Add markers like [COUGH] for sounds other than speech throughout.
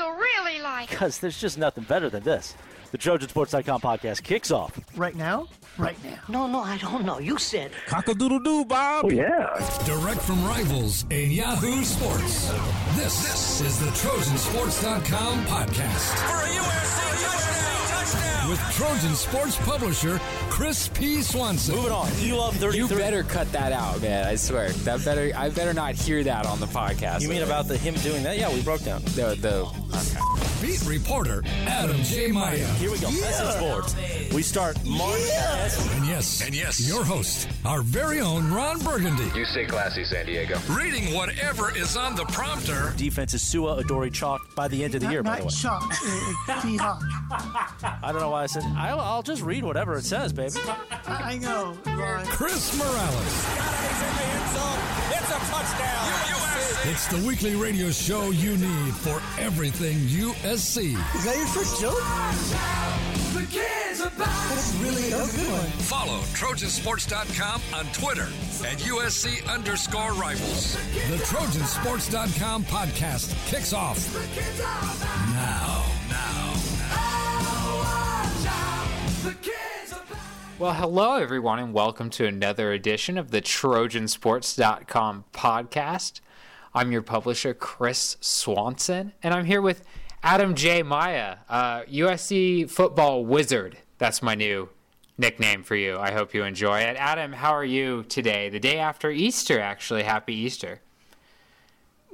you really like? Because there's just nothing better than this. The TrojanSports.com podcast kicks off. Right now? Right now. No, no, I don't know. You said. Cock-a-doodle doo, Bob. Oh, yeah. Direct from rivals in Yahoo Sports. This, this is the Trojansports.com podcast. With Trojan Sports publisher Chris P. Swanson. Moving on. You love 33. You better cut that out, man. I swear. That better. I better not hear that on the podcast. You mean about the him doing that? Yeah, we broke down. The the. Okay. Beat reporter Adam J. Maya. Here we go. Yeah. Message boards. We start Mark yeah. And yes, and yes, your host, our very own Ron Burgundy. You stay classy, San Diego. Reading whatever is on the prompter. Defense is Sua Adoree Chalk by the end of the not, year, not by the way. Chalk. Uh, uh, [LAUGHS] I don't know why I said. I'll, I'll, just read whatever it says, baby. I know, Ron. Chris Morales. It's a touchdown. It's the weekly radio show you need for everything USC. Is that your first joke? The kids are. That's really a good one. Follow Trojansports.com on Twitter at USC underscore rivals. The Trojansports.com podcast kicks off now. Now. Well, hello, everyone, and welcome to another edition of the Trojansports.com podcast. I'm your publisher, Chris Swanson, and I'm here with Adam J. Maya, uh, USC football wizard. That's my new nickname for you. I hope you enjoy it. Adam, how are you today? The day after Easter, actually. Happy Easter.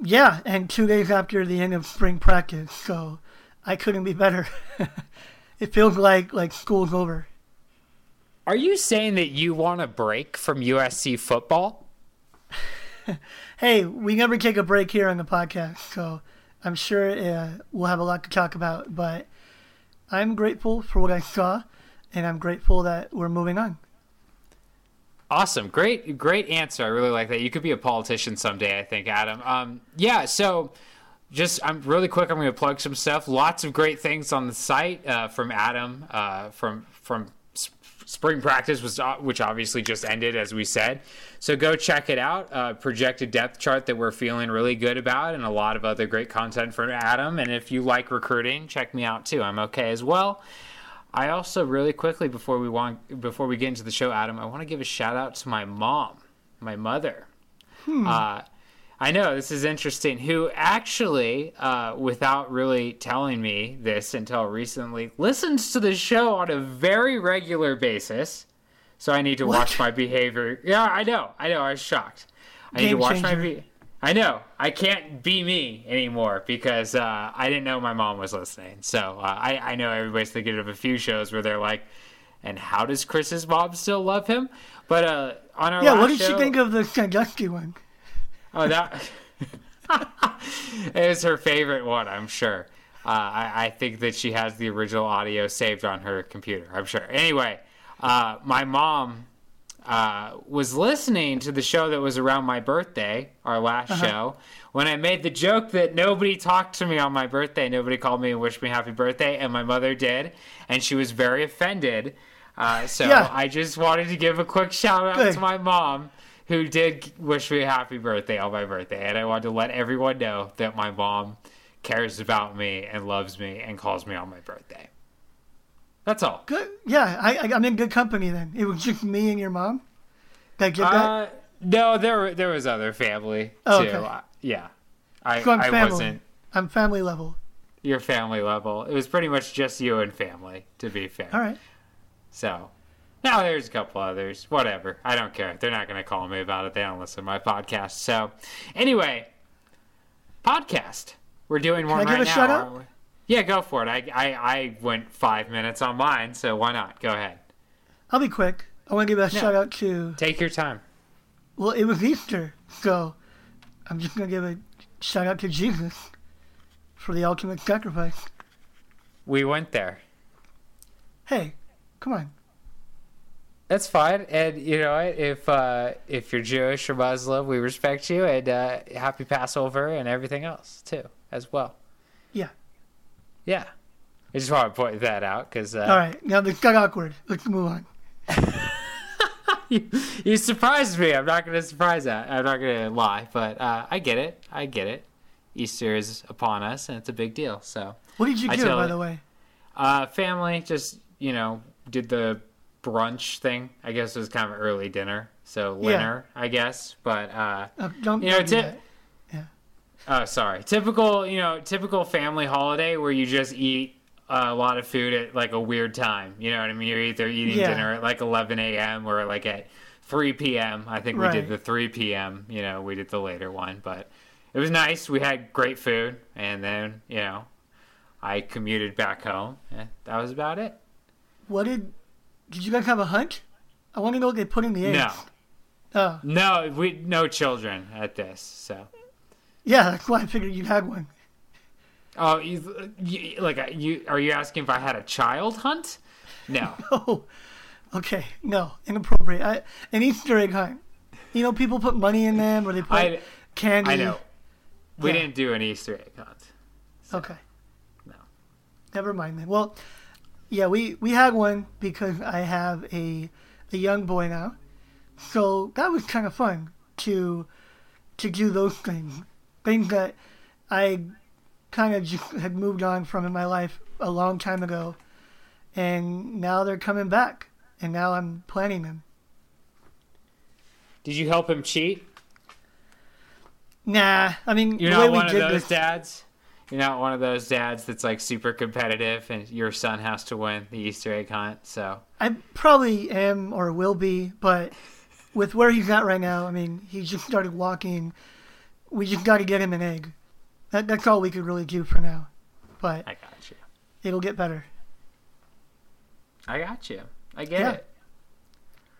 Yeah, and two days after the end of spring practice, so I couldn't be better. [LAUGHS] it feels like like school's over. Are you saying that you want a break from USC football? [LAUGHS] hey, we never take a break here on the podcast, so I'm sure uh, we'll have a lot to talk about. But I'm grateful for what I saw, and I'm grateful that we're moving on. Awesome, great, great answer. I really like that. You could be a politician someday, I think, Adam. Um, yeah, so just I'm really quick. I'm going to plug some stuff. Lots of great things on the site uh, from Adam, uh, from from spring practice was uh, which obviously just ended as we said. So go check it out uh, projected depth chart that we're feeling really good about and a lot of other great content for adam. And if you like recruiting check me out too. I'm okay as well. I also really quickly before we want before we get into the show adam i want to give a shout out to my mom my mother. Hmm. uh, I know this is interesting. Who actually, uh, without really telling me this until recently, listens to the show on a very regular basis. So I need to what? watch my behavior. Yeah, I know. I know. I was shocked. I Game need to watch changer. my. Be- I know. I can't be me anymore because uh, I didn't know my mom was listening. So uh, I, I know everybody's thinking of a few shows where they're like, "And how does Chris's mom still love him?" But uh, on our yeah, what did show, she think of the Sandusky one? Oh, that [LAUGHS] it was her favorite one, I'm sure. Uh, I, I, think that she has the original audio saved on her computer. I'm sure. Anyway, uh, my mom uh, was listening to the show that was around my birthday, our last Uh-huh. show, when I made the joke that nobody talked to me on my birthday. Nobody called me and wished me happy birthday, and my mother did, and she was very offended. Uh, so Yeah. I just wanted to give a quick shout out Good. to my mom who did wish me a happy birthday on my birthday. And I wanted to let everyone know that my mom cares about me and loves me and calls me on my birthday. That's all. Good. Yeah, I, I, I'm in good company then. It was just me and your mom that did that. Uh, no, there there was other family Oh, too. okay. Yeah, I So I'm I family. wasn't I'm family level. your family level. It was pretty much just you and family, to be fair. All right. So now there's a couple others. Whatever. I don't care. They're not going to call me about it. They don't listen to my podcast. So anyway, podcast. We're doing one I give right a now. shout out? Yeah, go for it. I, I I went five minutes on mine, so why not? Go ahead. I'll be quick. I want to give a shout out to. Take your time. Well, it was Easter, so I'm just gonna give a shout out to Jesus for the ultimate sacrifice. We went there. Hey, come on. That's fine, and you know what? If uh, if you're Jewish or Muslim, we respect you, and uh, happy Passover and everything else too, as well. Yeah. Yeah, I just want to point that out because uh, All right. Now this got awkward. Let's move on. [LAUGHS] you, you surprised me. I'm not going to surprise that. I'm not going to lie, but uh, I get it. I get it. Easter is upon us, and it's a big deal. So, What did you do, by the way? uh, family just you know did the brunch thing. I guess it was kind of early dinner, so Yeah. dinner, I guess. But uh, don't You know, ti- that. Oh, sorry. Typical, you know, typical family holiday where you just eat a lot of food at like a weird time. You know what I mean? You're either eating Yeah. dinner at like 11 a.m. or like at 3 p.m. I think we Right. did the 3 p.m. You know, we did the later one, but it was nice. We had great food, and then you know, I commuted back home. And that was about it. What did did you guys have a hunt? I want to know what they put in the eggs. No, Oh, no, we no children at this. So, yeah, that's why I figured you had one. oh, you, you like uh, you are you asking if I had a child hunt? No. [LAUGHS] Oh, okay. No, inappropriate. I, an Easter egg hunt. You know, people put money in them or they put I- candy. I know. We Yeah. didn't do an Easter egg hunt. Okay. No. Never mind then. Well, yeah, we, we had one because I have a a young boy now, so that was kind of fun to to do those things, things that I kind of just had moved on from in my life a long time ago, and now they're coming back, and now I'm planning them. Did you help him cheat? Nah, I mean You're the way not we one of did those this. dads. You're not one of those dads that's like super competitive, and your son has to win the Easter egg hunt. So I probably am or will be, but with where he's at right now, I mean, he just started walking. We just got to get him an egg. That, that's all we could really do for now. But I got you. it'll get better. I got you. I get Yeah. it.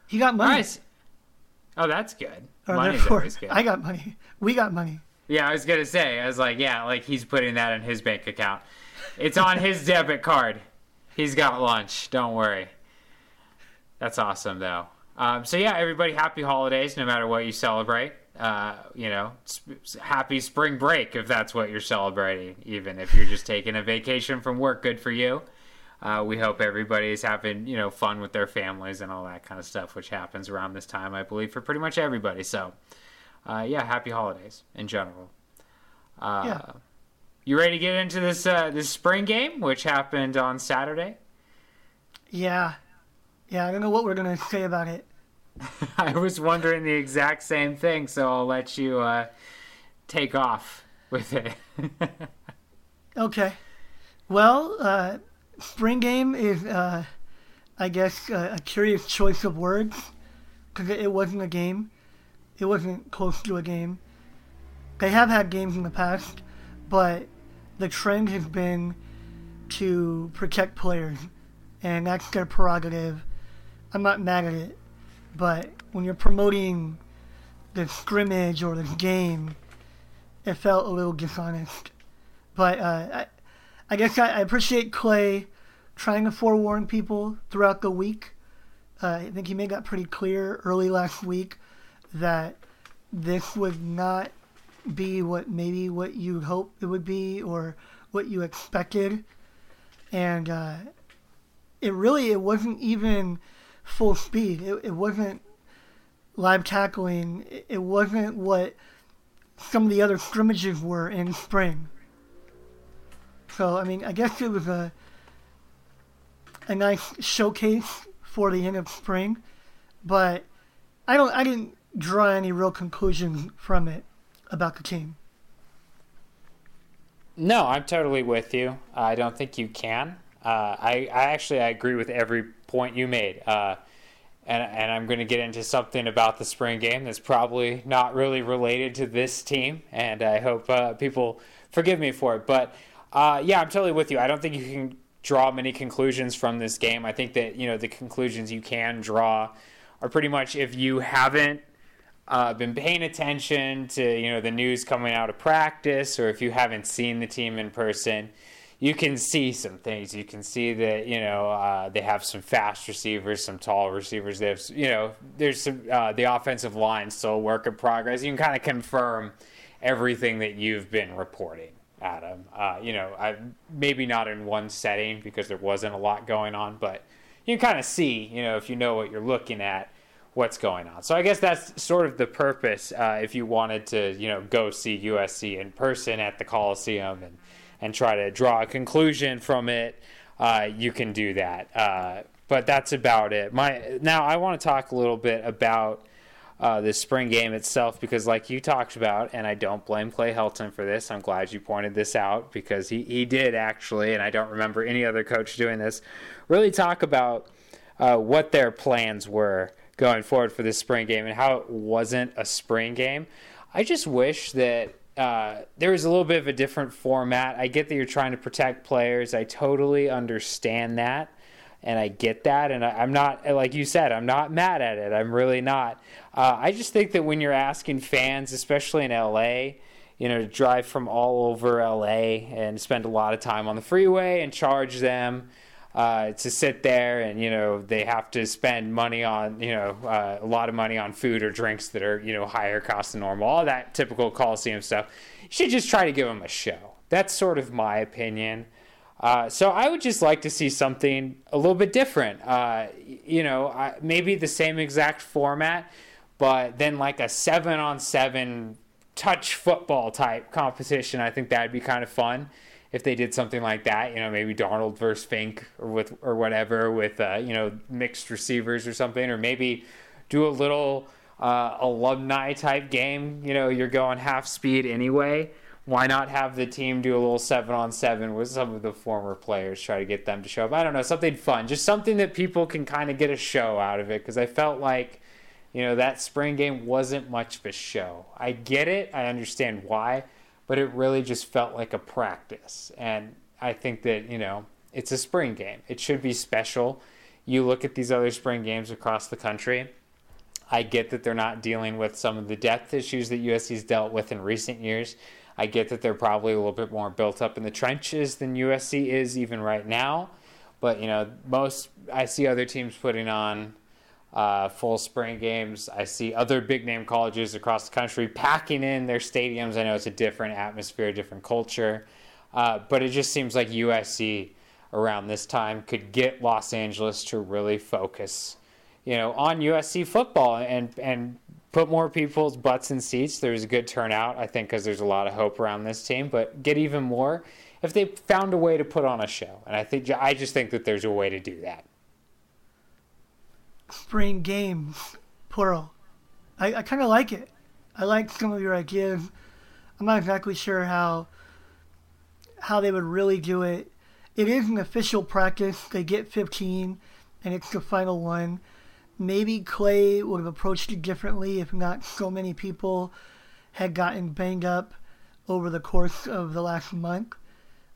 He got money. Nice. Oh, that's good. Or Money's therefore, always good. [LAUGHS] I got money. We got money. Yeah, I was gonna say. I was like, yeah, like he's putting that in his bank account. It's on his [LAUGHS] debit card. He's got lunch. Don't worry. That's awesome, though. Um, so yeah, everybody, happy holidays, no matter what you celebrate. Uh, you know, sp- happy spring break if that's what you're celebrating. Even if you're just taking a vacation from work, good for you. Uh, we hope everybody's having you know fun with their families and all that kind of stuff, which happens around this time, I believe, for pretty much everybody. So, uh, yeah, happy holidays in general. Uh, Yeah. You ready to get into this uh, this spring game, which happened on Saturday? Yeah. Yeah, I don't know what we're going to say about it. [LAUGHS] I was wondering the exact same thing, so I'll let you uh, take off with it. [LAUGHS] Okay. Well, uh, spring game is, uh, I guess, uh, a curious choice of words because it wasn't a game. It wasn't close to a game. They have had games in the past, but the trend has been to protect players, and that's their prerogative. I'm not mad at it, but when you're promoting the scrimmage or the game, it felt a little dishonest. But uh, I, I guess I, I appreciate Clay trying to forewarn people throughout the week. Uh, I think he made that pretty clear early last week that this would not be what maybe what you hoped it would be or what you expected. And uh, it really it wasn't even full speed. It, it wasn't live tackling. It, it wasn't what some of the other scrimmages were in spring. So I mean, I guess it was a a nice showcase for the end of spring, but I don't I didn't draw any real conclusions from it about the team. No, I'm totally with you. I don't think you can. Uh, I, I actually I agree with every point you made. Uh, and, and I'm going to get into something about the spring game that's probably not really related to this team, and I hope uh, people forgive me for it. But uh, yeah, I'm totally with you. I don't think you can draw many conclusions from this game. I think that you know the conclusions you can draw are pretty much if you haven't uh, been paying attention to you know the news coming out of practice, or if you haven't seen the team in person, you can see some things. You can see that you know uh, they have some fast receivers, some tall receivers. They have you know there's some uh, the offensive line still work in progress. You can kind of confirm everything that you've been reporting, Adam. Uh, you know, I, maybe not in one setting because there wasn't a lot going on, but you can kind of see you know if you know what you're looking at what's going on. So I guess that's sort of the purpose. Uh, if you wanted to, you know, go see USC in person at the Coliseum and and try to draw a conclusion from it, uh, you can do that. Uh, but that's about it. My now I want to talk a little bit about uh, the spring game itself because, like you talked about, and I don't blame Clay Helton for this. I'm glad you pointed this out because he he did actually, and I don't remember any other coach doing this. Really talk about uh, what their plans were going forward for this spring game and how it wasn't a spring game. I just wish that uh, there was a little bit of a different format. I get that you're trying to protect players. I totally understand that. And I get that. And I, am not, like you said, I'm not mad at it. I'm really not. Uh, I just think that when you're asking fans, especially in LA, you know, to drive from all over LA and spend a lot of time on the freeway and charge them uh, to sit there and you know they have to spend money on you know uh, a lot of money on food or drinks that are you know higher cost than normal all that typical coliseum stuff you should just try to give them a show that's sort of my opinion uh, so I would just like to see something a little bit different. Uh, you know, maybe the same exact format, but then like a seven on seven touch football type competition. I think that'd be kind of fun if they did something like that, you know, maybe Darnold versus Fink or with or whatever with uh, you know mixed receivers or something, or maybe do a little uh, alumni type game. You know, you're going half speed anyway. Why not have the team do a little seven on seven with some of the former players, try to get them to show up? I don't know, something fun, just something that people can kind of get a show out of it. Because I felt like, you know, that spring game wasn't much of a show. I get it, I understand why but it really just felt like a practice. And I think that, you know, it's a spring game. It should be special. You look at these other spring games across the country. I get that they're not dealing with some of the depth issues that USC's dealt with in recent years. I get that they're probably a little bit more built up in the trenches than USC is even right now. But, you know, most I see other teams putting on uh, full spring games. I see other big name colleges across the country packing in their stadiums. I know it's a different atmosphere, different culture, uh, but it just seems like USC around this time could get Los Angeles to really focus, you know, on USC football and and put more people's butts in seats. There's a good turnout, I think, because there's a lot of hope around this team. But get even more if they found a way to put on a show, and I think I just think that there's a way to do that spring game, plural. I, I kind of like it. I like some of your ideas. I'm not exactly sure how how they would really do it. It is an official practice. They get 15, and it's the final one. Maybe Clay would have approached it differently if not so many people had gotten banged up over the course of the last month.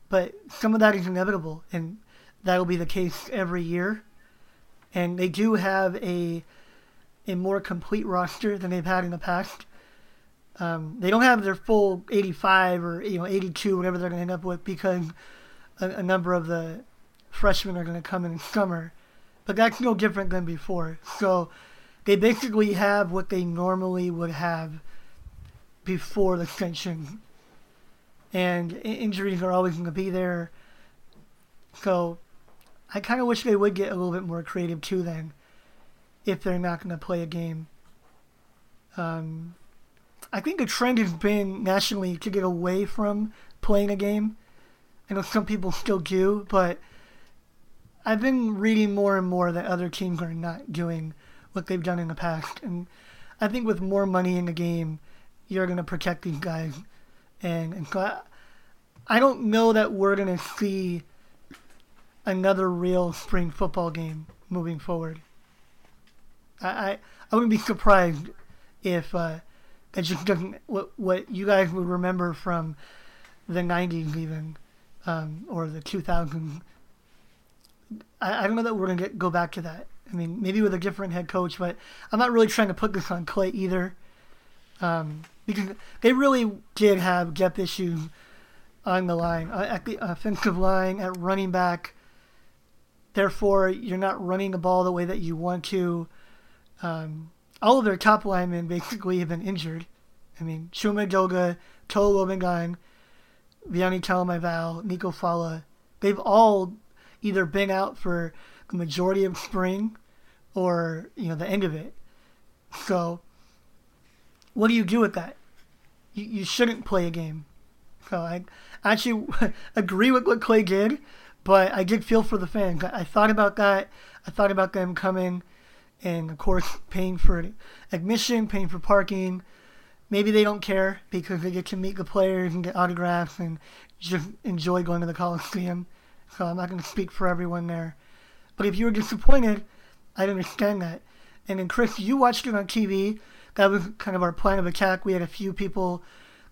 But some of that is inevitable, and that'll be the case every year and they do have a a more complete roster than they've had in the past. Um, they don't have their full 85 or you know 82, whatever they're going to end up with, because a, a number of the freshmen are going to come in, summer. But that's no different than before. So they basically have what they normally would have before the suspension. And injuries are always going to be there. So I kind of wish they would get a little bit more creative too. Then, if they're not going to play a game, um, I think the trend has been nationally to get away from playing a game. I know some people [LAUGHS] still do, but I've been reading more and more that other teams are not doing what they've done in the past, and I think with more money in the game, you're going to protect these guys, and and so I, I don't know that we're going to see another real spring football game moving forward. I I, I wouldn't be surprised if uh, it just doesn't what what you guys would remember from the '90s even um, or the 2000s. I, I don't know that we're gonna get, go back to that. I mean, maybe with a different head coach, but I'm not really trying to put this on Clay either, um, because they really did have depth issues on the line, uh, at the offensive line, at running back Therefore, you're not running the ball the way that you want to. Um, all of their top linemen basically have been injured. I mean, Chuma Edoga, Toa Lobendahn, Viane Talamaivao, Nico Falah, they've all either been out for the majority of spring or, you know, the end of it. So, what do you do with that? You, you shouldn't play a game. So I actually [LAUGHS] agree with what Clay did, but I did feel for the fans. I, thought about that. I thought about them coming and, of course, paying for admission, paying for parking. Maybe they don't care because they get to meet the players and get autographs and just enjoy going to the Coliseum. So I'm not going to speak for everyone there. But if you were disappointed, I'd understand that. And then, Chris, you watched it on TV. That was kind of our plan of attack. We had a few people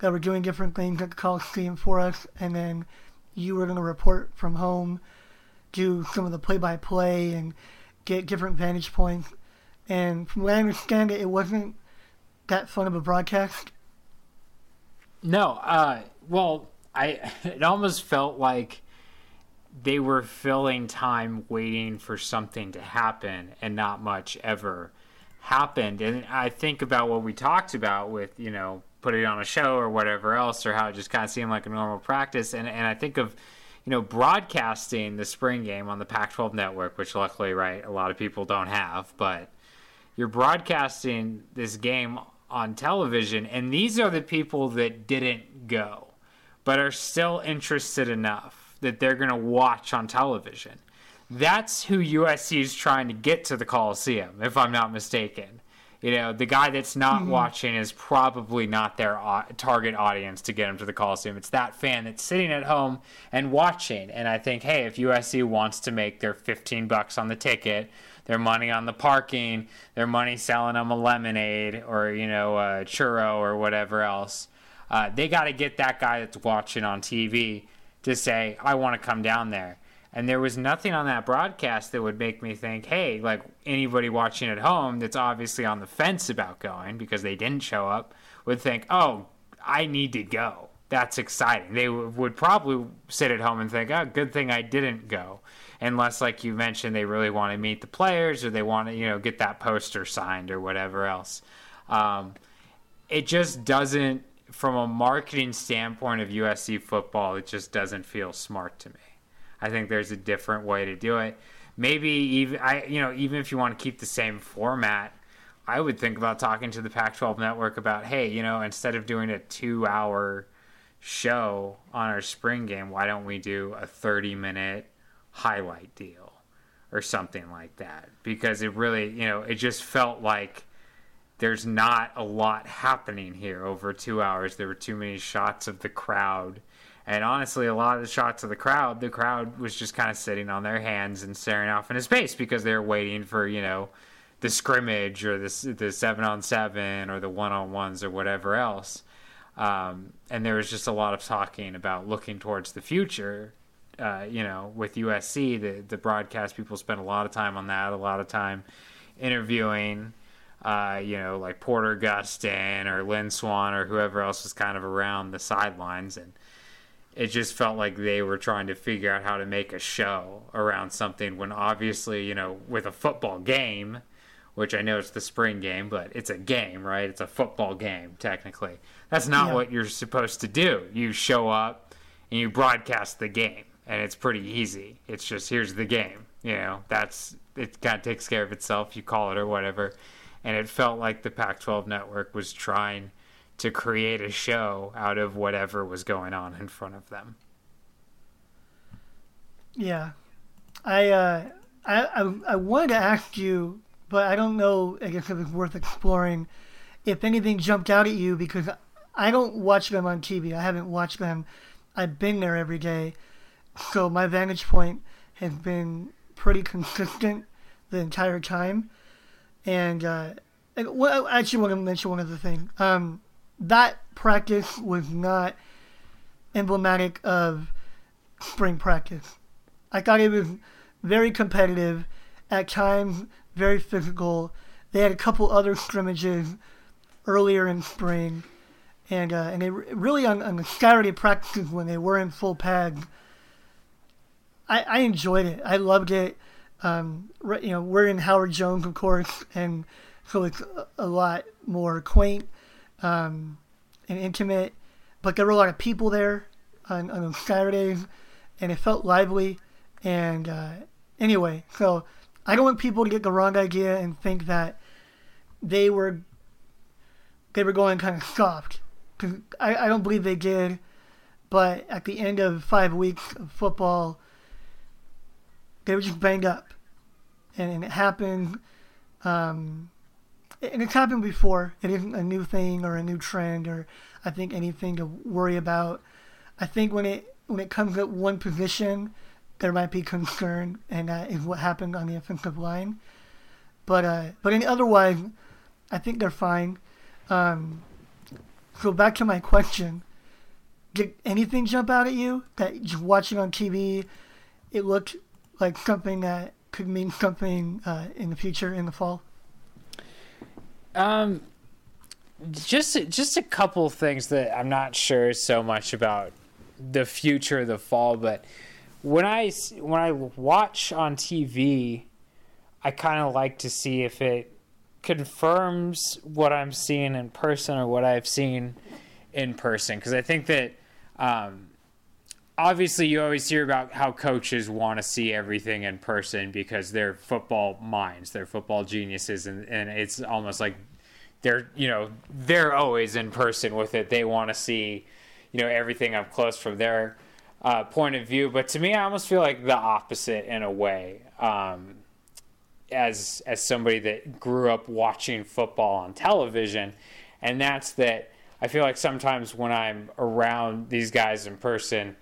that were doing different things at the Coliseum for us, and then you were going to report from home, do some of the play-by-play, and get different vantage points. And from what I understand, it, it wasn't that fun of a broadcast. No, uh, well, I [LAUGHS] it almost felt like they were filling time waiting for something to happen, and not much ever happened. And I think about what we talked about with you know putting on a show or whatever else, or how it just kind of seemed like a normal practice. And and I think of you know broadcasting the spring game on the Pac-12 network, which luckily, right, a lot of people don't have, but you're broadcasting this game on television, and these are the people that didn't go, but are still interested enough that they're going to watch on television. That's who USC is trying to get to the Coliseum, if I'm not mistaken. You know, the guy that's not Mm-hmm. watching is probably not their au- target audience to get him to the Coliseum. It's that fan that's sitting at home and watching. And I think, hey, if USC wants to make their 15 bucks on the ticket, their money on the parking, their money selling them a lemonade or, you know, a churro or whatever else, uh, they got to get that guy that's watching on TV to say, I want to come down there. And there was nothing on that broadcast that would make me think, hey, like anybody watching at home that's obviously on the fence about going because they didn't show up would think, oh, I need to go. That's exciting. They w- would probably sit at home and think, oh, good thing I didn't go. Unless, like you mentioned, they really want to meet the players or they want to, you know, get that poster signed or whatever else. Um, it just doesn't, from a marketing standpoint of USC football, it just doesn't feel smart to me. I think there's a different way to do it. Maybe even I, you know, even if you want to keep the same format, I would think about talking to the Pac-12 network about, hey, you know, instead of doing a two-hour show on our spring game, why don't we do a 30-minute highlight deal or something like that? Because it really, you know, it just felt like there's not a lot happening here over two hours. There were too many shots of the crowd. And honestly, a lot of the shots of the crowd, the crowd was just kind of sitting on their hands and staring off into space because they were waiting for, you know, the scrimmage or the, the seven on seven or the one on ones or whatever else. Um, and there was just a lot of talking about looking towards the future. Uh, you know, with USC, the, the broadcast people spent a lot of time on that, a lot of time interviewing uh, you know, like Porter Gustin or Lynn Swann or whoever else was kind of around the sidelines. And it just felt like they were trying to figure out how to make a show around something when obviously, you know, with a football game, which I know it's the spring game, but it's a game, right? It's a football game, technically. That's not Yeah. what you're supposed to do. You show up and you broadcast the game, and it's pretty easy. It's just here's the game. You know, that's it kind of takes care of itself. You call it or whatever. And it felt like the Pac 12 network was trying to create a show out of whatever was going on in front of them. Yeah, I, uh, I, I, I wanted to ask you, but I don't know. I guess if it's worth exploring. If anything jumped out at you, because I don't watch them on TV. I haven't watched them. I've been there every day, so my vantage point has been pretty consistent the entire time. And, uh, well, I actually want to mention one other thing. Um, that practice was not emblematic of spring practice. I thought it was very competitive, at times very physical. They had a couple other scrimmages earlier in spring, and uh, and they really on, on the Saturday practices when they were in full pads. I, I enjoyed it. I loved it. Um, you know, we're in Howard Jones, of course, and so it's a lot more quaint um, and intimate. But there were a lot of people there on, on Saturdays, and it felt lively. And uh, anyway, so I don't want people to get the wrong idea and think that they were they were going kind of soft. 'Cause I, I don't believe they did, but at the end of five weeks of football, they were just banged up, and, and it happened. Um, and it's happened before. It isn't a new thing or a new trend or I think anything to worry about. I think when it when it comes at one position, there might be concern, and that is what happened on the offensive line. But uh, but in otherwise, I think they're fine. Um, so back to my question: Did anything jump out at you that just watching on TV, it looked like something that could mean something uh, in the future in the fall? Um, just just a couple things that I'm not sure so much about the future of the fall, but when I when I watch on TV, I kind of like to see if it confirms what I'm seeing in person or what I've seen in person because I think that um, obviously you always hear about how coaches want to see everything in person because they're football minds, they're football geniuses, and, and it's almost like they're you know they're always in person with it. They want to see you know everything up close from their uh, point of view. But to me, I almost feel like the opposite in a way. Um, as as somebody that grew up watching football on television, and that's that I feel like sometimes when I'm around these guys in person,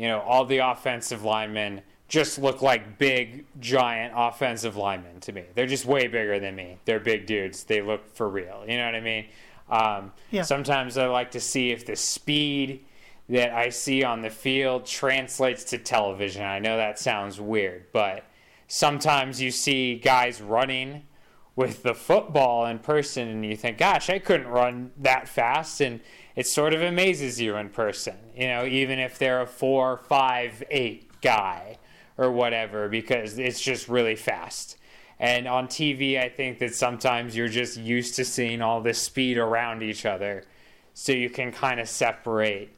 you know, all the offensive linemen just look like big, giant offensive linemen to me. They're just way bigger than me. They're big dudes. They look for real. You know what I mean? Um, Yeah. Sometimes I like to see if the speed that I see on the field translates to television. I know that sounds weird, but sometimes you see guys running with the football in person and you think, gosh, I couldn't run that fast. And it sort of amazes you in person, you know, even if they're a four, five, eight guy or whatever, because it's just really fast. And on TV, I think that sometimes you're just used to seeing all this speed around each other. So you can kind of separate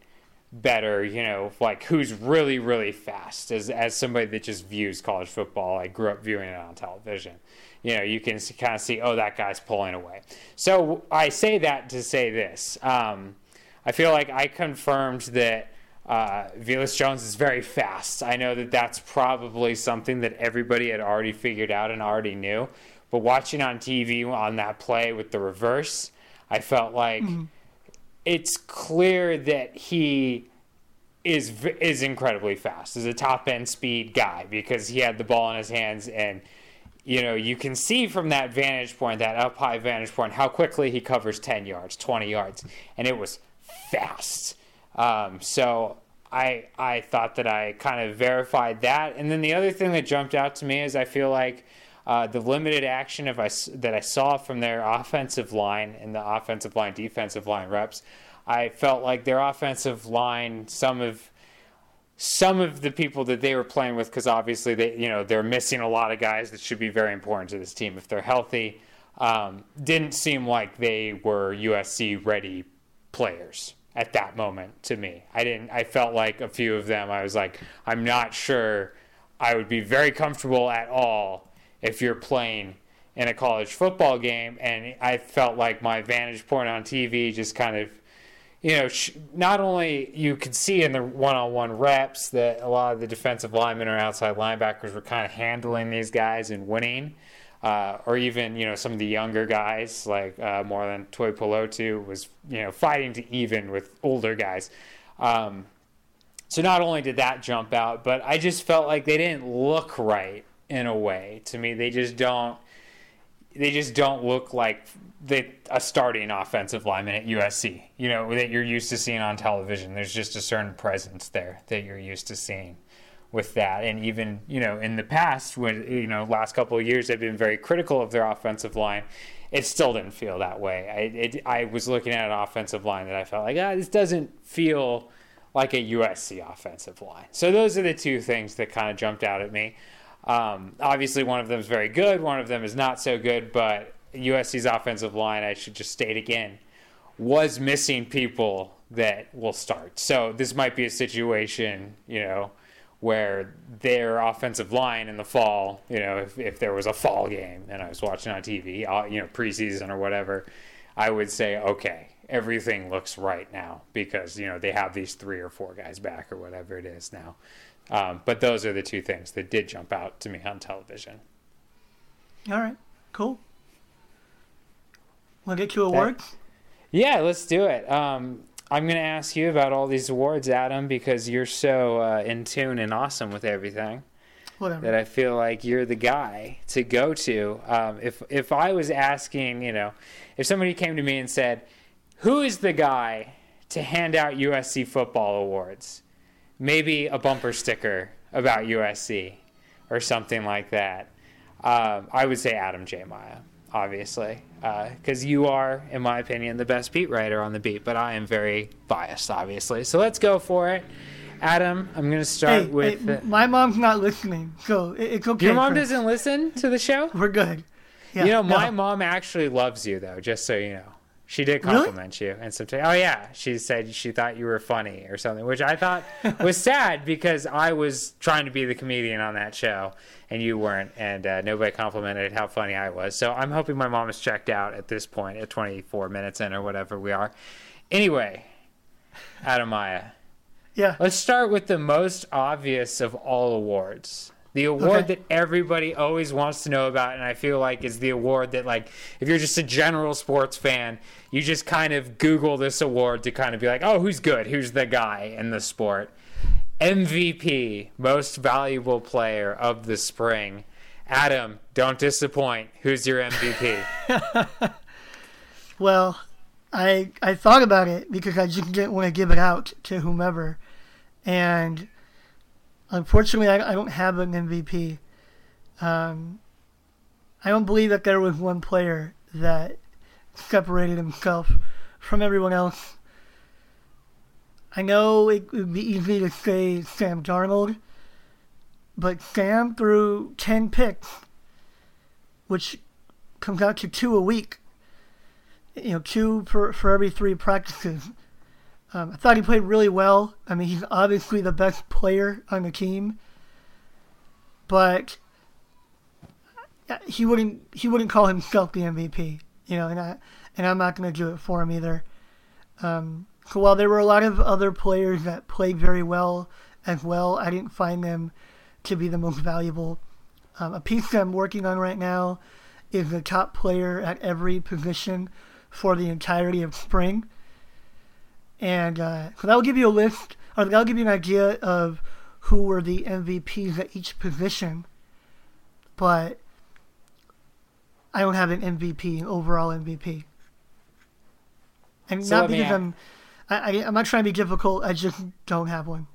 better, you know, like who's really, really fast as, as somebody that just views college football. I grew up viewing it on television. You know, you can kind of see, oh, that guy's pulling away. So I say that to say this. Um, I feel like I confirmed that uh, Velus Jones is very fast. I know that that's probably something that everybody had already figured out and already knew. But watching on TV on that play with the reverse, I felt like it's clear that he is is incredibly fast. Is a top end speed guy because he had the ball in his hands and you know you can see from that vantage point, that up high vantage point, how quickly he covers ten yards, twenty yards, and it was fast. Um, so I I thought that I kind of verified that, and then the other thing that jumped out to me is I feel like. Uh, the limited action I, that I saw from their offensive line and the offensive line, defensive line reps, I felt like their offensive line, some of some of the people that they were playing with, because obviously they, you know, they're missing a lot of guys that should be very important to this team if they're healthy. Um, didn't seem like they were USC ready players at that moment to me. I didn't. I felt like a few of them. I was like, I'm not sure. I would be very comfortable at all if you're playing in a college football game, and I felt like my vantage point on TV just kind of you know, sh- not only you could see in the one-on-one reps that a lot of the defensive linemen or outside linebackers were kind of handling these guys and winning, uh, or even you know some of the younger guys like uh, Marlon Tuipulotu was you know fighting to even with older guys. Um, so not only did that jump out, but I just felt like they didn't look right in a way to me. They just don't they just don't look like they, a starting offensive lineman at USC, you know, that you're used to seeing on television. There's just a certain presence there that you're used to seeing with that. And even, you know, in the past, when, you know, last couple of years, they've been very critical of their offensive line. It still didn't feel that way. I, it, I was looking at an offensive line that I felt like, ah, this doesn't feel like a USC offensive line. So those are the two things that kind of jumped out at me. Um, obviously, one of them is very good, one of them is not so good, but USC's offensive line, I should just state again, was missing people that will start. So this might be a situation, you know, where their offensive line in the fall, you know, if, if there was a fall game and I was watching on TV, uh, you know, preseason or whatever, I would say, okay, everything looks right now because, you know, they have these three or four guys back or whatever it is now. Um, but those are the two things that did jump out to me on television. All right, cool. We'll get you to awards. Yeah, let's do it. Um, I'm going to ask you about all these awards, Adam, because you're so uh, in tune and awesome with everything Whatever. that I feel like you're the guy to go to. Um, if if I was asking, you know, if somebody came to me and said, "Who is the guy to hand out USC football awards?" Maybe a bumper sticker about USC or something like that. Um, I would say Adam J. Maya, obviously, uh, because you are, in my opinion, the best beat writer on the beat. But I am very biased, obviously. So let's go for it. Adam, I'm going to start Hey, with. hey, my mom's not listening, so it's okay. your mom doesn't listen to the show? We're good. Yeah, you know, my no. mom actually loves you, though, just so you know. She did Really? compliment you. And sometimes, oh, yeah. She said she thought you were funny or something, which I thought [LAUGHS] was sad because I was trying to be the comedian on that show and you weren't. And uh, nobody complimented how funny I was. So I'm hoping my mom is checked out at this point at 24 minutes in or whatever we are. Anyway, Adam Maya. Yeah. Let's start with the most obvious of all awards. The award Okay. that everybody always wants to know about, and I feel like is the award that, like, if you're just a general sports fan, you just kind of Google this award to kind of be like, oh, who's good? Who's the guy in the sport? MVP, Most Valuable Player of the Spring. Adam, don't disappoint. Who's your MVP? [LAUGHS] Well, I I thought about it because I just didn't want to give it out to whomever, and unfortunately, I, I don't have an MVP. Um, I don't believe that there was one player that separated himself from everyone else. I know it would be easy to say Sam Darnold, but Sam threw 10 picks, which comes out to two a week you know, two for, for every three practices. Um, I thought he played really well. I mean, he's obviously the best player on the team, but uh, he wouldn't he wouldn't call himself the MVP. You know, and I and I'm not going to do it for him either. Um, so while there were a lot of other players that played very well as well, I didn't find them to be the most valuable. Um, a piece that I'm working on right now is the top player at every position for the entirety of spring. And uh, so that'll give you a list, or that'll give you an idea of who were the MVPs at each position. But I don't have an MVP, an overall MVP. And So not because I'm, I, I, I'm not trying to be difficult. I just don't have one.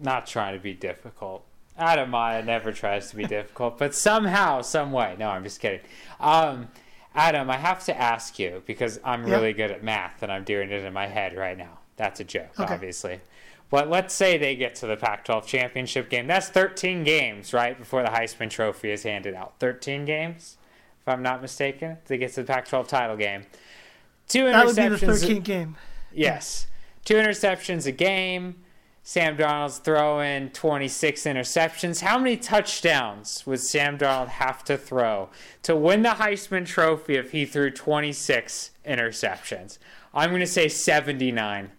Not trying to be difficult. Adam Maya never tries to be difficult, but somehow, some way. No, I'm just kidding. Um, Adam, I have to ask you because I'm really good at math and I'm doing it in my head right now. That's a joke, Okay. obviously. But let's say they get to the Pac 12 championship game. That's 13 games, right? Before the Heisman Trophy is handed out. 13 games, if I'm not mistaken. They get to the Pac 12 title game. Two interceptions. That would be the 13th game. Yes. Two interceptions a game. Sam Darnold's throwing 26 interceptions. How many touchdowns would Sam Darnold have to throw to win the Heisman Trophy if he threw 26 interceptions? I'm going to say 79.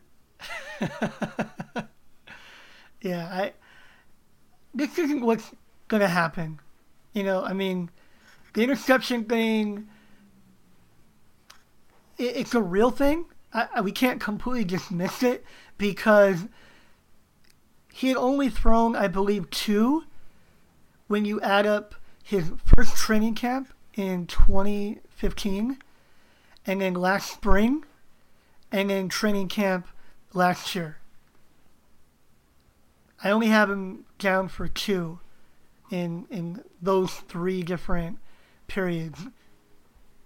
[LAUGHS] Yeah, I. This isn't what's gonna happen. You know, I mean, the interception thing. It, it's a real thing. I, I, we can't completely dismiss it because he had only thrown, I believe, two. When you add up his first training camp in 2015, and then last spring, and then training camp last year. I only have him down for two in in those three different periods.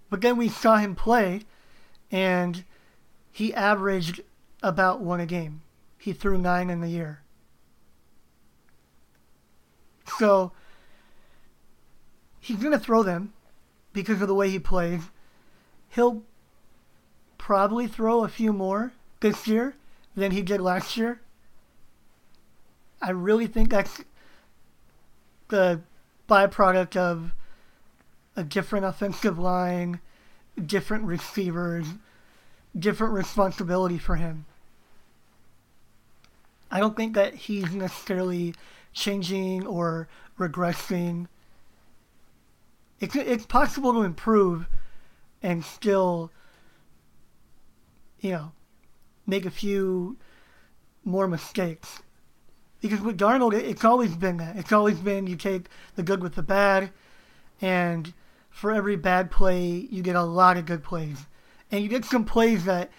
But then we saw him play and he averaged about one a game. He threw nine in the year. So he's gonna throw them because of the way he plays. He'll probably throw a few more this year than he did last year. I really think that's the byproduct of a different offensive line, different receivers, different responsibility for him. I don't think that he's necessarily changing or regressing. It's, it's possible to improve and still, you know, make a few more mistakes. Because with Darnold, it, it's always been that. It's always been you take the good with the bad, and for every bad play, you get a lot of good plays. And you get some plays that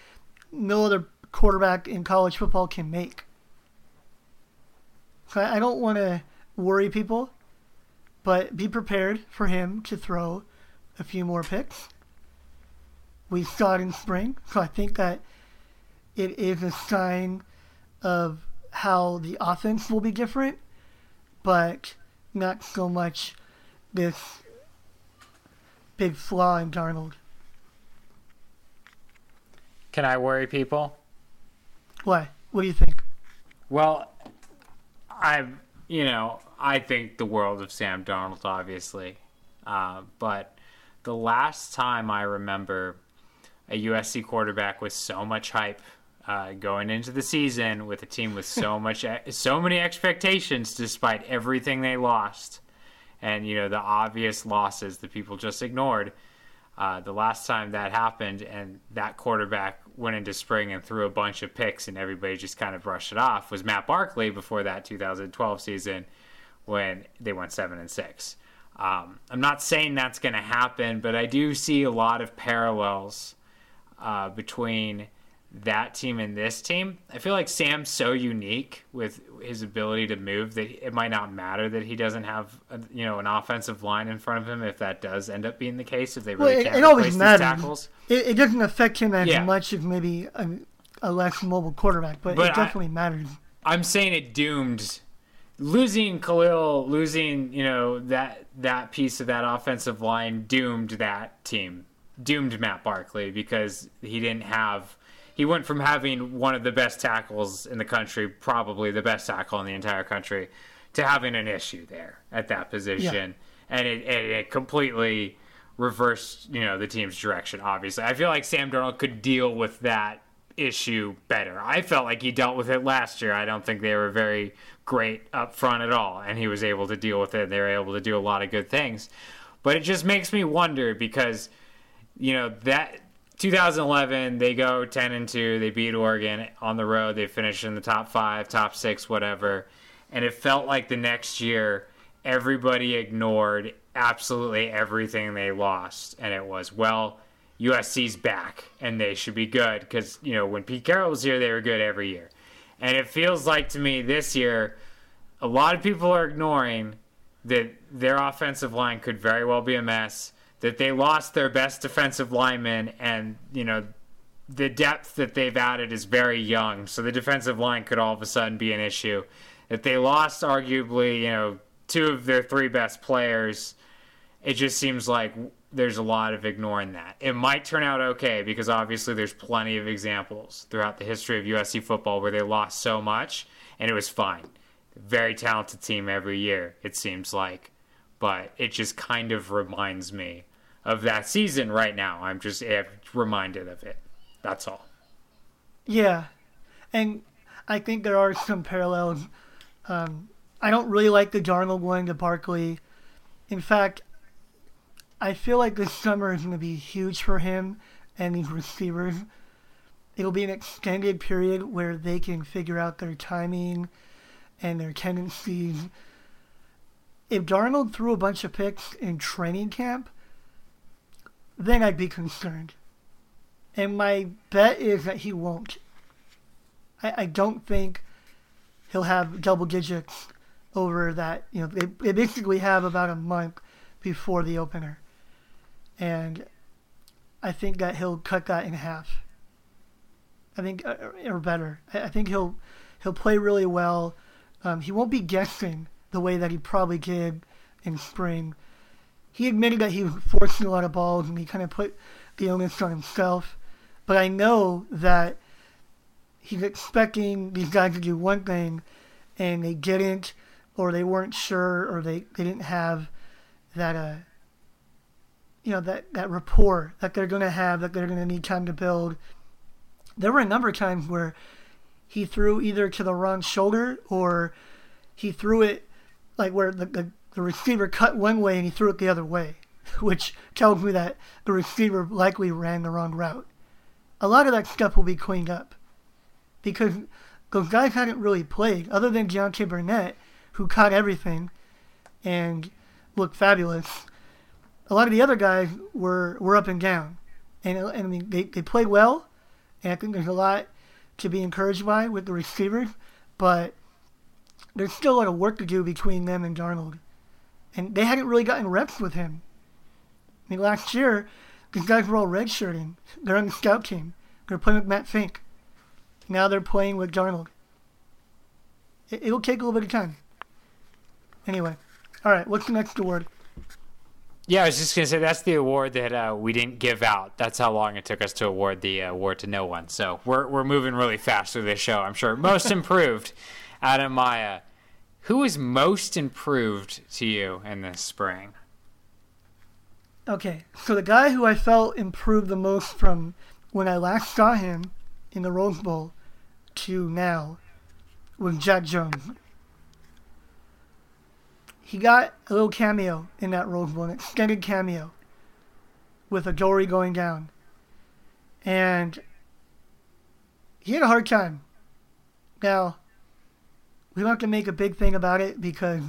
no other quarterback in college football can make. So I I don't want to worry people, but be prepared for him to throw a few more picks. We saw it in spring, so I think that it is a sign of how the offense will be different, but not so much this big flaw in Darnold. Can I worry people? Why? What do you think? Well, I, you know, I think the world of Sam Darnold, obviously. Uh, but the last time I remember a USC quarterback with so much hype uh, going into the season with a team with so [LAUGHS] much, so many expectations, despite everything they lost, and you know the obvious losses that people just ignored. Uh, the last time that happened and that quarterback went into spring and threw a bunch of picks and everybody just kind of brushed it off was Matt Barkley before that 2012 season when they went seven and six. Um, I'm not saying that's going to happen, but I do see a lot of parallels uh, between that team and this team. I feel like Sam's so unique with his ability to move that it might not matter that he doesn't have a, you know an offensive line in front of him if that does end up being the case if they Well, really it, can't it always matters. tackles. It, it doesn't affect him as Yeah. much as maybe a, a less mobile quarterback, but, But it I- definitely matters. I'm saying it doomed losing Kalil, losing you know that that piece of that offensive line doomed that team, doomed Matt Barkley because he didn't have. He went from having one of the best tackles in the country, probably the best tackle in the entire country, to having an issue there at that position, and it, it, it completely reversed you know the team's direction. Obviously, I feel like Sam Darnold could deal with that issue better. I felt like he dealt with it last year. I don't think they were very great up front at all, and he was able to deal with it. They were able to do a lot of good things, but it just makes me wonder because you know that 2011 they go 10 and 2 they beat oregon on the road they finish in the top five top six whatever. And it felt like the next year everybody ignored absolutely everything they lost and it was well usc's back and they should be good because you know when pete carroll was here they were good every year. And it feels like to me this year a lot of people are ignoring that their offensive line could very well be a mess, that they lost their best defensive lineman, and, you know, the depth that they've added is very young, so the defensive line could all of a sudden be an issue. That they lost, arguably, you know, two of their three best players, it just seems like there's a lot of ignoring that. It might turn out okay because obviously there's plenty of examples throughout the history of USC football where they lost so much and it was fine. Very talented team every year, it seems like. But it just kind of reminds me of that season right now. I'm just eh, reminded of it. That's all. Yeah, and I think there are some parallels. Um, I don't really like the Darnold going to Barkley. In fact, I feel like this summer is going to be huge for him and these receivers. It'll be an extended period where they can figure out their timing and their tendencies. If Darnold threw a bunch of picks in training camp, then I'd be concerned. And my bet is that he won't. I, I don't think he'll have double digits over that. You know, they, they basically have about a month before the opener. And I think that he'll cut that in half. I think, uh, or better. I think he'll he'll play really well. Um, he won't be guessing the way that he probably did in spring. He admitted that he was forcing a lot of balls and he kind of put the onus on himself. But I know that he's expecting these guys to do one thing, and they didn't, or they weren't sure, or they, they didn't have that uh, you know that that rapport that they're gonna have, that they're gonna need time to build. There were a number of times where he threw either to the wrong shoulder or he threw it like where the, the, the receiver cut one way and he threw it the other way, [LAUGHS] which tells me that the receiver likely ran the wrong route. A lot of that stuff will be cleaned up because those guys hadn't really played, other than Deontay Burnett, who caught everything and looked fabulous. A lot of the other guys were, were up and down. And, and I mean, they, they played well, and I think there's a lot to be encouraged by with the receivers, but there's still a lot of work to do between them and Darnold. And they hadn't really gotten reps with him. I mean, last year, these guys were all redshirting. They're on the scout team. They're playing with Matt Fink. Now they're playing with Darnold. It, it'll take a little bit of time. Anyway, all right, what's the next award? Yeah, I was just gonna say that's the award that uh, we didn't give out. That's how long it took us to award the uh, award to no one. So we're we're moving really fast through this show. I'm sure most [LAUGHS] improved, Adam Maya. Who is most improved to you in this spring? Okay, so the guy who I felt improved the most from when I last saw him in the Rose Bowl to now was Jack Jones. He got a little cameo in that Rose Bowl, an extended cameo with Adoree' going down. And he had a hard time. Now, we don't have to make a big thing about it because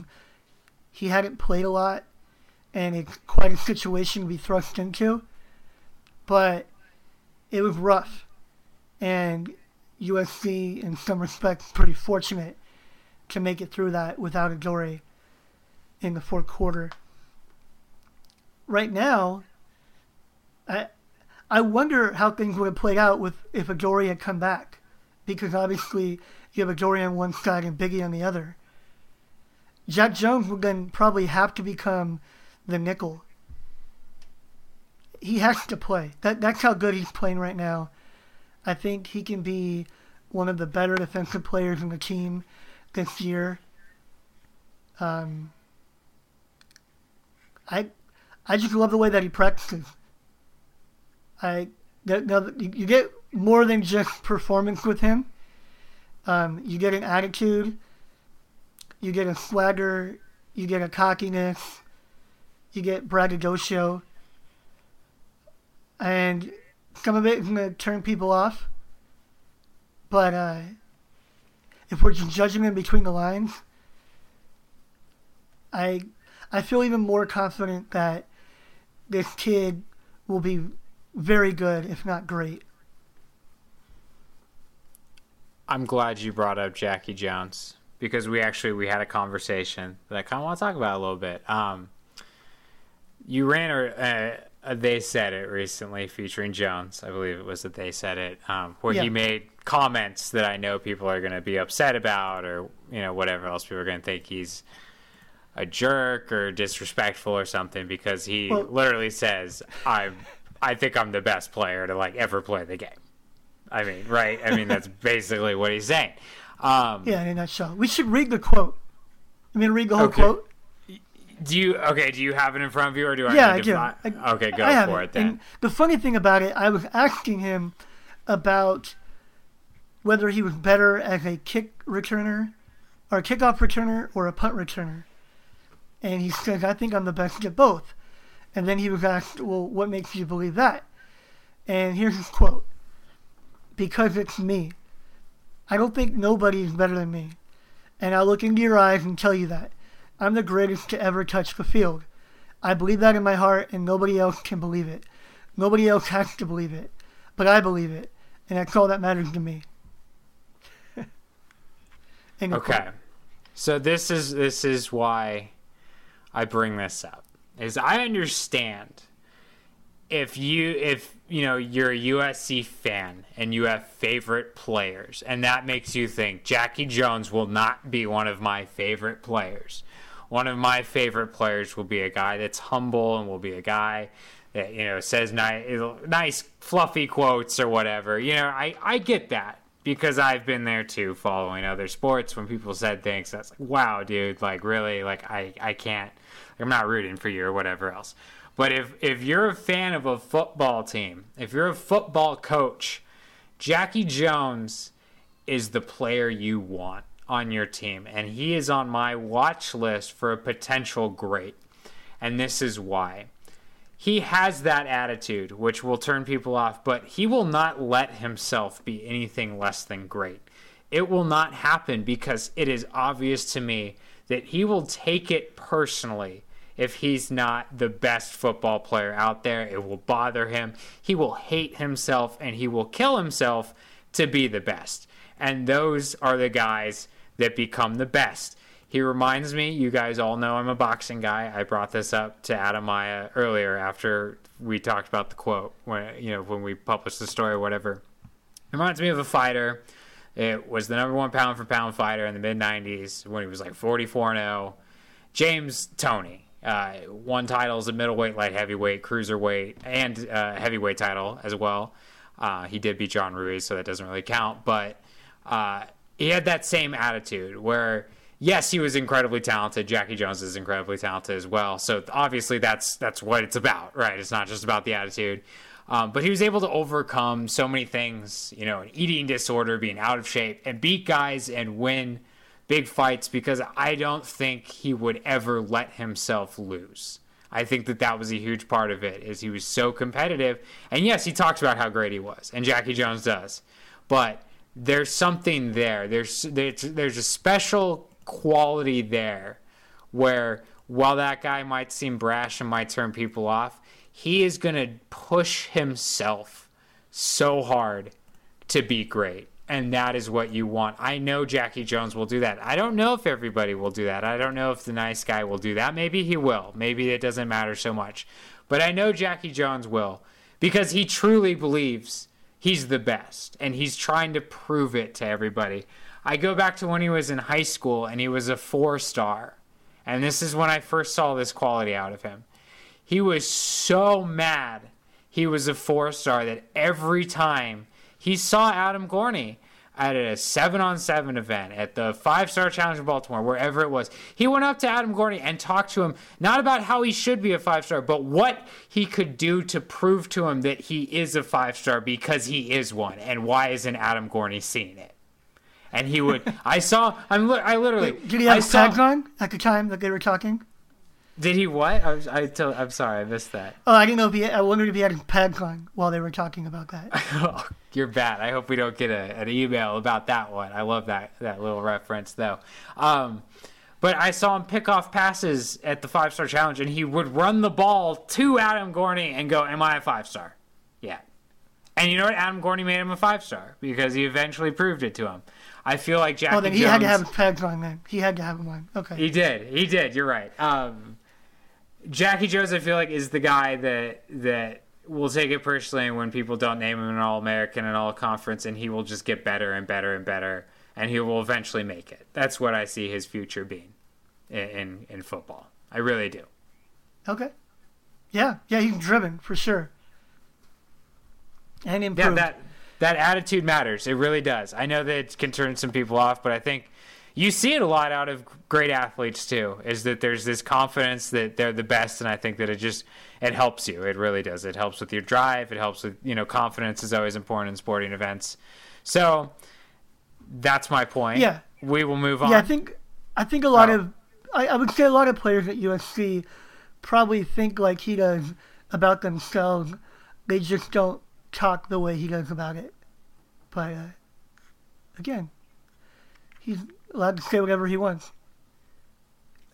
he hadn't played a lot and it's quite a situation to be thrust into. But it was rough. And USC, in some respects, pretty fortunate to make it through that without Adoree' in the fourth quarter. Right now, I I wonder how things would have played out with if Adoree' had come back, because obviously you have Adoree' on one [LAUGHS] side and Biggie on the other. Jack Jones would then probably have to become the nickel. He has to play. That that's how good he's playing right now. I think he can be one of the better defensive players in the team this year. Um, I I just love the way that he practices. I now you get more than just performance with him. Um, you get an attitude, you get a swagger, you get a cockiness, you get braggadocio, and some of it is gonna turn people off. But uh, if we're just judging between the lines, I I feel even more confident that this kid will be very good, if not great. I'm glad you brought up Jackie Jones because we actually we had a conversation that I kind of want to talk about a little bit. Um, you ran a, a, they said it recently featuring Jones. I believe it was that they said it um, where Yeah. he made comments that I know people are going to be upset about or you know whatever else people are going to think he's a jerk or disrespectful or something because he Well- literally says I'm I think I'm the best player to like ever play the game. I mean, right? I mean, that's basically what he's saying. Um, Yeah, in a nutshell. We should read the quote. I mean, read the whole Okay. quote. Do you okay? Do you have it in front of you, or do I? Yeah, need I to do. I- okay, go I for it, then. And the funny thing about it, I was asking him about whether he was better as a kick returner, or a kickoff returner, or a punt returner. And he says, I think I'm the best at both. And then he was asked, Well, what makes you believe that? And here's his quote Because it's me. I don't think nobody is better than me. And I'll look into your eyes and tell you that. I'm the greatest to ever touch the field. I believe that in my heart, and nobody else can believe it. Nobody else has to believe it. But I believe it. And that's all that matters to me. [LAUGHS] Okay. So this is this is why I bring this up. Is I understand if you if you know you're a USC fan and you have favorite players and that makes you think Jackie Jones will not be one of my favorite players. One of my favorite players will be a guy that's humble and will be a guy that you know says nice nice fluffy quotes or whatever. You know, I I get that. because I've been there too, following other sports. When people said things, that's like, wow, dude, like really, like I, I can't, I'm not rooting for you or whatever else. But if if you're a fan of a football team, if you're a football coach, Jackie Jones is the player you want on your team, and he is on my watch list for a potential great. And this is why he has that attitude, which will turn people off, but he will not let himself be anything less than great. It will not happen because it is obvious to me that he will take it personally if he's not the best football player out there. It will bother him. He will hate himself and he will kill himself to be the best. And those are the guys that become the best. He reminds me, you guys all know I'm a boxing guy. I brought this up to Adam Maya earlier after we talked about the quote when you know when we published the story or whatever. It reminds me of a fighter. It was the number one pound for pound fighter in the mid '90s when he was like 44 0. James Toney uh, won titles at middleweight, light heavyweight, cruiserweight, and uh, heavyweight title as well. Uh, he did beat John Ruiz, so that doesn't really count. But uh, he had that same attitude where yes, he was incredibly talented. Jackie Jones is incredibly talented as well. So obviously that's that's what it's about, right? It's not just about the attitude. Um, but he was able to overcome so many things, you know, an eating disorder, being out of shape, and beat guys and win big fights because I don't think he would ever let himself lose. I think that that was a huge part of it is he was so competitive. And yes, he talks about how great he was, and Jackie Jones does. But there's something there. There's there's, there's a special quality there where while that guy might seem brash and might turn people off, he is going to push himself so hard to be great. And that is what you want. I know Jackie Jones will do that. I don't know if everybody will do that. I don't know if the nice guy will do that. Maybe he will. Maybe it doesn't matter so much. But I know Jackie Jones will because he truly believes he's the best and he's trying to prove it to everybody. I go back to when he was in high school and he was a four star. And this is when I first saw this quality out of him. He was so mad he was a four star that every time he saw Adam Gorney at a seven on seven event at the five star challenge in Baltimore, wherever it was, he went up to Adam Gorney and talked to him not about how he should be a five star, but what he could do to prove to him that he is a five star because he is one. And why isn't Adam Gorney seeing it? and he would. [LAUGHS] I saw. I'm. I literally. Wait, did he have I his saw- on at the time that they were talking? Did he what? I was, I tell, I'm sorry, I missed that. Oh, I didn't know if he. I wondered if he had his pads on while they were talking about that. [LAUGHS] Oh, You're bad. I hope we don't get a, an email about that one. I love that that little reference though. Um, but I saw him pick off passes at the five star challenge, and he would run the ball to Adam Gorney and go, "Am I a five star?" Yeah. And you know what? Adam Gorney made him a five star because he eventually proved it to him. I feel like Jackie Oh, then he Jones. had to have his pads on. Then he had to have one. on. Okay. He did. He did. You're right. Um, Jackie Jones, I feel like, is the guy that that will take it personally when people don't name him an All American and All Conference, and he will just get better and better and better, and he will eventually make it. That's what I see his future being in in, in football. I really do. Okay. Yeah, yeah, he's driven for sure. And improved. Yeah, that that attitude matters. It really does. I know that it can turn some people off, but I think you see it a lot out of great athletes too. Is that there's this confidence that they're the best, and I think that it just it helps you. It really does. It helps with your drive. It helps with you know confidence is always important in sporting events. So that's my point. Yeah. we will move on. Yeah, I think I think a lot Oh. of I, I would say a lot of players at USC probably think like he does about themselves. They just don't talk the way he does about it. But uh, again, he's allowed to say whatever he wants.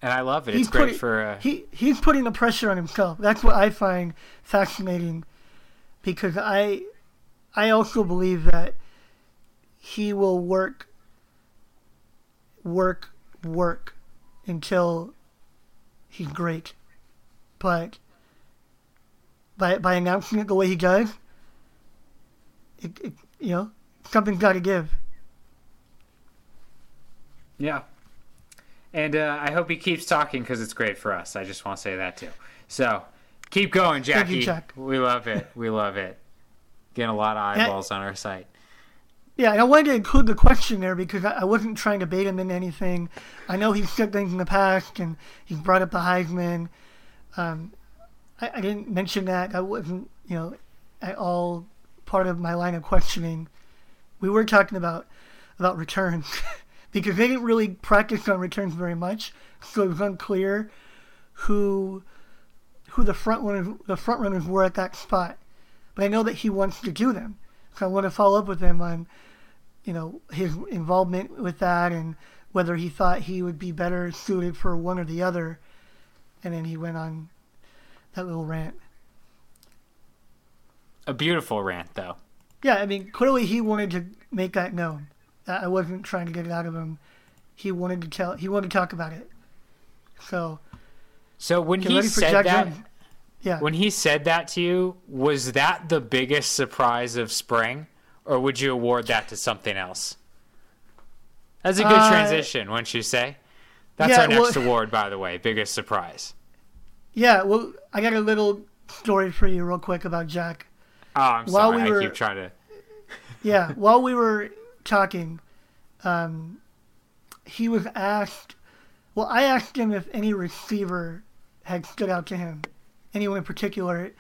and I love it. He's It's great putting- for. Uh, he he's putting the pressure on himself. That's what I find fascinating, because I I also believe that he will work work work until he's great, but by by announcing it the way he does, it, it you know something's got to give. Yeah. And uh, I hope he keeps talking because it's great for us. I just want to say that too. So keep going, Jackie. You, Jack. We love it. We love it. Getting a lot of eyeballs on our site. Yeah, and I wanted to include the question there because I I wasn't trying to bait him into anything. I know he's said things in the past and he's brought up the Heisman. Um, I, I didn't mention that. I wasn't, you know, at all part of my line of questioning. We were talking about about returns [LAUGHS] because they didn't really practice on returns very much, so it was unclear who who the front runners the front runners were at that spot. But I know that he wants to do them, so I want to follow up with him on you know his involvement with that and whether he thought he would be better suited for one or the other. And then he went on that little rant. A beautiful rant, though. Yeah, I mean, clearly he wanted to make that known. I I wasn't trying to get it out of him. He wanted to tell. He wanted to talk about it. So So when he said that, Jones. Yeah. when he said that to you, was that the biggest surprise of spring, or would you award that to something else? That's a good Uh, transition, wouldn't you say? That's yeah, our next well- award, by the way. Biggest surprise. yeah. Well, I got a little story for you, real quick, about Jack. Oh, I'm While sorry. we I were- keep trying to. Yeah. while we were talking, um, he was asked. Well, I asked him if any receiver had stood out to him, anyone in particular,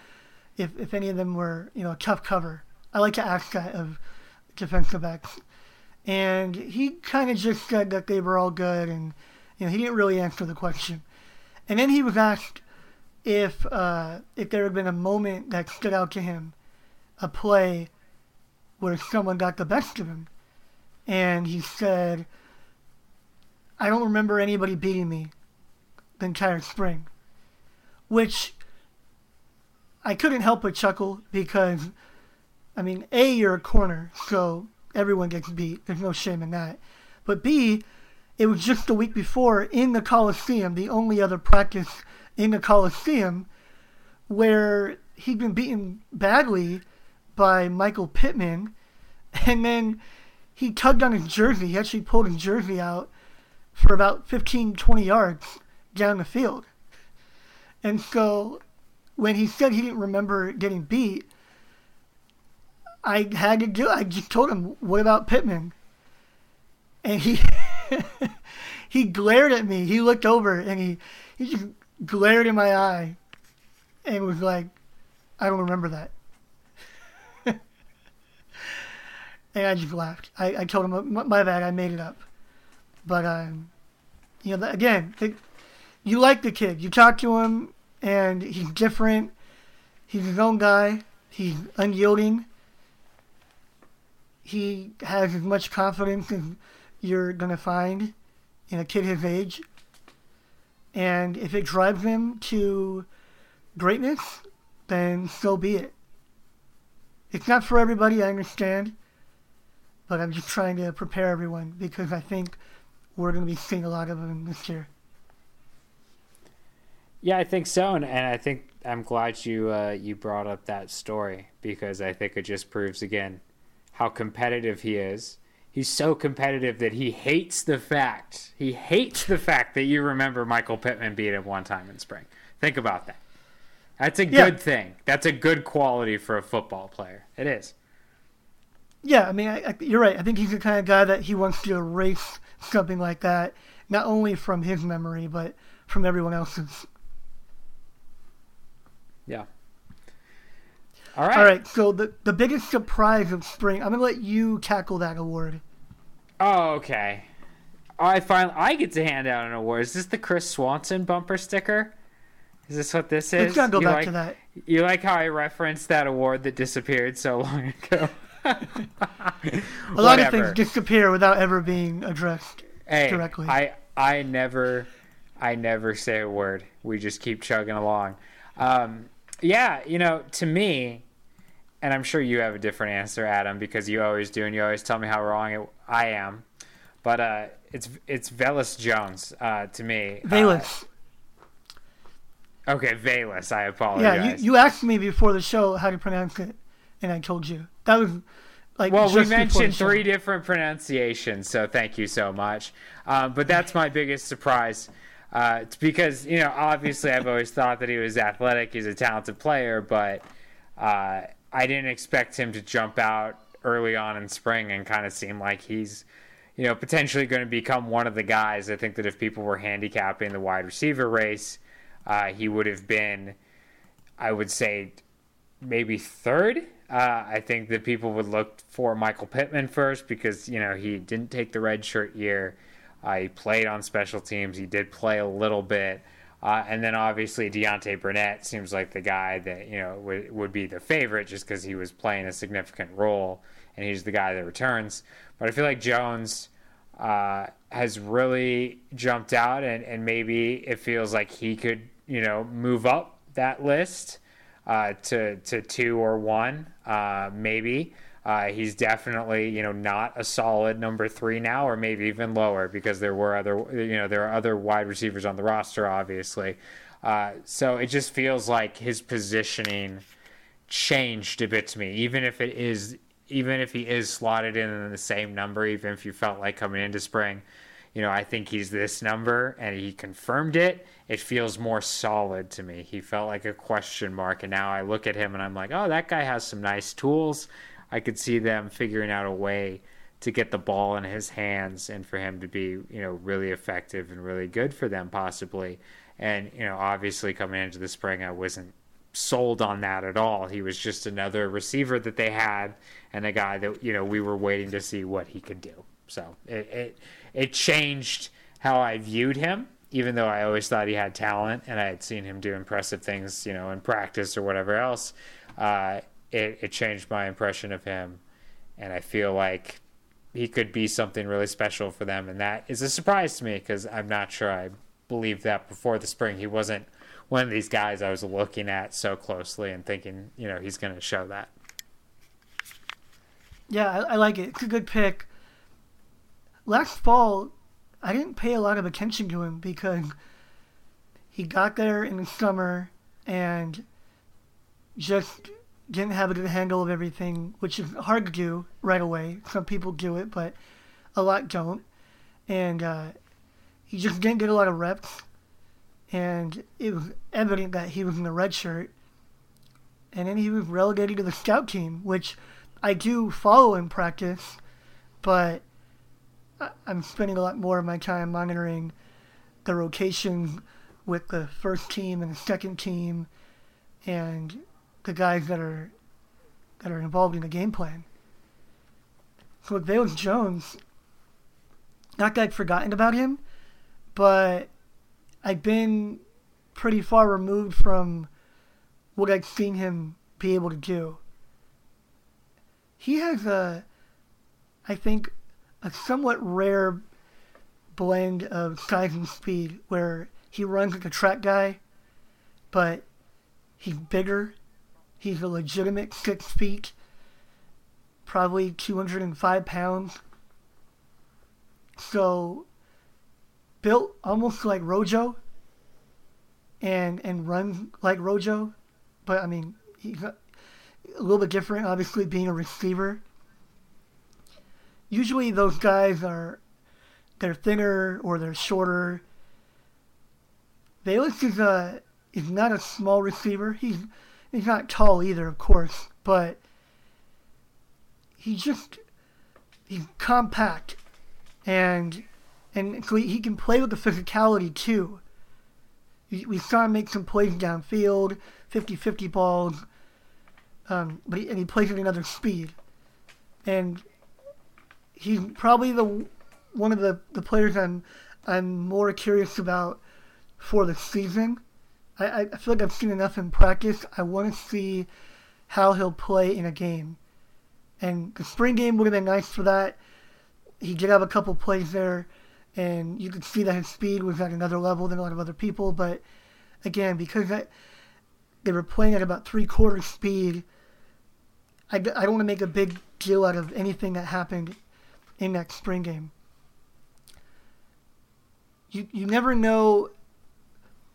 if if any of them were you know a tough cover. I like to ask that of defensive backs, and he kind of just said that they were all good, and you know he didn't really answer the question. And then he was asked if uh, if there had been a moment that stood out to him, a play where someone got the best of him, and he said, "I don't remember anybody beating me the entire spring," which I couldn't help but chuckle because, I mean, a you're a corner, so everyone gets beat. There's no shame in that, but b it was just the week before in the Coliseum, the only other practice in the Coliseum, where he'd been beaten badly by Michael Pittman, and then he tugged on his jersey. He actually pulled his jersey out for about 15, 20 yards down the field. And so when he said he didn't remember getting beat, I had to do I just told him, what about Pittman? And he [LAUGHS] he glared at me. He looked over and he, he just glared in my eye and was like, I don't remember that. And I just laughed. I, I told him, my bad, I made it up. But, um, you know, again, it, you like the kid. You talk to him, and he's different. He's his own guy. He's unyielding. He has as much confidence as you're going to find in a kid his age. And if it drives him to greatness, then so be it. It's not for everybody, I understand. But I'm just trying to prepare everyone because I think we're going to be seeing a lot of them this year. Yeah, I think so, and, and I think I'm glad you uh, you brought up that story because I think it just proves again how competitive he is. He's so competitive that he hates the fact he hates the fact that you remember Michael Pittman beat him one time in spring. Think about that. That's a Yeah. good thing. That's a good quality for a football player. It is. Yeah, I mean, I, I, you're right. I think he's the kind of guy that he wants to erase something like that, not only from his memory, but from everyone else's. Yeah. All right. All right, so the, the biggest surprise of spring, I'm going to let you tackle that award. Oh, okay. I finally I get to hand out an award. Is this the Chris Swanson bumper sticker? Is this what this is? Let's go You back like, to that. You like how I referenced that award that disappeared so [LAUGHS] long ago? [LAUGHS] A lot of things disappear without ever being addressed hey, directly. I I never I never say a word. We just keep chugging along. Um, yeah, you know, to me, and I'm sure you have a different answer, Adam, because you always do, and you always tell me how wrong it, I am. But uh, it's it's Velus Jones uh, to me. Uh, okay, Velus. I apologize. yeah, you, you asked me before the show how to pronounce it, and I told you. That was like Well, we just before the mentioned three different pronunciations, so thank you so much. Um, but that's my biggest surprise. Uh, it's because, you know, obviously I've always thought that he was athletic, he's a talented player, but uh, I didn't expect him to jump out early on in spring and kind of seem like he's, you know, potentially going to become one of the guys. I think that if people were handicapping the wide receiver race, uh, he would have been, I would say, maybe third. Uh, I think that people would look for Michael Pittman first because you know he didn't take the red shirt year. Uh, he played on special teams. He did play a little bit. Uh, and then obviously Deontay Burnett seems like the guy that you know would, would be the favorite just because he was playing a significant role and he's the guy that returns. But I feel like Jones uh, has really jumped out and, and maybe it feels like he could you know move up that list uh, to to two or one uh, maybe. Uh, he's definitely, you know, not a solid number three now, or maybe even lower, because there were other, you know, there are other wide receivers on the roster, obviously. Uh, so it just feels like his positioning changed a bit to me, even if it is, even if he is slotted in in the same number, even if you felt like coming into spring, you know, I think he's this number, and he confirmed it. It feels more solid to me. He felt like a question mark, and now I look at him and I'm like, oh, that guy has some nice tools. I could see them figuring out a way to get the ball in his hands and for him to be, you know, really effective and really good for them possibly. And, you know, obviously coming into the spring I wasn't sold on that at all. He was just another receiver that they had and a guy that, you know, we were waiting to see what he could do. So it it, it changed how I viewed him, even though I always thought he had talent and I had seen him do impressive things, you know, in practice or whatever else. Uh, it, it changed my impression of him. And I feel like he could be something really special for them. And that is a surprise to me because I'm not sure I believed that before the spring. He wasn't one of these guys I was looking at so closely and thinking, you know, he's going to show that. Yeah, I, I like it. It's a good pick. Last fall, I didn't pay a lot of attention to him because he got there in the summer and just didn't have a good handle of everything, which is hard to do right away. Some people do it, but a lot don't. And uh, he just didn't get a lot of reps. And it was evident that he was in the red shirt. And then he was relegated to the scout team, which I do follow in practice, but I'm spending a lot more of my time monitoring the rotation with the first team and the second team and the guys that are that are involved in the game plan. So with Velus Jones, not that I'd forgotten about him, but I've been pretty far removed from what I've seen him be able to do. He has a, I think, a somewhat rare blend of size and speed where he runs like a track guy, but he's bigger He's a legitimate six feet, probably 205 pounds. So, built almost like Rojo and and run like Rojo, but I mean, he's a little bit different, obviously, being a receiver. Usually, those guys are they're thinner or they're shorter. Velus is a is not a small receiver. He's He's not tall either, of course, but he's just he's compact, and and so he can play with the physicality too. We saw him make some plays downfield, 50-50 balls, um, but he, and he plays at another speed, and he's probably the one of the, the players I'm I'm more curious about for the season I, I feel like I've seen enough in practice. I want to see how he'll play in a game. And the spring game would have been nice for that. He did have a couple plays there, and you could see that his speed was at another level than a lot of other people. But again, because that, they were playing at about three quarter speed, I, I don't want to make a big deal out of anything that happened in that spring game. You, you never know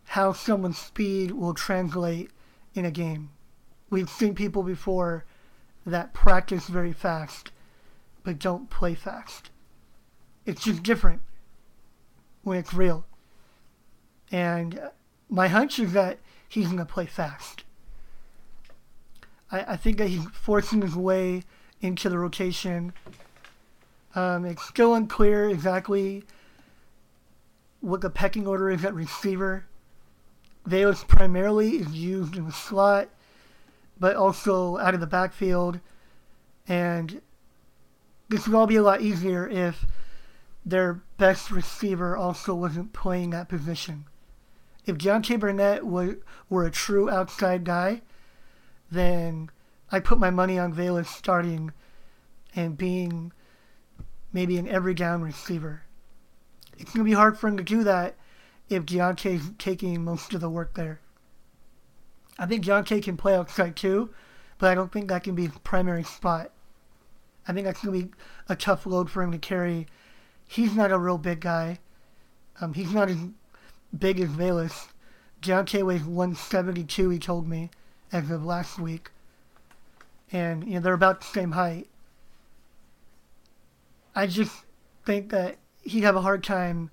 how someone's speed will translate in a game. We've seen people before that practice very fast but don't play fast. It's just different when it's real. And uh, my hunch is that he's going to play fast. I, I think that he's forcing his way into the rotation. Um, it's still unclear exactly what the pecking order is at receiver. Velus primarily is used in the slot, but also out of the backfield. And this would all be a lot easier if their best receiver also wasn't playing that position. If Deontay Burnett were, were a true outside guy, then I put my money on Velus starting and being maybe an every down receiver. It's going to be hard for him to do that if Deontay's taking most of the work there. I think Deontay can play outside too, but I don't think that can be his primary spot. I think that's going to be a tough load for him to carry. He's not a real big guy. Um, he's not as big as Velus. Deontay weighs 172, he told me, as of last week. And, you know, they're about the same height. I just think that he'd have a hard time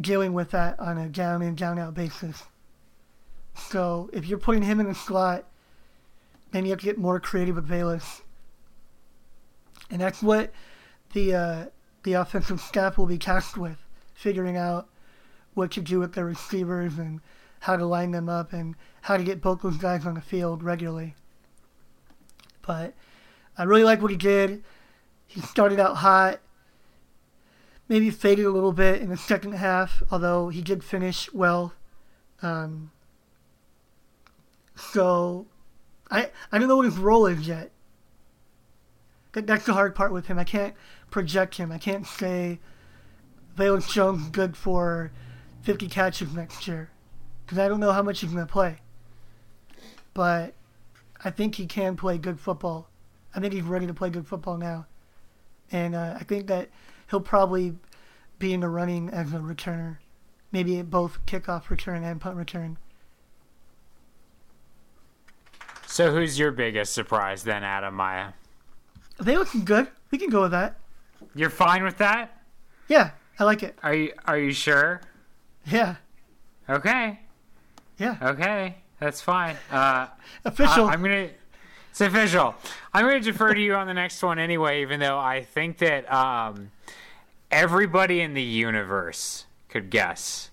dealing with that on a down in, down out basis. So if you're putting him in the slot, then you have to get more creative with Velus. And that's what the uh, the offensive staff will be tasked with, figuring out what to do with their receivers and how to line them up and how to get both those guys on the field regularly. But I really like what he did. He started out hot, maybe faded a little bit in the second half, although he did finish well. Um, so I I don't know what his role is yet. That, that's the hard part with him. I can't project him. I can't say Velus Jones good for 50 catches next year because I don't know how much he's going to play. But I think he can play good football. I think he's ready to play good football now. And uh, I think that he'll probably be in the running as a returner. Maybe both kickoff return and punt return. So who's your biggest surprise then, Adam Maya? They looking good. We can go with that. You're fine with that? Yeah, I like it. Are you Are you sure? Yeah, Okay. yeah. Okay. That's fine. Uh, [LAUGHS] Official. I, am gonna. It's official. I'm gonna defer to you on the next one anyway, even though I think that um, everybody in the universe could guess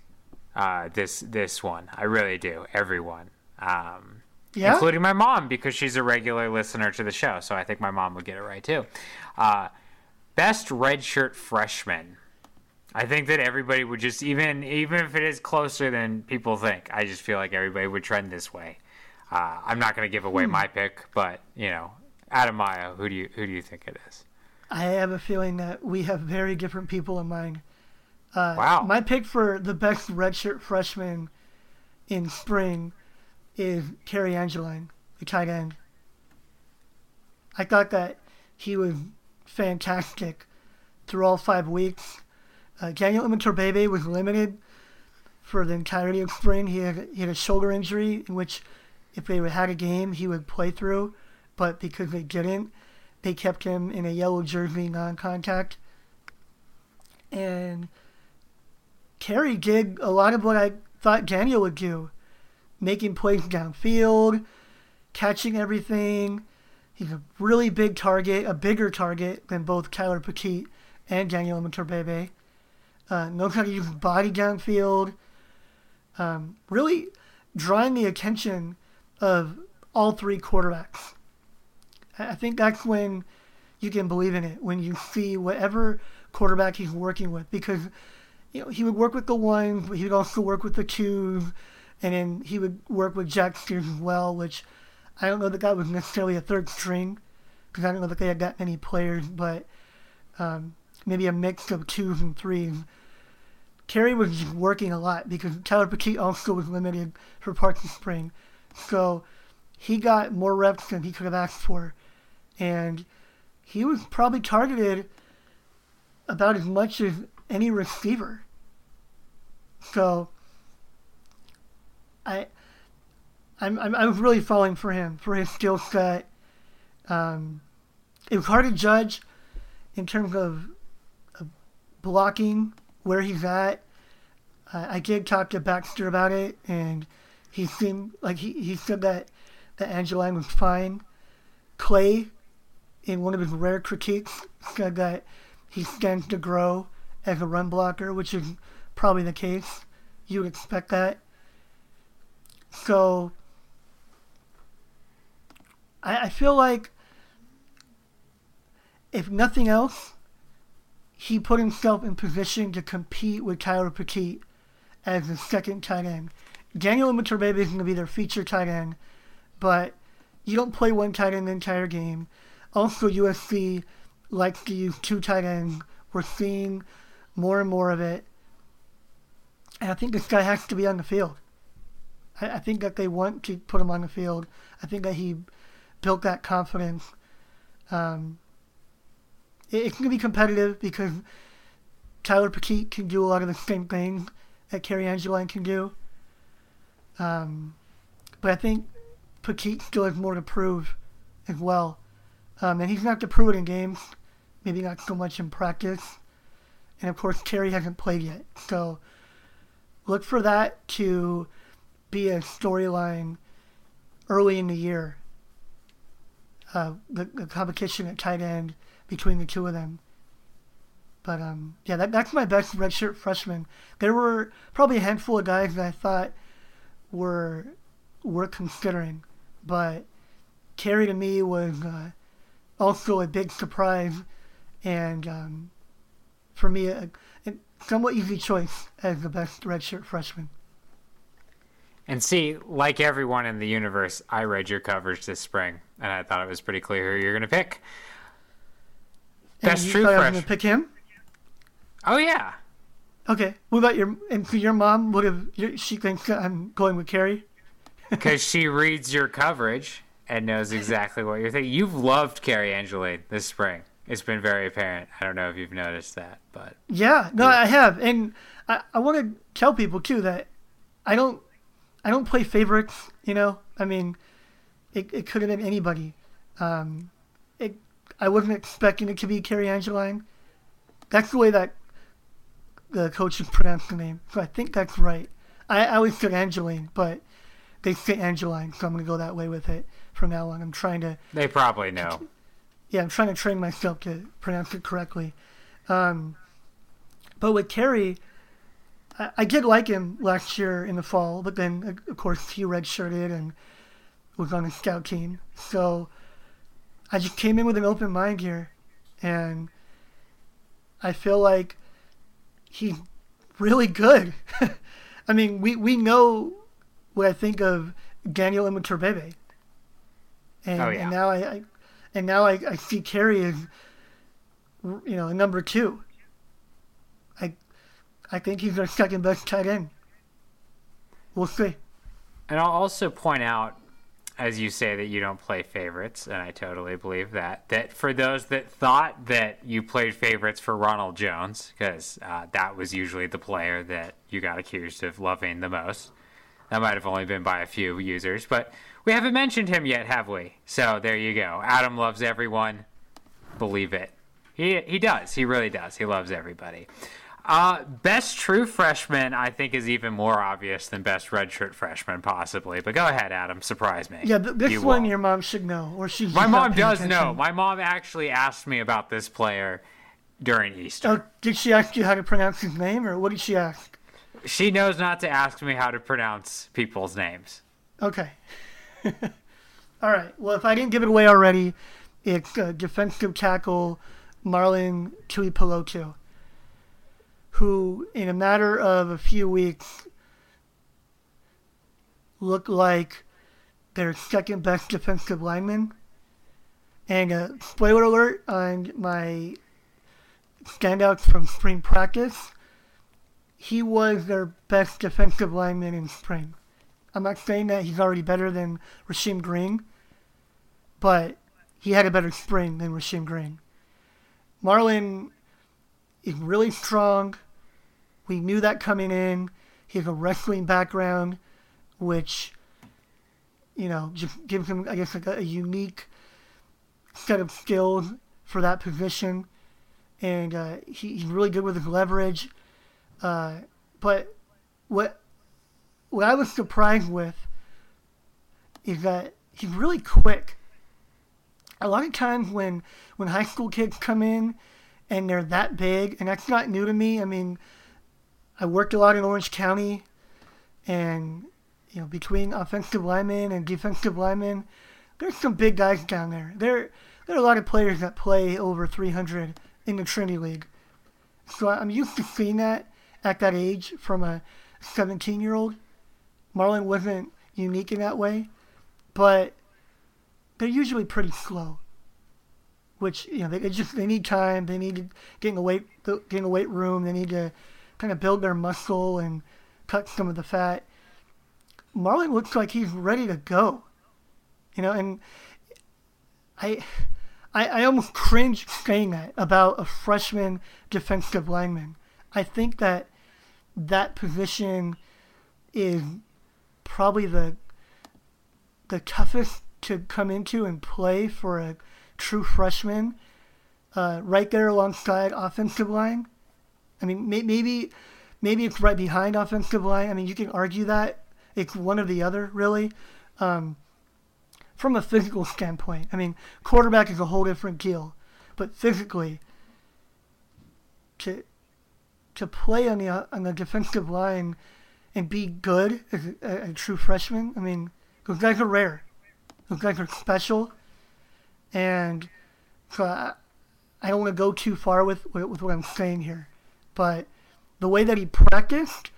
uh, this this one. I really do. Everyone. Um, yeah. including my mom because she's a regular listener to the show. So I think my mom would get it right too. Uh, best redshirt freshman. I think that everybody would just even even if it is closer than people think. I just feel like everybody would trend this way. Uh, I'm not going to give away Hmm. my pick, but you know, Adam Maya, who do you who do you think it is? I have a feeling that we have very different people in mind. Uh, Wow. My pick for the best redshirt freshman in spring is Cary Angeline, the tight end. I thought that he was fantastic through all five weeks. Uh, Daniel Imatorbhebhe was limited for the entirety of spring. He had, he had a shoulder injury in which, if they had a game, he would play through. But because they didn't, they kept him in a yellow jersey non-contact. And Cary did a lot of what I thought Daniel would do, making plays downfield, catching everything. He's a really big target, a bigger target than both Tyler Petite and Daniel Imatorbhebhe. Uh, knows how to use body downfield. Um, really drawing the attention of all three quarterbacks. I think that's when you can believe in it, when you see whatever quarterback he's working with. Because, you know, he would work with the ones, but he would also work with the twos, and then he would work with Jack Sears as well, which I don't know that that was necessarily a third string, because I don't know that they had that many players, but um, maybe a mix of twos and threes. Cary was working a lot because Tyler Petite also was limited for parts of spring. So he got more reps than he could have asked for. And he was probably targeted about as much as any receiver. So I I'm, I'm I was really falling for him for his skill set. Um, it was hard to judge in terms of, of blocking where he's at. Uh, I did talk to Baxter about it, and he seemed like he, he said that that Angeline was fine. Clay in one of his rare critiques, said that he stands to grow as a run blocker, which is probably the case. You would expect that. So I, I feel like if nothing else, he put himself in position to compete with Tyler Petite as the second tight end. Daniel Imatorbhebhe is going to be their feature tight end, but you don't play one tight end the entire game. Also, USC likes to use two tight ends. We're seeing more and more of it. And I think this guy has to be on the field. I, I think that they want to put him on the field. I think that he built that confidence. Um, it, it's going to be competitive because Tyler Petite can do a lot of the same things that Cary Angeline can do. Um, but I think Petite still has more to prove as well. Um, and he's not to have to prove it in games, maybe not so much in practice. And of course, Cary hasn't played yet. So look for that to be a storyline early in the year. Uh, the, the competition at tight end between the two of them. But um, yeah, that, that's my best redshirt freshman. There were probably a handful of guys that I thought were worth considering, but Cary to me was uh, also a big surprise, and um, for me, a, a somewhat easy choice as the best redshirt freshman. And see, like everyone in the universe, I read your coverage this spring, and I thought it was pretty clear who you're going to pick. You true thought I was gonna pick him. Oh yeah, Okay. What about your your mom? Would have she thinks I'm going with Cary? [LAUGHS] because she reads your coverage and knows exactly what you're thinking. You've loved Cary Angeline this spring. It's been very apparent. I don't know if you've noticed that, but Yeah, no, I have, and I, I want to tell people too that I don't I don't play favorites. You know, I mean, it, it could have been anybody. Um, it I wasn't expecting it to be Cary Angeline. That's the way that the coaches pronounce the name, so I think that's right. I, I always said Angeline, but they say Angeline, so I'm gonna go that way with it from now on. I'm trying to they probably know. yeah, I'm trying to train myself to pronounce it correctly. Um, but with Cary, I, I did like him last year in the fall, but then of- of course he redshirted and was on the scout team. So I just came in with an open mind here, and I feel like he's really good. [LAUGHS] I mean, we, we know what I think of Daniel Imatorbhebhe. And, Oh, yeah. and now I, I and now I, I see Cary as you know number two. I I think he's our second best tight end. We'll see. And I'll also point out, as you say, that you don't play favorites, and I totally believe that. That for those that thought that you played favorites for Ronald Jones, because uh, that was usually the player that you got accused of loving the most. That might have only been by a few users, but we haven't mentioned him yet, have we? So there you go. Adam loves everyone. Believe it. He he does. He really does. He loves everybody. Uh, best true freshman, I think, is even more obvious than best redshirt freshman, possibly. But go ahead, Adam. Surprise me. Yeah, this You one won't. your mom should know, or she's My mom does know. My mom actually asked me about this player during Easter. Oh, did she ask you how to pronounce his name, or what did she ask? She knows not to ask me how to pronounce people's names. Okay. [LAUGHS] All right. Well, if I didn't give it away already, it's uh, defensive tackle Marlon Tuipulotu, who, in a matter of a few weeks, looked like their second best defensive lineman. And uh, spoiler alert on my standouts from spring practice, he was their best defensive lineman in spring. I'm not saying that he's already better than Rasheem Green, but he had a better spring than Rasheem Green. Marlon is really strong. We knew that coming in. He has a wrestling background, which, you know, just gives him, I guess, like a, a unique set of skills for that position. And uh, he, he's really good with his leverage. Uh, but what what I was surprised with is that he's really quick. a lot of times when when high school kids come in and they're that big, and that's not new to me. I mean, I worked a lot in Orange County, and you know, between [LAUGHS] offensive linemen and defensive linemen, there's some big guys down there. There, there are a lot of players that play over 300 in the Trinity League. So I'm used to seeing that at that age from a 17 year old. Marlon wasn't unique in that way, but they're usually pretty slow. Which you know they, they just they need time. They need to get in the weight get in the weight room. They need to kind of build their muscle and cut some of the fat. Marlon looks like he's ready to go. You know, and I, I, I almost cringe saying that about a freshman defensive lineman. I think that that position is probably the the toughest to come into and play for a true freshman. Uh, right there alongside offensive line. I mean, may, maybe maybe it's right behind offensive line. I mean, you can argue that it's one or the other, really. Um, from a physical standpoint, I mean, quarterback is a whole different deal, but physically, to to play on the on the defensive line and be good as a, a true freshman, I mean, those guys are rare. Those guys are special, and so I, I don't want to go too far with with what I'm saying here, but the way that he practiced,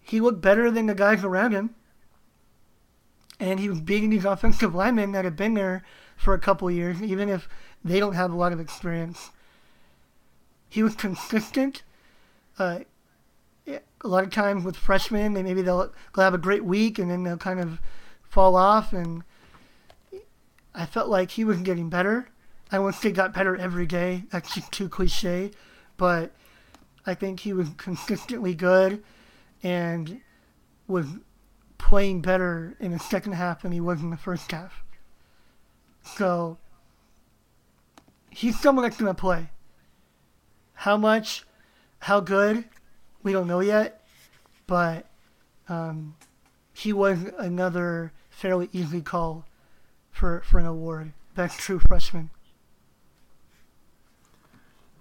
he looked better than the guys around him. And he was beating these offensive linemen that have been there for a couple years, even if they don't have a lot of experience. He was consistent. Uh, a lot of times with freshmen, they maybe they'll, they'll have a great week and then they'll kind of fall off. And I felt like he was getting better. I won't say got better every day. That's just too cliche. But I think he was [LAUGHS] consistently good and was playing better in the second half than he was in the first half. So he's someone that's going to play. How much, how good, we don't know yet, but um, he was another fairly easy call for, for an award. Best true freshman.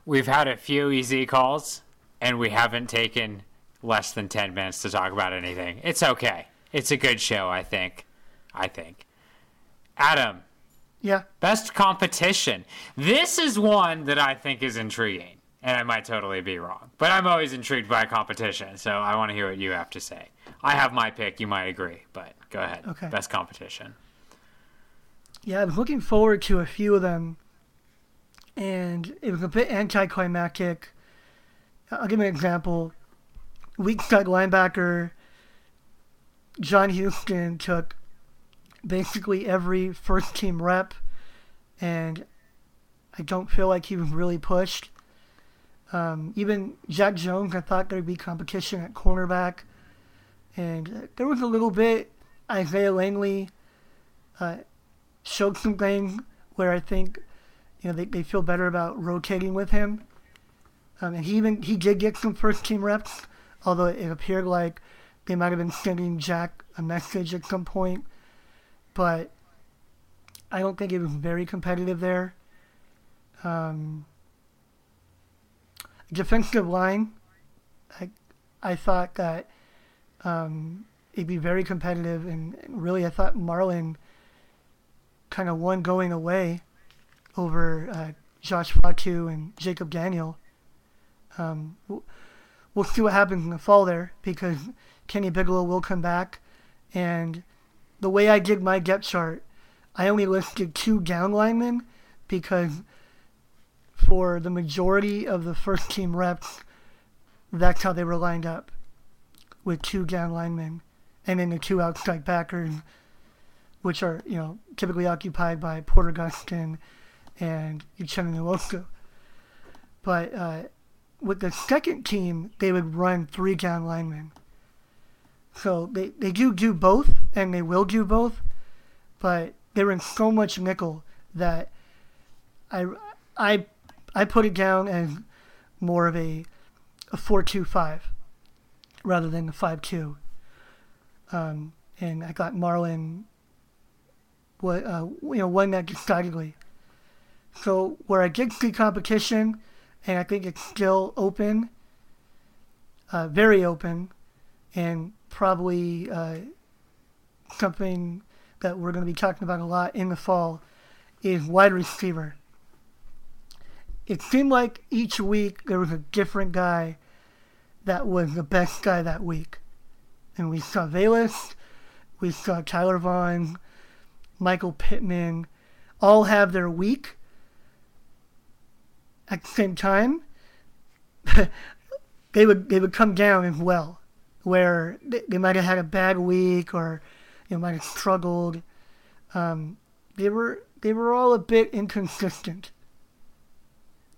We've had a few easy calls, and we haven't taken less than 10 minutes to talk about anything. It's okay. It's a good show, I think. I think. Adam, Yeah. best competition. This is one that I think is intriguing, and I might totally be wrong. But I'm always intrigued by competition, so I want to hear what you have to say. I have my pick. You might agree, but go ahead. Okay. Best competition. Yeah, I'm looking forward to a few of them, and it was a bit anticlimactic. I'll give you an example. Weak side linebacker John Houston took basically every first team rep, and I don't feel like he was really pushed. Um, even Jack Jones, I thought there'd be competition at cornerback, and there was a little bit. Isaiah Langley uh, showed some things where I think you know they, they feel better about rotating with him. Um, and he even he did get some first team reps, although it appeared like they might have been sending Jack a message at some point. But I don't think it was very competitive there. Um, defensive line, I I thought that um, it'd be very competitive, and really I thought Marlon kind of won going away over uh, Josh Fatu and Jacob Daniel. Um, we'll, see what happens in the fall there because Kenny Bigelow will come back, and the way I did my depth chart, I only listed two down linemen because for the majority of the first team reps, that's how they were lined up with two down linemen and then the two outside backers, which are, you know, typically occupied by Porter Gustin and Uchenna Nwosu. But uh, with the second team, they would run three down linemen. So they, they do do both, and they will do both, but they're in so much nickel that I, I, I put it down as more of a, a 4-2-5 rather than a 5-2. Um, and I got Marlon, what uh, you know, won that decidedly So where I did see competition, and I think it's still open, uh, very open, and probably uh, something that we're going to be talking about a lot in the fall is wide receiver. It seemed like each week there was a different guy that was the best guy that week. And we saw Velus, we saw Tyler Vaughn, Michael Pittman, all have their week at the same time. [LAUGHS] they would they would come down as well, where they, they might have had a bad week or you know might have struggled. Um, they were they were all a bit inconsistent,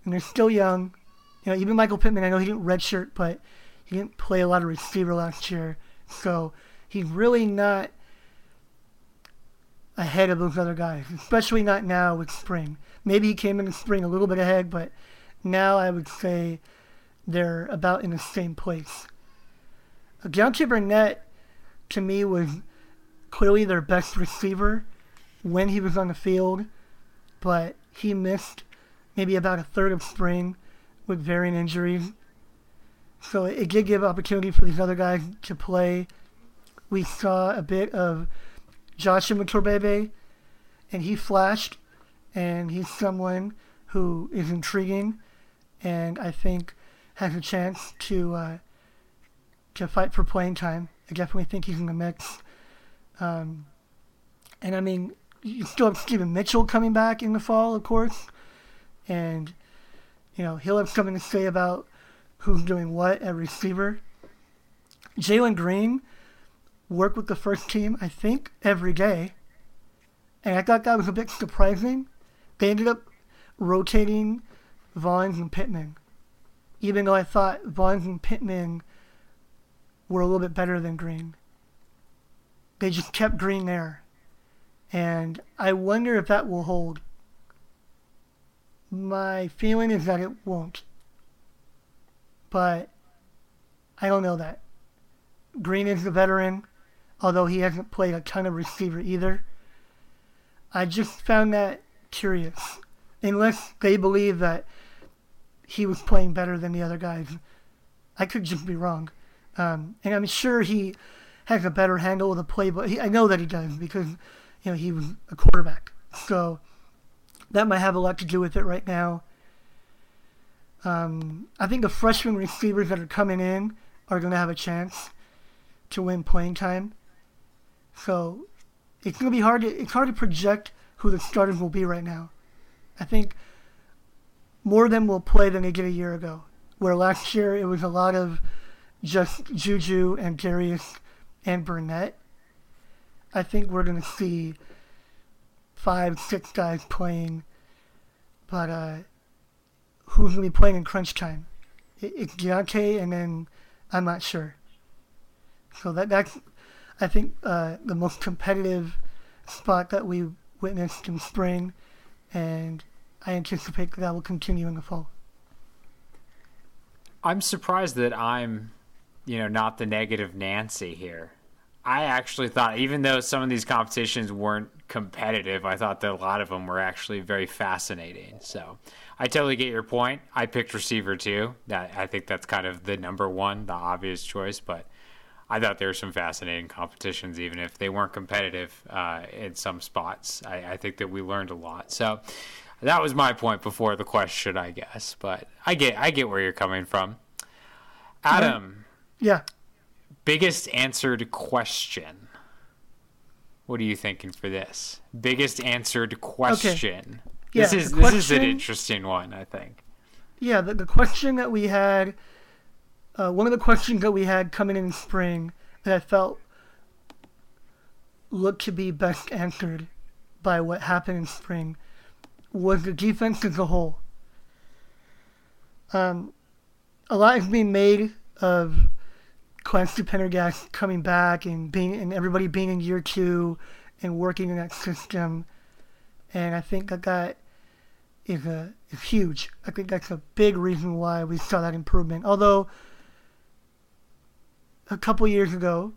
and they're still young. You know, even Michael Pittman. I know he didn't redshirt, but he didn't play a lot of receiver last year, so he's really not ahead of those other guys, especially not now with spring. Maybe he came in the spring a little bit ahead, but now I would say they're about in the same place. Deontay Burnett, to me, was clearly their best receiver when he was on the field, but he missed maybe about a third of spring with varying injuries. So it did give opportunity for these other guys to play. We saw a bit of Joshua Imatorbhebhe, and he flashed, and he's someone who is intriguing, and I think has a chance to uh, to fight for playing time. I definitely think he's in the mix. Um, and I mean, you still have Steven Mitchell coming back in the fall, of course, and you know he'll have something to say about who's doing what at receiver. Jalen Greene worked with the first team, I think, every day. And I thought that was a bit surprising. They ended up rotating Vaughns and Pittman. Even though I thought Vaughns and Pittman were a little bit better than Greene. They just kept Greene there. And I wonder if that will hold. My feeling is that it won't. But I don't know that. Greene is the veteran although he hasn't played a ton of receiver either. I just found that curious. Unless they believe that he was playing better than the other guys. I could just be wrong. Um, and I'm sure he has a better handle of the play, but he, I know that he does because you know he was a quarterback. So that might have a lot to do with it right now. Um, I think the freshman receivers that are coming in are going to have a chance to win playing time. So it's gonna be hard to it's hard to project who the starters will be right now. I think more of them will play than they did a year ago. Where last year it was a lot of just Juju and Darreus and Burnett. I think we're gonna see five, six guys playing, but uh, who's gonna be playing in crunch time? It, it's Deontay, and then I'm not sure. So that that's I think uh, the most competitive spot that we witnessed in spring, and I anticipate that, will continue in the fall. I'm surprised that I'm, you know, not the negative Nancy here. I actually thought, even though some of these competitions weren't competitive, I thought that a lot of them were actually very fascinating. So I totally get your point. I picked receiver too. That I think that's kind of the number one, the obvious choice, but I thought there were some fascinating competitions, even if they weren't competitive uh, in some spots. I, I, think that we learned a lot. So that was my point before the question, I guess. But I get I get where you're coming from. Adam. Yeah. Biggest answered question. What are you thinking for this? Biggest answered question. Okay. Yeah, this is question, this is an interesting one, I think. Yeah, the, the question that we had uh, one of the questions that we had coming in spring that I felt looked to be best answered by what happened in spring was the defense as a whole. Um, a lot is being made of Clancy Pendergast coming back and being and everybody being in year two and working in that system, and I think that that is a is huge. I think that's a big reason why we saw that improvement. Although a couple years ago,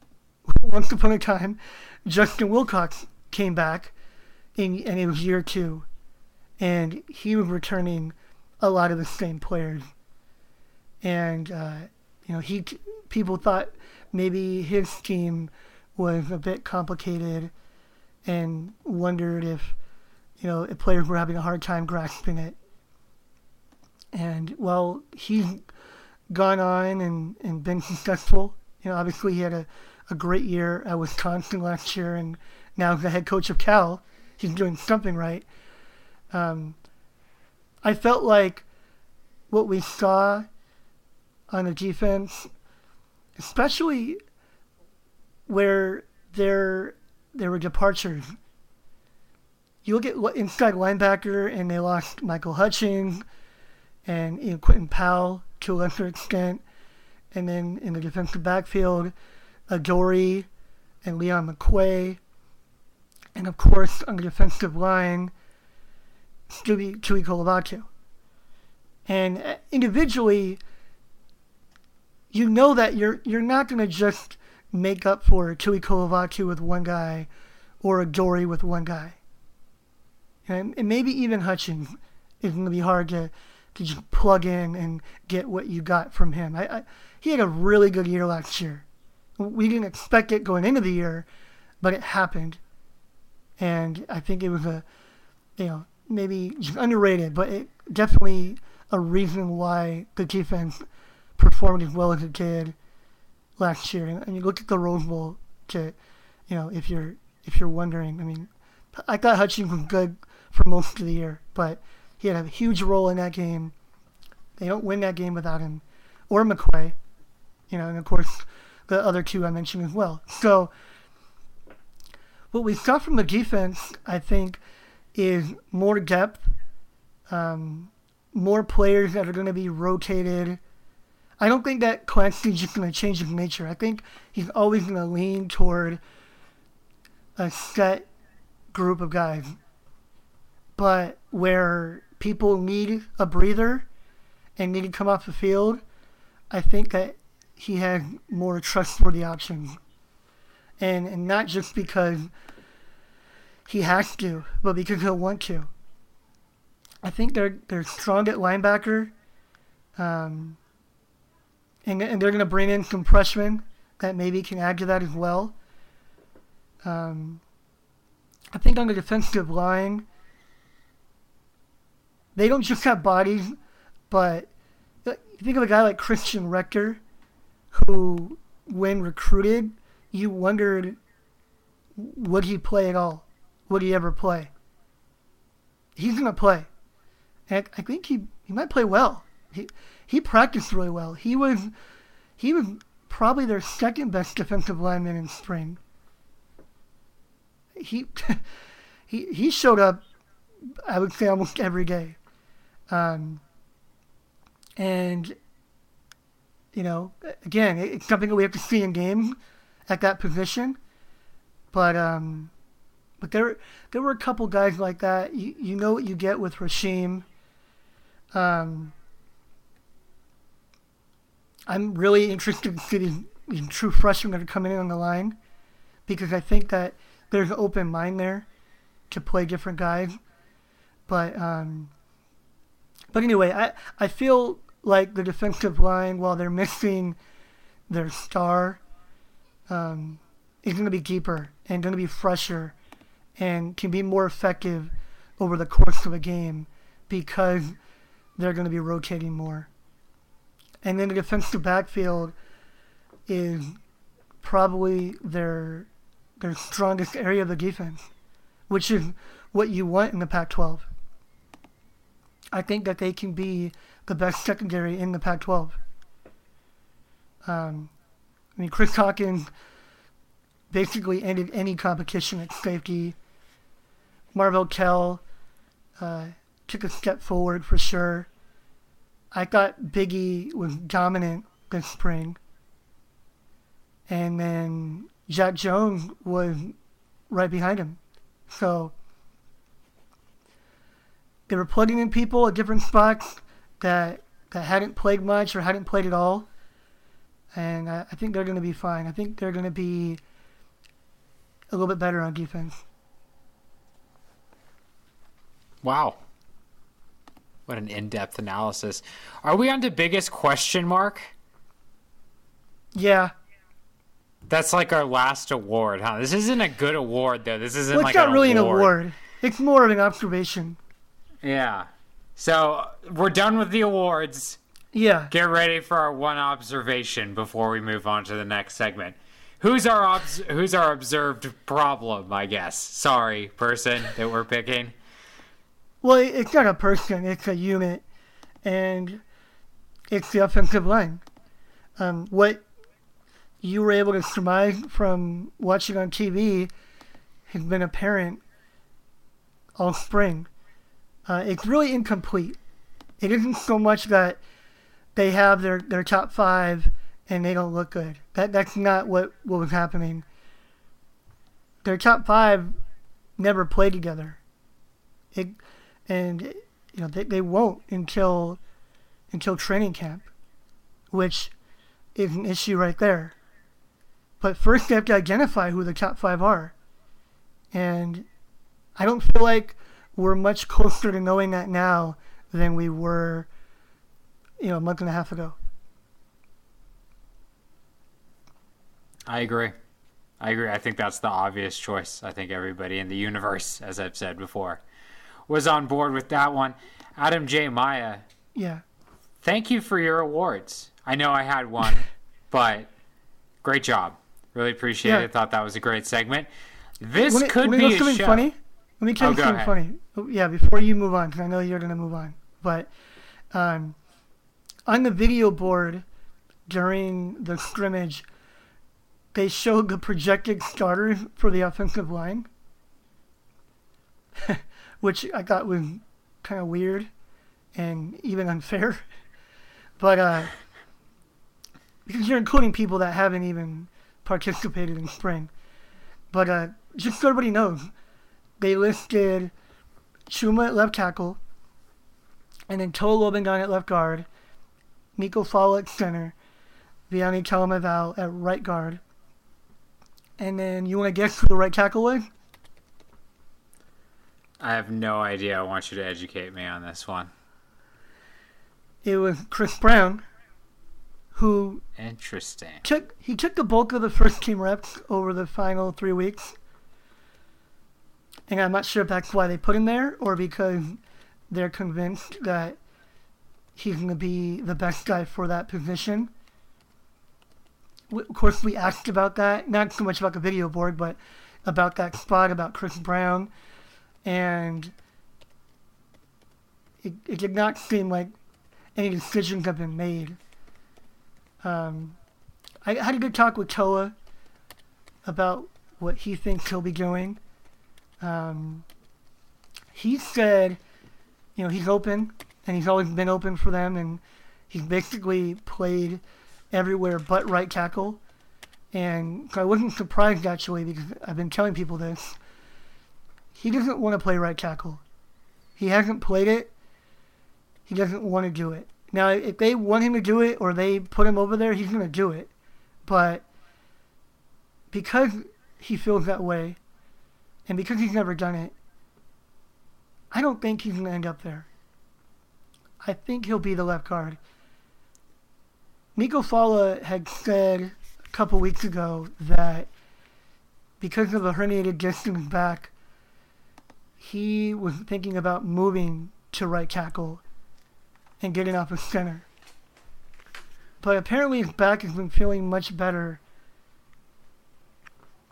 [LAUGHS] once upon a time, Justin Wilcox came back, in, and it was year two, and he was returning a lot of the same players. And uh, you know, he people thought maybe his team was a bit complicated, and wondered if you know if players were having a hard time grasping it. And well, he's gone on and, and been successful. You know, obviously he had a, a great year at Wisconsin last year, and now the head coach of Cal. He's doing something right. Um, I felt like what we saw on the defense, especially where there there were departures. You look at inside linebacker, and they lost Michael Hutchings and you know, Quentin Powell to a lesser extent, and then in the defensive backfield, Adoree' and Leon McQuay, and of course on the defensive line, Stewie Kolovatu. And uh, individually, you know that you're you're not going to just make up for Tu'ikolovatu with one guy or Adoree' with one guy. And, and maybe even Hutchings is going to be hard to, to just plug in and get what you got from him. I, I, he had a really good year last year. We didn't expect it going into the year, but it happened. And I think it was a, you know, maybe underrated, but it definitely a reason why the defense performed as well as it did last year. And, and you look at the Rose Bowl to, you know, if you're if you're wondering, I mean, I thought Hutchings was good for most of the year, but he had a huge role in that game. They don't win that game without him, or McQuay, you know, and of course [LAUGHS] the other two I mentioned as well. So what we saw from the defense, I think, is more depth, um, more players that are going to be rotated. I don't think that Clancy's just going to change his nature. I think he's always going to lean toward a set group of guys. But where people need a breather and need to come off the field, I think that he has more trustworthy options. And, and not just because he has to, but because he'll want to. I think they're they're strong at linebacker, um, and and they're going to bring in some freshmen that maybe can add to that as well. Um, I think on the defensive line, they don't just have bodies, but think of a guy like Christian Rector, who, when recruited, you wondered would he play at all? Would he ever play? He's gonna play. And I think he, he might play well. He he practiced really well. He was he was probably their second best defensive lineman in spring. He [LAUGHS] he he showed up I would say almost every day. Um, and you know, again, it's something that we have to see in game at that position. But um, but there there were a couple guys like that. You you know what you get with Rasheem. Um, I'm really interested to see these, these true freshmen that are coming in on the line because I think that there's an open mind there to play different guys. But um, but anyway, I I feel like the defensive line, while they're missing their star, um, is going to be deeper and going to be fresher and can be more effective over the course of a game because they're going to be rotating more. And then the defensive backfield is probably their their strongest area of the defense, which is what you want in the Pac-12. I think that they can be the best secondary in the Pac-12. Um, I mean, Chris Hawkins basically ended any competition at safety. Marvell Tell uh, took a step forward for sure. I thought Biggie was dominant this spring. And then Jack Jones was right behind him. So they were plugging in people at different spots that that hadn't played much or hadn't played at all. And I, I think they're going to be fine. I think they're going to be a little bit better on defense. Wow. What an in-depth analysis. Are we on to biggest question mark? Yeah. That's like our last award, huh? This isn't a good award though. This isn't Well, like it's not really award. an award. It's more of an observation. Yeah. So we're done with the awards. Yeah. Get ready for our one observation before we move on to the next segment. Who's our obs- who's our observed problem? I guess. Sorry, person that we're picking. Well, it's not a person, it's a unit, and it's the offensive line. Um, what you were able to surmise from watching on TV has been apparent all spring. Uh, it's really incomplete. It isn't so much that they have their, their top five and they don't look good. That that's not what, what was happening. Their top five never played together. It, and you know they, they won't until until training camp, which is an issue right there. But first they have to identify who the top five are, and I don't feel like we're much closer to knowing that now than we were, you know, a month and a half ago. I agree. I agree. I think that's the obvious choice. I think everybody in the universe, as I've said before, was on board with that one. Adam J. Maya, Yeah. thank you for your awards. I know I had one, [LAUGHS] but great job. Really appreciate Yeah. it. Thought that was a great segment. This me, could let me be something show. funny. Let me tell Oh, you something ahead. funny. Yeah, before you move on, because I know you're gonna move on. But um, on the video board during the scrimmage, they showed the projected starters for the offensive line, [LAUGHS] which I thought was kind of weird and even unfair. [LAUGHS] But uh, because you're including people that haven't even participated in spring. But uh, just so everybody knows, they listed Chuma at left tackle, and then Toa Lobendahn at left guard, Nico Falah at center, Viane Talamaivao at right guard, and then you want to guess who the right tackle was? I have no idea. I want you to educate me on this one. It was Chris Brown, who Interesting. took he took the bulk of the first team reps over the final three weeks. And I'm not sure if that's why they put him there or because they're convinced that he's going to be the best guy for that position. Of course, we asked about that, not so much about the video board, but about that spot, about Chris Brown. And it, it did not seem like any decisions have been made. Um, I had a good talk with Toa about what he thinks he'll be doing. Um, he said, you know, he's open, and he's always been open for them, and he's basically played everywhere but right tackle. And so I wasn't surprised actually because I've been telling people this. He doesn't want to play right tackle. He hasn't played it. He doesn't want to do it. Now, if they want him to do it or they put him over there, he's going to do it. But because he feels that way and because he's never done it, I don't think he's going to end up there. I think he'll be the left guard. Nico Falah had said a couple weeks ago that because of a herniated disc in his back, he was thinking about moving to right tackle and getting off of center. But apparently his back has been feeling much better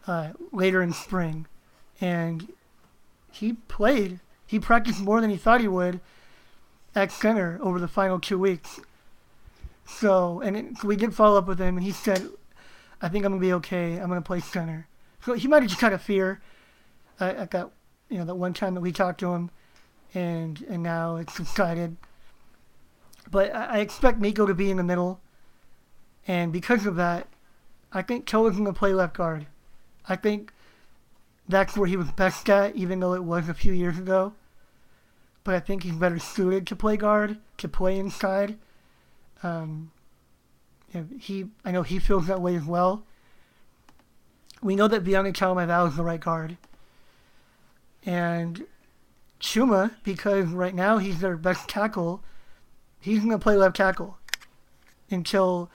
uh, later in spring. And he played. He practiced more than he thought he would at center over the final two weeks. So, and it, so we did follow up with him, and he said, I think I'm to be okay. I'm to play center. So he might have just had a fear uh, at that, you know, that one time that we talked to him, and and now it's subsided. But I, I expect Nico to be in the middle, and because of that, I think Toa's going to play left guard. I think that's where he was best at, even though it was a few years ago. But I think he's better suited to play guard, to play inside. Um, he, I know he feels that way as well. We know that Viane Talamaivao is the right guard. And Chuma because right now he's their best tackle. He's gonna play left tackle until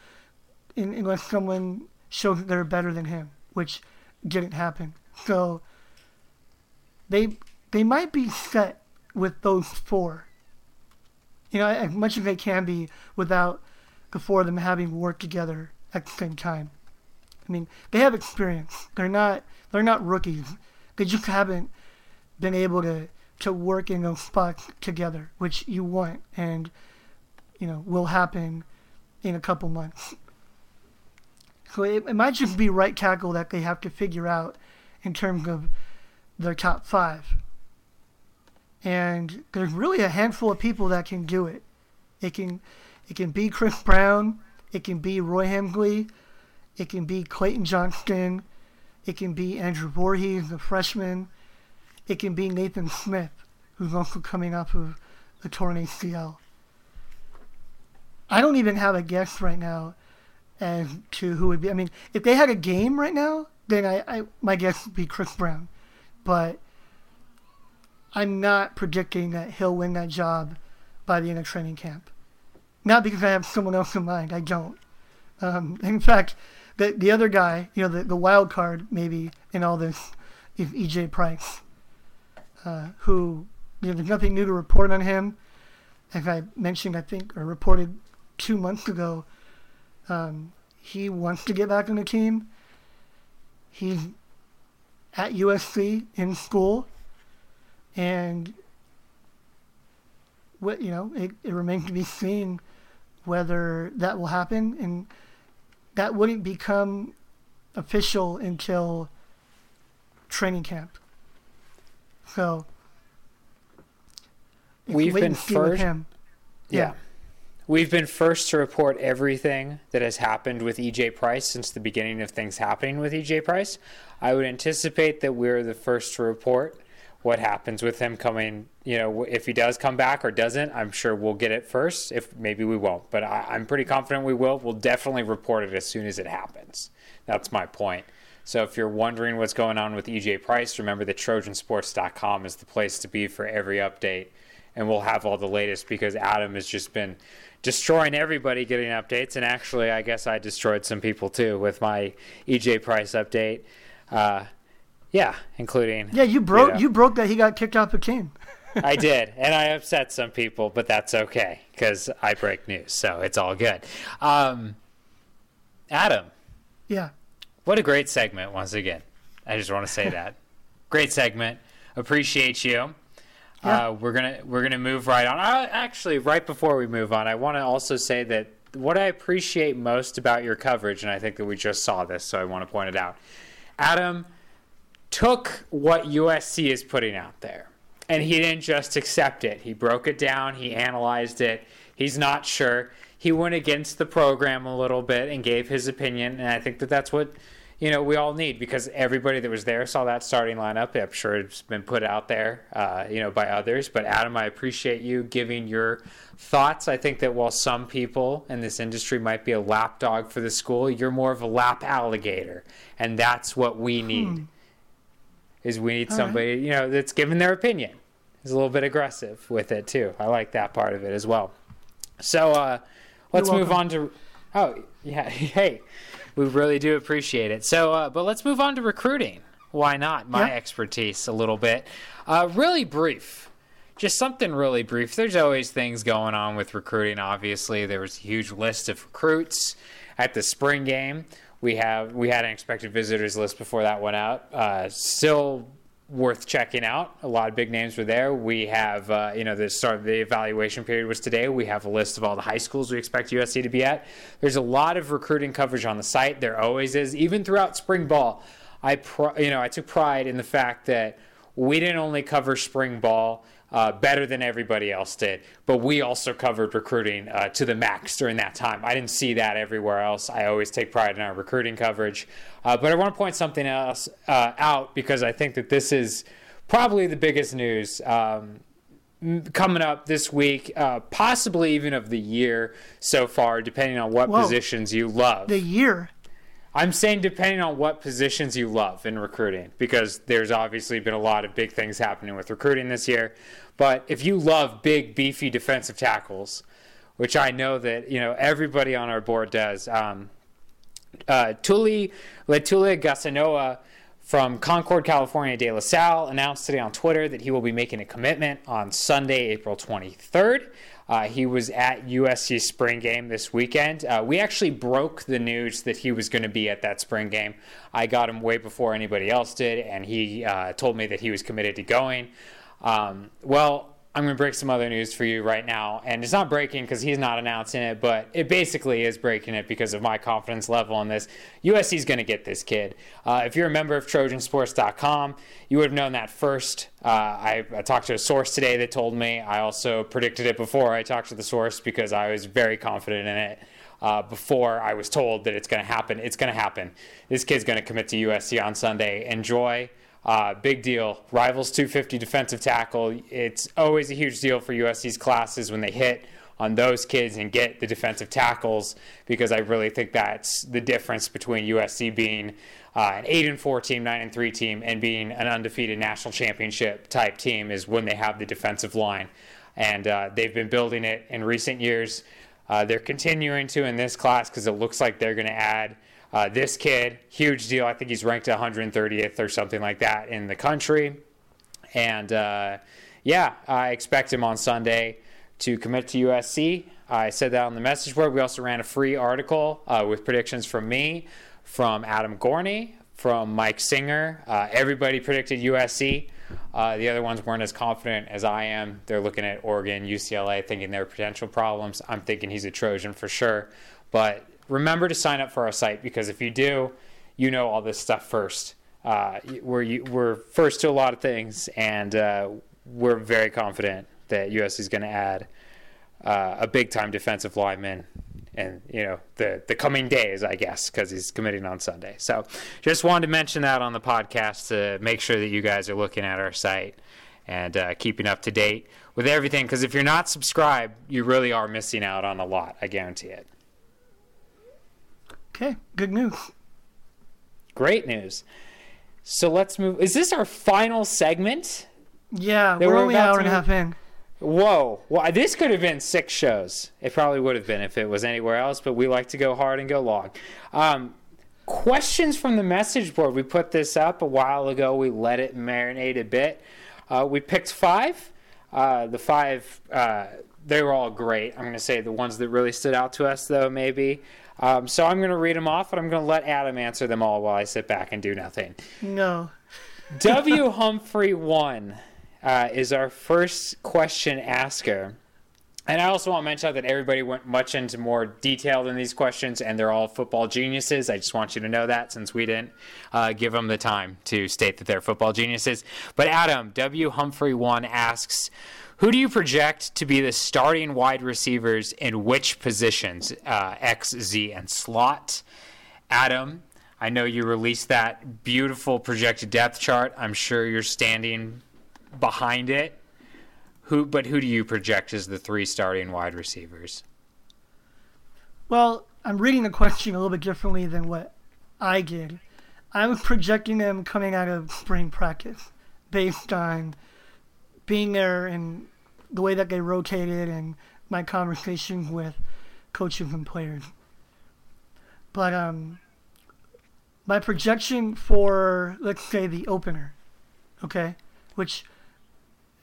in, unless someone shows that they're better than him, which didn't happen. So they they might be set with those four. You know, as much as they can be without the four of them having worked together at the same time. I mean, they have experience. They're not they're not rookies. They just haven't been able to to work in those spots together, which you want and you know will happen in a couple months. So it, it might just be right tackle that they have to figure out in terms of their top five. And there's really a handful of people that can do it. It can it can be Chris Brown, it can be Roy Hemsley, it can be Clayton Johnston, it can be Andrew Vorhees, the freshman, it can be Nathan Smith, who's also coming off of a torn ACL. I don't even have a guess right now as to who would be. I mean, if they had a game right now, then I, I my guess would be Chris Brown. But I'm not predicting that he'll win that job by the end of training camp. Not because I have someone else in mind. I don't. Um, in fact, the the other guy, you know, the, the wild card maybe in all this is EJ Price, uh, who you know, there's nothing new to report on him. As I mentioned, I think, or reported two months ago, um, he wants to get back on the team. He's at USC in school, and what you know, it, it remains to be seen whether that will happen, and that wouldn't become official until training camp. So we We've been first- him. Yeah. We've been first to report everything that has happened with EJ Price since the beginning of things happening with EJ Price. I would anticipate that we're the first to report what happens with him coming. You know, if he does come back or doesn't, I'm sure we'll get it first. If maybe we won't, but I, I'm pretty confident we will. We'll definitely report it as soon as it happens. That's my point. So if you're wondering what's going on with EJ Price, remember that Trojansports.com is the place to be for every update and we'll have all the latest because Adam has just been destroying everybody getting updates. And actually, I guess I destroyed some people too with my EJ Price update. Uh, yeah, including Yeah, you broke know. you broke that he got kicked off the team. I [LAUGHS] did, and I upset some people, but that's okay because I break news, so it's all good. Um, Adam, Yeah. what a great segment once again. I just want to say [LAUGHS] that. Great segment. Appreciate you. Yeah. Uh, we're gonna we're gonna move right on. Uh, actually, right before we move on, I want to also say that what I appreciate most about your coverage, and I think that we just saw this, so I want to point it out. Adam took what USC is putting out there, and he didn't just accept it. He broke it down. He analyzed it. He's not sure. He went against the program a little bit and gave his opinion, and I think that that's what you know we all need because everybody that was there saw that starting lineup. I'm sure it's been put out there, uh, you know, by others. But Adam, I appreciate you giving your thoughts. I think that while some people in this industry might be a lapdog for the school, you're more of a lap alligator, and that's what we need. Is we need All somebody you know that's giving their opinion. Is a little bit aggressive with it too. I like that part of it as well. So uh, let's move on to. Oh yeah, [LAUGHS] hey, we really do appreciate it. So, uh, but let's move on to recruiting. Why not? My Yeah. expertise a little bit. Uh, really brief. Just something really brief. There's always things going on with recruiting. Obviously, there was a huge list of recruits at the spring game. We have we had an expected visitors list before that went out. Uh, still worth checking out. A lot of big names were there. We have, uh, you know, the start of the evaluation period was today. We have a list of all the high schools we expect USC to be at. There's a lot of recruiting coverage on the site. There always is, even throughout spring ball. I, pr- you know, I took pride in the fact that we didn't only cover spring ball uh, better than everybody else did, but we also covered recruiting uh, to the max during that time. I didn't see that everywhere else. I always take pride in our recruiting coverage. Uh, but I want to point something else uh, out because I think that this is probably the biggest news. Um, Coming up this week, uh, possibly even of the year so far, depending on what Whoa. positions you love. The year. I'm saying depending on what positions you love in recruiting, because there's obviously been a lot of big things happening with recruiting this year. But if you love big, beefy defensive tackles, which I know that you know everybody on our board does, um, uh, Tuli Letuligasenoa from Concord, California, De La Salle announced today on Twitter that he will be making a commitment on Sunday, April 23rd. Uh, he was at USC spring game this weekend. Uh, we actually broke the news that he was going to be at that spring game. I got him way before anybody else did, and he uh, told me that he was committed to going. Um, well, I'm going to break some other news for you right now. And it's not breaking because he's not announcing it, but it basically is breaking it because of my confidence level on this. USC is going to get this kid. Uh, if you're a member of Trojansports.com, you would have known that first. Uh, I, I, talked to a source today that told me. I also predicted it before I talked to the source because I was very confident in it. Uh, before I was told that it's going to happen. It's going to happen. This kid's going to commit to USC on Sunday. Enjoy. Uh, big deal. Rivals 250 defensive tackle. It's always a huge deal for USC's classes when they hit on those kids and get the defensive tackles because I really think that's the difference between USC being uh, an 8 and 4 team, 9 and 3 team, and being an undefeated national championship type team is when they have the defensive line. And uh, they've been building it in recent years. Uh, they're continuing to in this class because it looks like they're going to add uh, this kid, huge deal. I think he's ranked 130th or something like that in the country. And uh, yeah, I expect him on Sunday to commit to USC. I said that on the message board. We also ran a free article uh, with predictions from me, from Adam Gorney, from Mike Singer. Uh, everybody predicted USC. Uh, the other ones weren't as confident as I am. They're looking at Oregon, UCLA, thinking there are potential problems. I'm thinking he's a Trojan for sure. But remember to sign up for our site because if you do, you know all this stuff first. Uh, we're we're first to a lot of things, and uh, we're very confident that USC is going to add uh, a big time defensive lineman. And you know the the coming days, I guess, because he's committing on Sunday. So, just wanted to mention that on the podcast to make sure that you guys are looking at our site and uh, keeping up to date with everything. Because if you're not subscribed, you really are missing out on a lot. I guarantee it. Okay, good news. Great news. So let's move. Is this our final segment? Yeah, we're, we're only an hour and a half in. Whoa. Well, this could have been six shows. It probably would have been if it was anywhere else, but we like to go hard and go long. Um, questions from the message board. We put this up a while ago. We let it marinate a bit. Uh, we picked five. Uh, the five, uh, they were all great. I'm going to say the ones that really stood out to us, though, maybe. Um, so I'm going to read them off, and I'm going to let Adam answer them all while I sit back and do nothing. No. [LAUGHS] W. Humphrey 1 uh, is our first question asker. And I also want to mention that everybody went much into more detail than these questions, and they're all football geniuses. I just want you to know that since we didn't uh, give them the time to state that they're football geniuses. But Adam, W. Humphrey 1 asks who do you project to be the starting wide receivers in which positions? Uh, X, Z, and slot. Adam, I know you released that beautiful projected depth chart. I'm sure you're standing behind it. Who, but who do you project as the three starting wide receivers? Well, I'm reading the question a little bit differently than what I did. I'm projecting them coming out of spring practice based on being there and the way that they rotated and my conversations with coaches and players. But um, my projection for let's say the opener, okay, which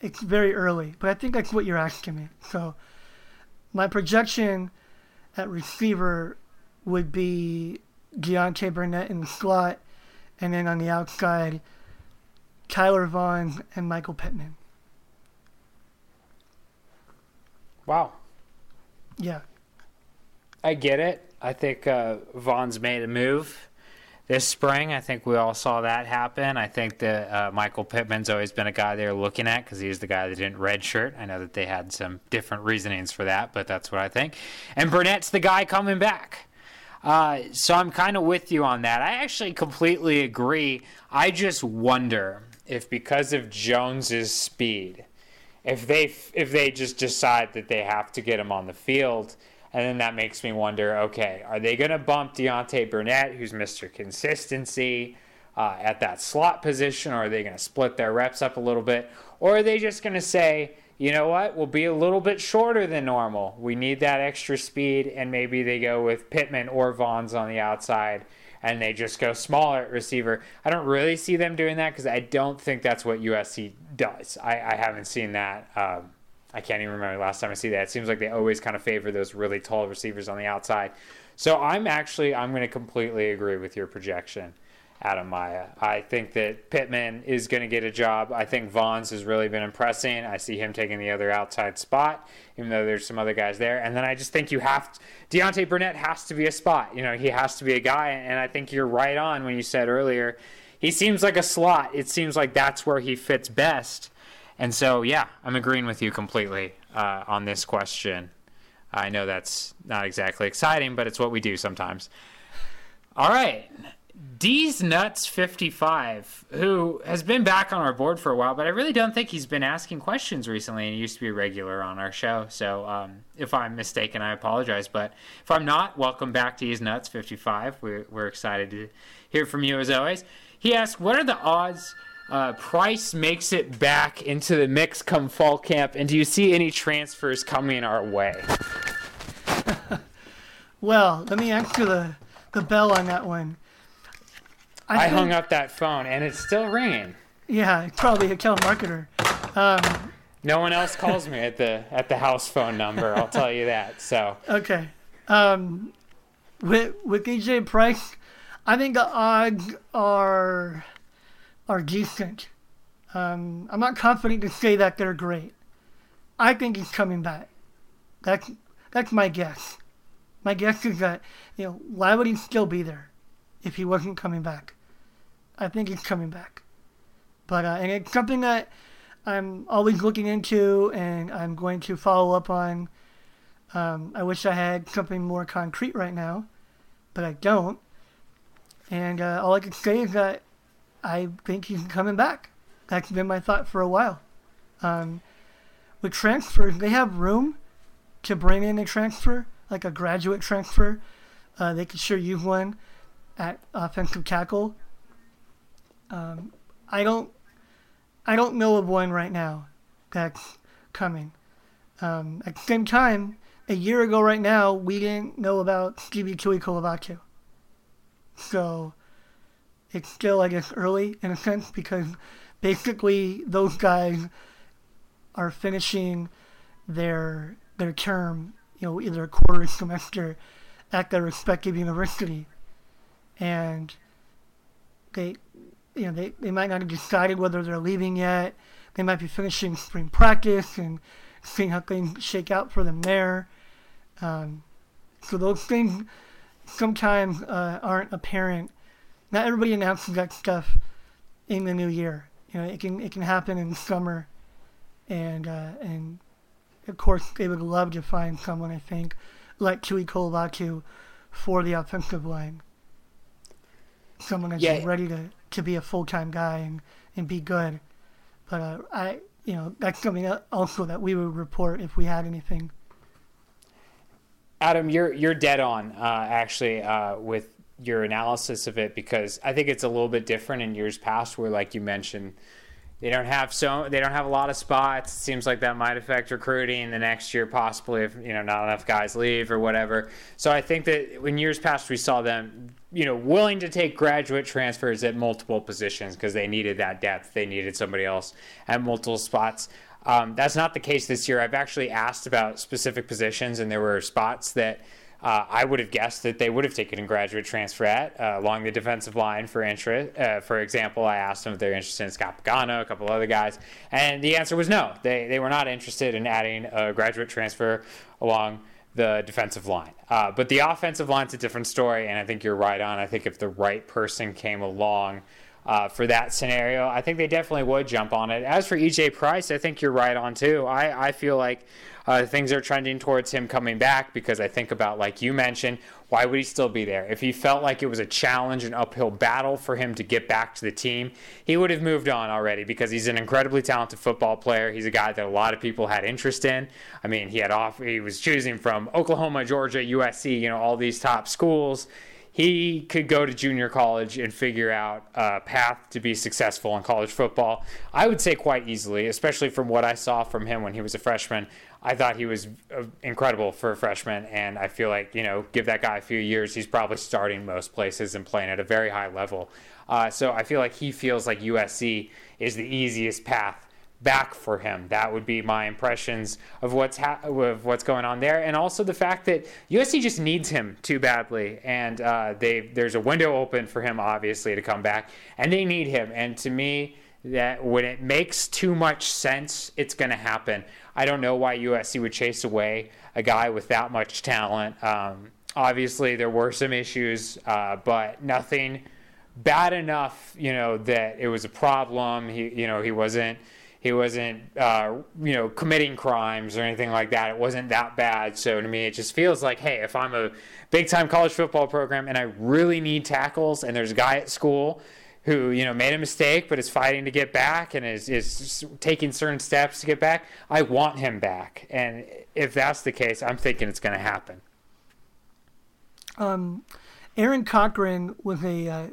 it's very early, but I think that's what you're asking me. So my projection at receiver would be Deontay Burnett in the slot, and then on the outside, Tyler Vaughn and Michael Pittman. Wow. Yeah. I get it. I think uh, Vaughn's made a move this spring. I think we all saw that happen. I think that uh, Michael Pittman's always been a guy they're looking at because he's the guy that didn't redshirt. I know that they had some different reasonings for that, but that's what I think. And Burnett's the guy coming back. Uh, so I'm kind of with you on that. I actually completely agree. I just wonder if because of Jones's speed if they if they just decide that they have to get him on the field, And then that makes me wonder okay, are they going to bump Deontay Burnett, who's Mr. Consistency, uh, at that slot position, or are they going to split their reps up a little bit? Or are they just going to say, you know what, we'll be a little bit shorter than normal. We need that extra speed, and maybe they go with Pittman or Vaughns on the outside and they just go smaller at receiver. I don't really see them doing that because I don't think that's what USC does. I, I haven't seen that. Um, I can't even remember the last time I see that. It seems like they always kind of favor those really tall receivers on the outside. So I'm actually I'm going to completely agree with your projection. Adam Maya. I think that Pittman is going to get a job. I think Vaughns has really been impressing. I see him taking the other outside spot, even though there's some other guys there. And then I just think you have to, Deontay Burnett has to be a spot. You know, he has to be a guy. And I think you're right on when you said earlier, he seems like a slot. It seems like that's where he fits best. And so, yeah, I'm agreeing with you completely uh, on this question. I know that's not exactly exciting, but it's what we do sometimes. All right. D's Nuts 55, who has been back on our board for a while, but I really don't think he's been asking questions recently. And he used to be a regular on our show. So um, if I'm mistaken, I apologize. But if I'm not, welcome back to D's Nuts 55. We're, we're excited to hear from you as always. He asked, What are the odds uh, Price makes it back into the mix come fall camp? And do you see any transfers coming our way? [LAUGHS] Well, let me answer the, the bell on that one. I, think- hung up that phone and it's still ringing. Yeah, probably a telemarketer. Um, No one else calls me at the at the house phone number. I'll tell you that. So Okay. Um, with with EJ Price, I think the odds are are decent. Um, I'm not confident to say that they're great. I think he's coming back. That's that's my guess. My guess is that you know why would he still be there if he wasn't coming back? I think he's coming back. But uh, and it's something that I'm always looking into, and I'm going to follow up on. Um, I wish I had something more concrete right now, but I don't. And uh, all I can say is that I think he's coming back. That's been my thought for a while. Um, with transfers, they have room to bring in a transfer, like a graduate transfer. Uh, they could sure use one at offensive tackle. Um, I don't, I don't know of one right now that's coming. Um, at the same time, a year ago right now, we didn't know about Stevie Tu'ikolovatu. So it's still, I guess, early in a sense because basically those guys are finishing their their term, you know, either a quarter semester at their respective university, and they, you know, they, they might not have decided whether they're leaving yet. They might be finishing spring practice and seeing how things shake out for them there. Um, so those things sometimes uh, aren't apparent. Not everybody announces that stuff in the new year. You know, it can it can happen in summer, and uh, and of course they would love to find someone I think like Tu'ikolovatu for the offensive line. Someone that's Yeah. ready to, to be a full time guy and, and be good. But uh, I you know that's something also that we would report if we had anything. Adam, you're you're dead on uh, actually uh, with your analysis of it because I think it's a little bit different in years past where, like you mentioned, they don't have so they don't have a lot of spots. It seems like that might affect recruiting the next year, possibly if you know not enough guys leave or whatever. So I think that in years past we saw them, you know, willing to take graduate transfers at multiple positions because they needed that depth. They needed somebody else at multiple spots. Um, that's not the case this year. I've actually asked about specific positions, and there were spots that uh, I would have guessed that they would have taken a graduate transfer at uh, along the defensive line. For interest, uh, for example, I asked them if they're interested in Scott Pagano, a couple other guys, and the answer was no. They they were not interested in adding a graduate transfer along the defensive line. Uh, but the offensive line's a different story, and I think you're right on. I think if the right person came along uh, for that scenario, I think they definitely would jump on it. As for EJ Price, I think you're right on too. I, I feel like uh, things are trending towards him coming back because I think about, like you mentioned, why would he still be there? If he felt like it was a challenge, an uphill battle for him to get back to the team, he would have moved on already because he's an incredibly talented football player. He's a guy that a lot of people had interest in. I mean, he had off, he was choosing from Oklahoma, Georgia, USC, you know, all these top schools he could go to junior college and figure out a path to be successful in college football. I would say quite easily, especially from what I saw from him when he was a freshman. I thought he was uh, incredible for a freshman, and I feel like you know, give that guy a few years, he's probably starting most places and playing at a very high level. Uh, so I feel like he feels like USC is the easiest path back for him. That would be my impressions of what's ha- of what's going on there, and also the fact that USC just needs him too badly, and uh, they there's a window open for him obviously to come back, and they need him. And to me, that when it makes too much sense, it's going to happen. I don't know why USC would chase away a guy with that much talent. Um, obviously, there were some issues, uh, but nothing bad enough, you know, that it was a problem. He, you know, he wasn't he wasn't uh, you know committing crimes or anything like that. It wasn't that bad. So to me, it just feels like, hey, if I'm a big time college football program and I really need tackles, and there's a guy at school who you know made a mistake but is fighting to get back and is is taking certain steps to get back, I want him back. And if that's the case, I'm thinking it's going to happen. Um, Aaron Cochran was a uh,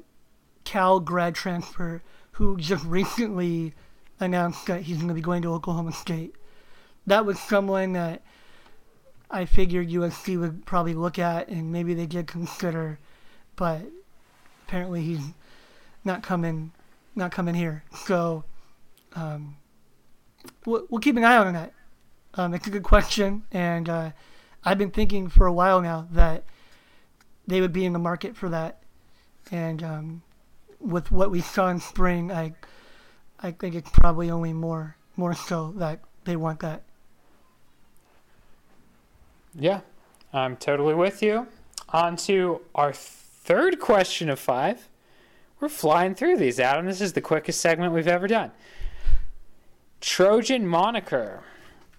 Cal grad transfer who just recently announced that he's going to be going to Oklahoma State. That was someone that I figured USC would probably look at and maybe they did consider, but apparently he's not coming, not coming here. So um, we'll, we'll keep an eye on that. Um, it's a good question, and uh, I've been thinking for a while now that they would be in the market for that. And um, with what we saw in spring, I I think it's probably only more more so that they want that. Yeah, I'm totally with you. On to our third question of five. We're flying through these, Adam. This is the quickest segment we've ever done. Trojan Moniker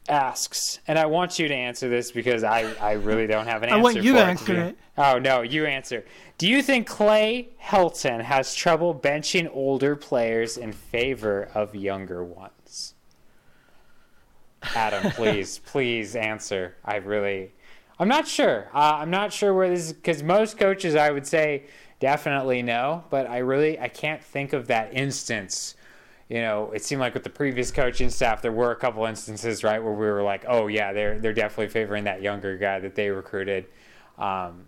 asks, and I want you to answer this because I, I really don't have an answer. I want you for to answer it. Oh no, you answer. Do you think Clay Helton has trouble benching older players in favor of younger ones? Adam, [LAUGHS] please, please answer. I really, I'm not sure. Uh, I'm not sure where this is because most coaches, I would say, definitely no. But I really, I can't think of that instance. You know, it seemed like with the previous coaching staff, there were a couple instances, right, where we were like, oh yeah, they're they're definitely favoring that younger guy that they recruited. Um,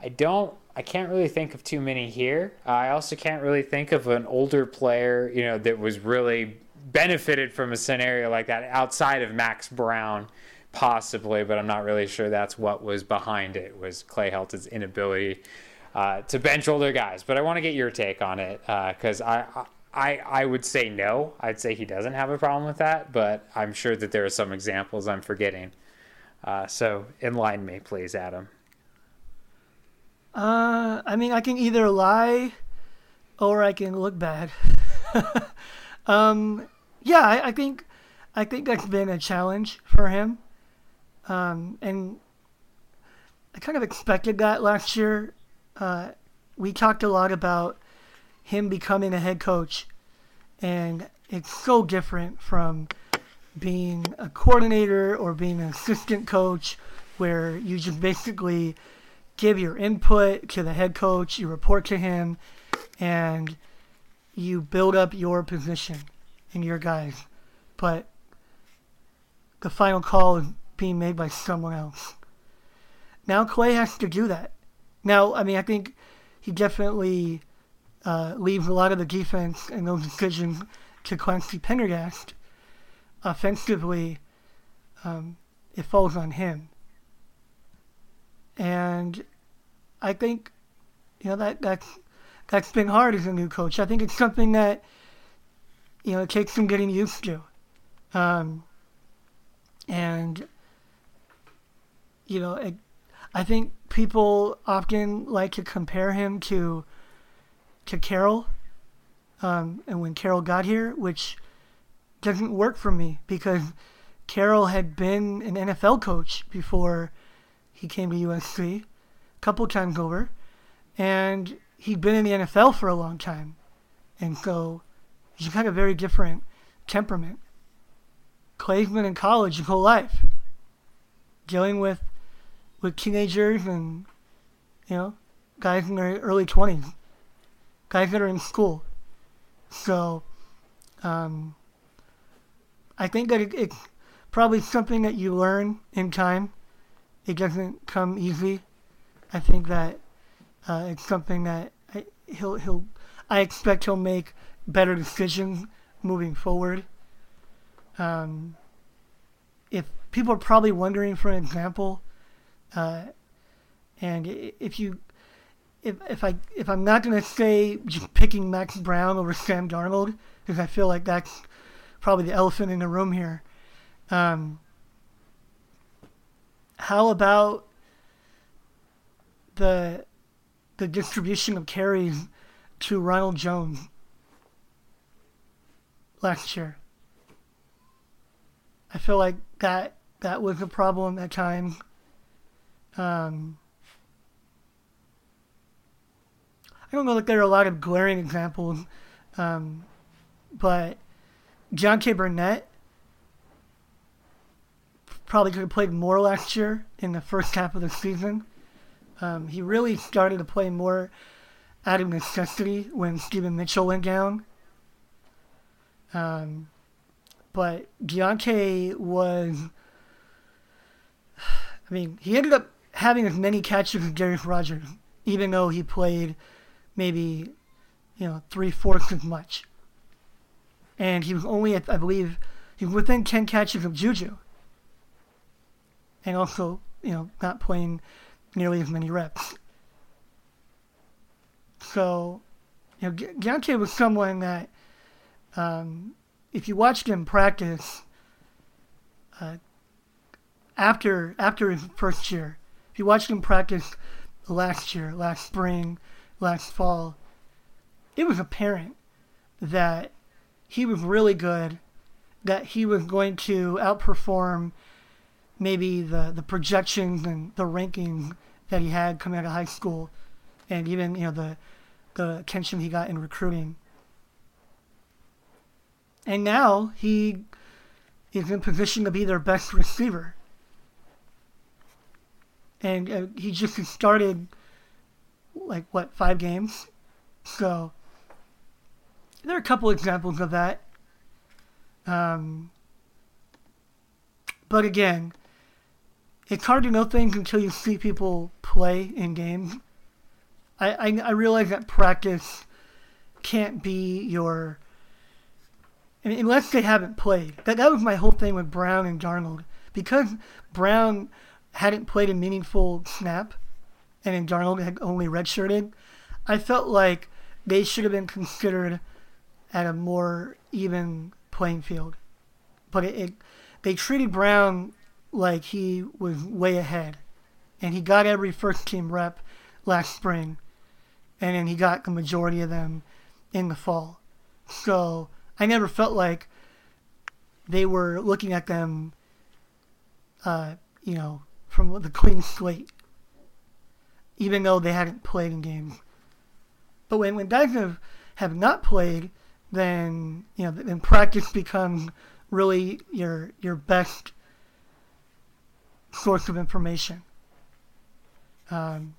I don't. I can't really think of too many here. I also can't really think of an older player, you know, that was really benefited from a scenario like that outside of Max Brown, possibly. But I'm not really sure that's what was behind it. Was Clay Helton's inability uh, to bench older guys? But I want to get your take on it because I. I, I would say no. I'd say he doesn't have a problem with that, but I'm sure that there are some examples I'm forgetting. Uh, so enlighten me, please, Adam. Uh, I mean, I can either lie or I can look bad. [LAUGHS] um, yeah, I, I think I think that's been a challenge for him. Um, and I kind of expected that last year. Uh, we talked a lot about him becoming a head coach, and it's so different from being a coordinator or being an assistant coach, where you just basically give your input to the head coach, you report to him, and you build up your position and your guys. But the final call is being made by someone else. Now Clay has to do that. Now, I mean, I think he definitely uh, leaves a lot of the defense and those decisions to Clancy Pendergast. Offensively, um, it falls on him. And I think, you know, that that's that's been hard as a new coach. I think it's something that, you know, it takes some getting used to. Um, and, you know, it, I think people often like to compare him to to Carroll um, and when Carroll got here, which doesn't work for me because Carroll had been an NFL coach before he came to USC, a couple times over, and he'd been in the NFL for a long time, and so he's got a very different temperament. Clay's been in college his whole life, dealing with with teenagers and you know guys in their early twenties, guys that are in school. So, um, I think that it, it's probably something that you learn in time. It doesn't come easy. I think that uh, it's something that I, he'll he'll. I expect he'll make better decisions moving forward. Um, if people are probably wondering for example, uh, and if you, if if I if I'm not gonna say just picking Max Brown over Sam Darnold because I feel like that's probably the elephant in the room here. Um, how about the the distribution of carries to Ronald Jones last year? I feel like that that was a problem at times. Um, I don't know that there are a lot of glaring examples, um, but Deontay Burnett probably could have played more last year in the first half of the season. Um, he really started to play more out of necessity when Steven Mitchell went down. Um, but Deontay was, [SIGHS] I mean, he ended up having as many catches as Darreus Rogers, even though he played maybe, you know, three fourths as much. And he was only at, I believe, he was within 10 catches of Juju. And also, you know, not playing nearly as many reps. So, you know, Deontay was someone that, um, if you watched him practice uh, after after his first year, if you watched him practice [LAUGHS] last year, last spring, last fall, it was apparent that he was really good, that he was going to outperform maybe the, the projections and the rankings that he had coming out of high school, and even you know the the attention he got in recruiting. And now he is in position to be their best [LAUGHS] receiver. And uh, he just started like what five games, so there are a couple examples of that. Um, but again, it's hard to know things until you see people play in games. I, I, I realize that practice can't be your. Unless they haven't played. That, that was my whole thing with Brown and Darnold. Because Brown hadn't played a meaningful snap, and then Darnold had only redshirted, I felt like they should have been considered at a more even playing field. But it, it they treated Brown like he was way ahead, and he got every first team rep last spring, and then he got the majority of them in the fall. So I never felt like they were looking at them, uh, you know, from the clean slate, even though they hadn't played in games. But when when guys have, have not played, then you know then practice becomes really your your best source of information. Um,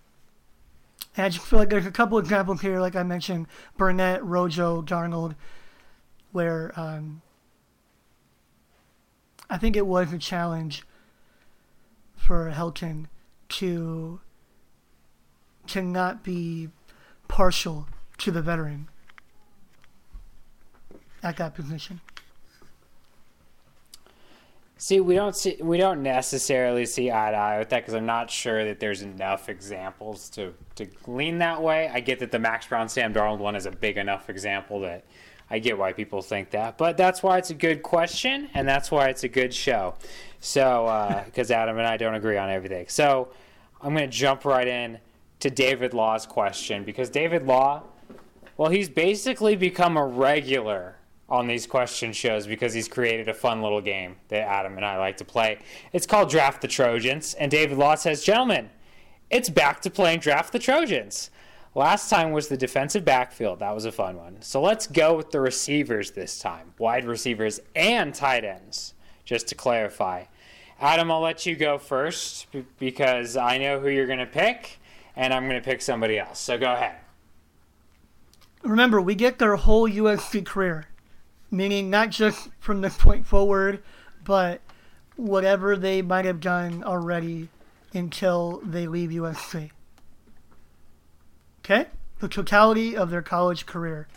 and I just feel like there's a couple examples here, like I mentioned, Burnett, Rojo, Darnold, where um, I think it was a challenge for Helton to to not be partial to the veteran at that position. See, we don't see we don't necessarily see eye to eye with that because I'm not sure that there's enough examples to to lean that way. I get that the Max Brown Sam Darnold one is a big enough example that I get why people think that, but that's why it's a good question and that's why it's a good show. So, uh, because Adam and I don't agree on everything, so I'm going to jump right in to David Law's question because David Law Well, he's basically become a regular on these question shows because he's created a fun little game that Adam and I like to play. It's called Draft the Trojans, and David Law says, Gentlemen, it's back to playing Draft the Trojans. Last time was the defensive backfield. That was a fun one. So let's go with the receivers this time wide receivers and tight ends, just to clarify. Adam, I'll let you go first because I know who you're going to pick, and I'm going to pick somebody else. So go ahead. Remember, we get their whole USC career, meaning not just from this point forward, but whatever they might have done already until they leave USC. Okay? The totality of their college career.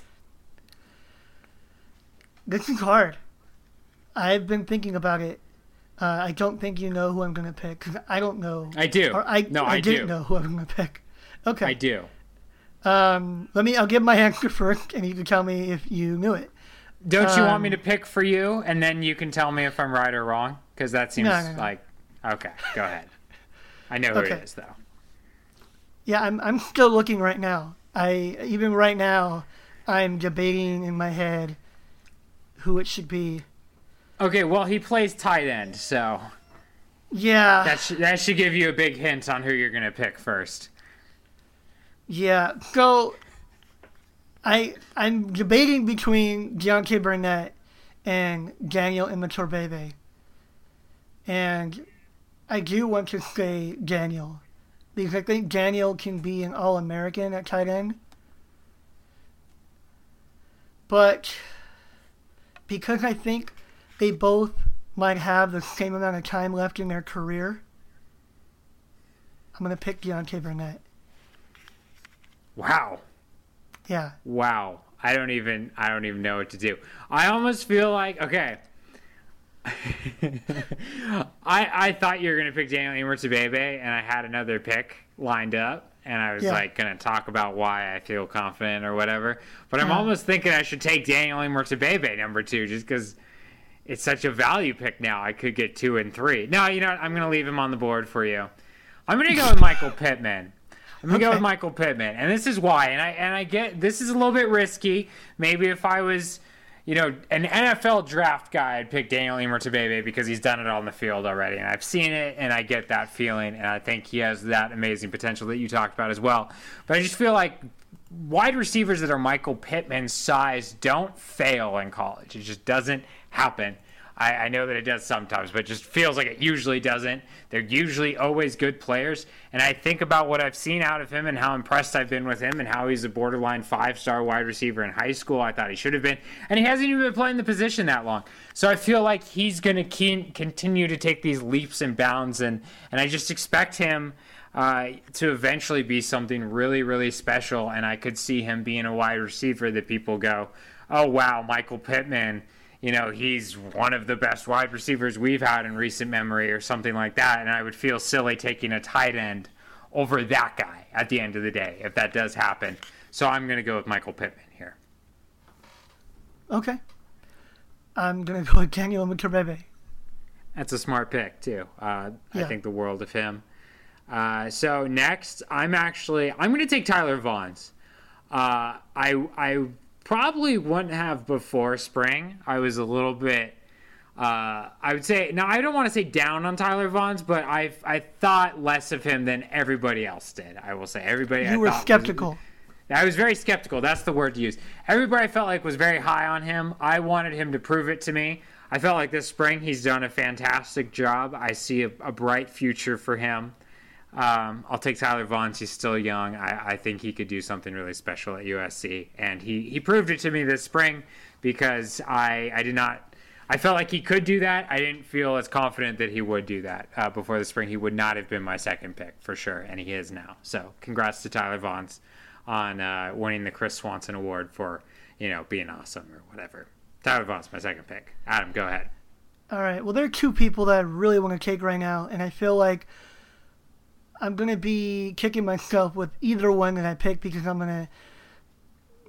This is hard. I've been thinking about it. Uh, I don't think you know who I'm going to pick. I don't know. I do. Or I, No, I didn't do. know who I'm going to pick. Okay. I do. Um, let me. I'll give my [LAUGHS] answer first, and you can tell me if you knew it. Don't you want me Um, to pick for you, and then you can tell me if I'm right or wrong? Because that seems No, no, no. like okay. Go ahead. [LAUGHS] I know who Okay. it is, though. Yeah, I'm. I'm still looking right now. I even right now, I'm debating in my head who it should be. Okay, well he plays tight end, so Yeah. that should that should give you a big hint on who you're gonna pick first. Yeah. So, I I'm debating between Deontay Burnett and Daniel Imatorbhebhe, and I do want to say Daniel because I think Daniel can be an All-American at tight end, but because I think they both might have the same amount of time left in their career, I'm gonna pick Deontay Burnett. Wow. Yeah. Wow. I don't even I don't even know what to do. I almost feel like okay. [LAUGHS] I I thought you were gonna pick Daniel Imatorbhebhe and I had another pick lined up and I was Yeah. like gonna talk about why I feel confident or whatever. But I'm Uh-huh. almost thinking I should take Daniel Imatorbhebhe number two just because it's such a value pick now. I could get two and three. No, you know what? I'm gonna leave him on the board for you. I'm gonna go with Michael [LAUGHS] Pittman. I'm gonna go with Michael Pittman, and this is why. And I and I get this is a little bit risky. Maybe if I was, you know, an NFL draft guy, I'd pick Daniel Imatorbhebhe because he's done it on the field already, and I've seen it, and I get that feeling, and I think he has that amazing potential that you talked about as well. But I just feel like wide receivers that are Michael Pittman's size don't fail in college. It just doesn't happen. I, I know that it does sometimes, but just feels like it usually doesn't. They're usually always good players. And I think about what I've seen out of him and how impressed I've been with him and how he's a borderline five star wide receiver in high school. I thought he should have been. And he hasn't even been playing the position that long. So I feel like he's going to continue to take these leaps and bounds. And, and I just expect him uh, to eventually be something really, really special. And I could see him being a wide receiver that people go, oh, wow, Michael Pittman you know, he's one of the best wide receivers we've had in recent memory or something like that. And I would feel silly taking a tight end over that guy at the end of the day if that does happen. So I'm going to go with Michael Pittman here. Okay. I'm gonna go with Daniel Imatorbhebhe. That's a smart pick, too. Uh, I think the world of him. Uh, so next, I'm actually I'm going to take Tyler Vaughns. Uh, I I probably wouldn't have before spring. I was a little bit. Uh, I would say now I don't want to say down on Tyler Vaughns, but I I thought less of him than everybody else did. I will say everybody. I You were thought was- skeptical. I was very skeptical. That's the word to use. Everybody I felt like was very high on him. I wanted him to prove it to me. I felt like this spring he's done a fantastic job. I see a, a bright future for him. Um, I'll take Tyler Vaughn. He's still young. I, I think he could do something really special at USC, and he, he proved it to me this spring because I I did not. I felt like he could do that. I didn't feel as confident that he would do that uh, before the spring. He would not have been my second pick for sure, and he is now. So congrats to Tyler Vaughn on uh, winning the Chris Swanson Award for you know being awesome or whatever. Tyler Vaughns, my second pick. Adam, go ahead. All right. Well, there are two people that I really want to take right now, and I feel like I'm gonna be kicking myself with either one that I pick because I'm gonna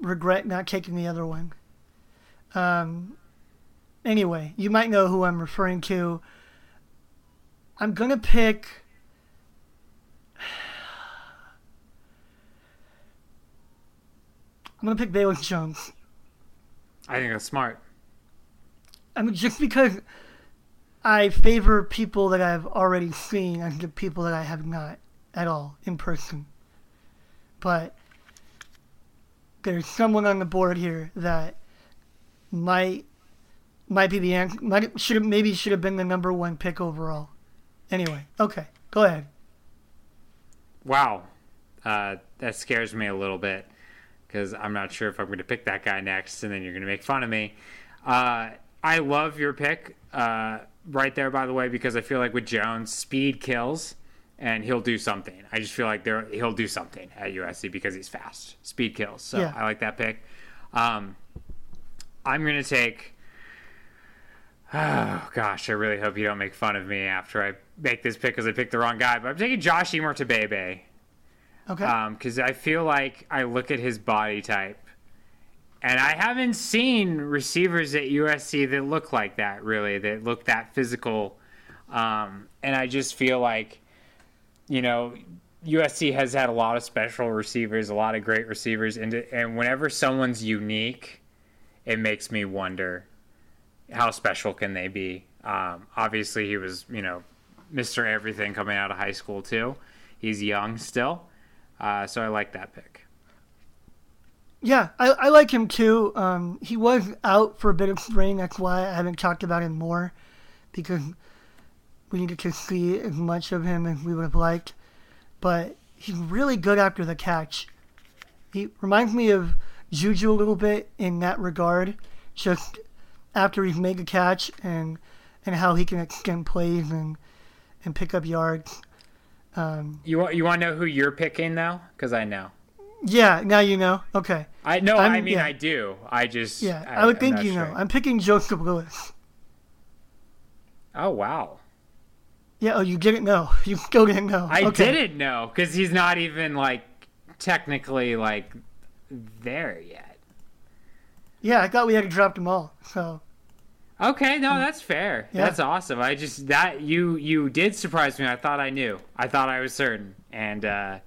regret not taking the other one. Um. Anyway, you might know who I'm referring to. I'm gonna pick. [SIGHS] I'm gonna pick Velus Jones. I think that's smart. I mean, just because I favor people that I've already seen and the people that I have not at all in person. But there's someone on the board here that might might be the answer. Should maybe should have been the number one pick overall. Anyway, okay, go ahead. Wow, uh, that scares me a little bit because I'm not sure if I'm going to pick that guy next, and then you're going to make fun of me. Uh, I love your pick uh, right there, by the way, because I feel like with Jones, speed kills, and he'll do something. I just feel like there he'll do something at USC because he's fast. Speed kills, so Yeah. I like that pick. Um, I'm going to take. Oh gosh, I really hope you don't make fun of me after I make this pick because I picked the wrong guy. But I'm taking Josh Imatorbhebhe Okay. because I feel like I look at his body type, and I haven't seen receivers at USC that look like that. Really, that look that physical, um, and I just feel like, you know, USC has had a lot of special receivers, a lot of great receivers, and and whenever someone's unique, it makes me wonder how special can they be. Um, obviously, he was you know Mr. Everything coming out of high school too. He's young still. Uh, so I like that pick. Yeah, I, I like him too. Um, he was out for a bit of spring. That's why I haven't talked about him more because we needed to see as much of him as we would have liked. But he's really good after the catch. He reminds me of Juju a little bit in that regard. Just after he's made the catch and and how he can extend plays and and pick up yards. Um, You want you want to know who you're picking though? Because I know. Yeah, now you know. Okay. I know. i mean, yeah. I do. I just. Yeah, I, would I'm think you know. I'm picking Joseph Lewis. Oh wow! Yeah, oh, you didn't know. [LAUGHS] You still didn't know. I okay. didn't know because he's not even like technically like there yet. Yeah, I thought we had to drop them all. So, Okay, no, that's fair. Yeah. That's awesome. I just that you you did surprise me. I thought I knew. I thought I was certain. And uh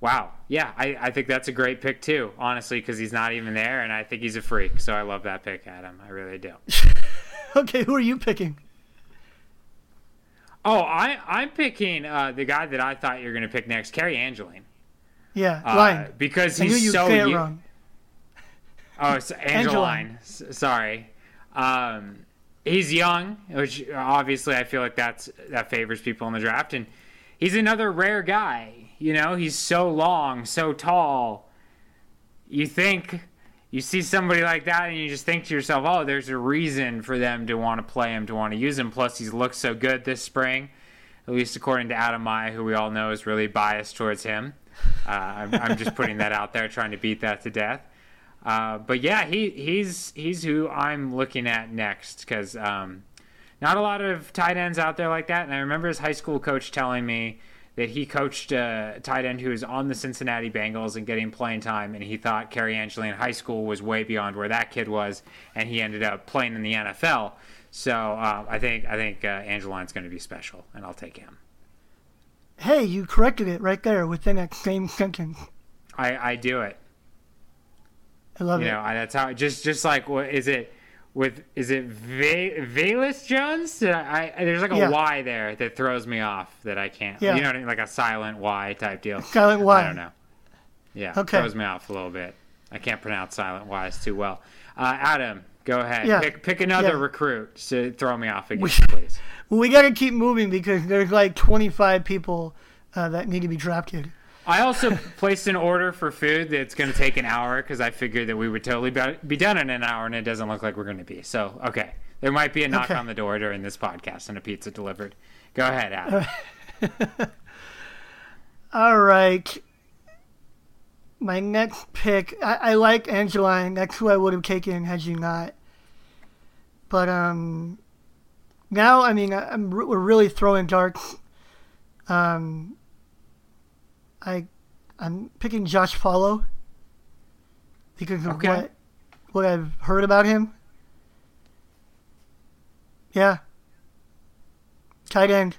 wow. Yeah, I I think that's a great pick too, honestly, cuz he's not even there and I think he's a freak. So I love that pick, Adam. I really do. [LAUGHS] okay, who are you picking? Oh, I I'm picking uh the guy that I thought you were going to pick next, Cary Angeline. Yeah, Uh, because he's so it wrong. Oh, it's [LAUGHS] Angeline. S- sorry. Um, he's young, which obviously I feel like that's that favors people in the draft, and he's another rare guy. You know, he's so long, so tall. You think you see somebody like that, and you just think to yourself, "Oh, there's a reason for them to want to play him, to want to use him." Plus, he's looked so good this spring, at least according to Adam Maya, who we all know is really biased towards him. Uh, I'm, I'm just putting that out there, trying to beat that to death. Uh, but yeah, he he's he's who I'm looking at next because um, not a lot of tight ends out there like that. And I remember his high school coach telling me that he coached a tight end who was on the Cincinnati Bengals and getting playing time, and he thought Cary Angeline in high school was way beyond where that kid was, and he ended up playing in the NFL. So uh, I think I think uh, Angeline's going to be special, and I'll take him. Hey, you corrected it right there within that same sentence. I, I do it. I love You it. You know, I, that's how. Just, just like, what is it? With is it Va- Velus Jones? I, I, there's like a Yeah. Y there that throws me off that I can't. Yeah. You know what I mean? Like a silent Y type deal. Silent Y. I don't know. Yeah, Okay. throws me off a little bit. I can't pronounce silent Y's too well. Uh, Adam, go ahead. Yeah. Pick, pick another Yeah. recruit to throw me off again, We- [LAUGHS] please. Well, we got to keep moving because there's like 25 people uh, that need to be drafted. I also [LAUGHS] placed an order for food that's going to take an hour because I figured that we would totally be- done in an hour, and it doesn't look like we're going to be. So, okay, there might be a knock Okay. on the door during this podcast and a pizza delivered. Go ahead, Adam. [LAUGHS] All right. My next pick, I, I like Angeline. That's who I would have taken had you not. But um, now I mean I'm re- we're really throwing darts. Um, I I'm picking Josh Falo because of Okay. what what I've heard about him. Yeah. Tight end.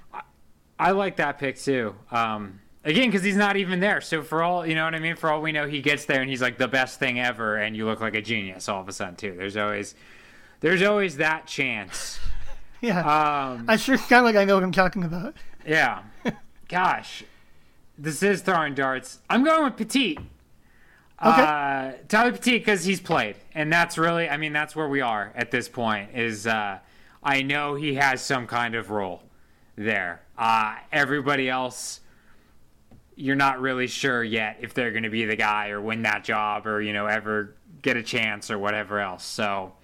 I like that pick too. Um, Again, because he's not even there. So for all you know what I mean. For all we know, he gets there and he's like the best thing ever, and you look like a genius all of a sudden too. There's always, there's always that chance. [LAUGHS] Yeah. Um, I sure sound like I know what I'm talking about. yeah. [LAUGHS] Gosh, this is throwing darts. I'm going with Petite. Uh, Tyler Petite because he's played, and that's really, I mean, that's where we are at this point. Is uh, I know he has some kind of role there. Uh, everybody else, you're not really sure yet if they're going to be the guy or win that job or you know ever get a chance or whatever else. So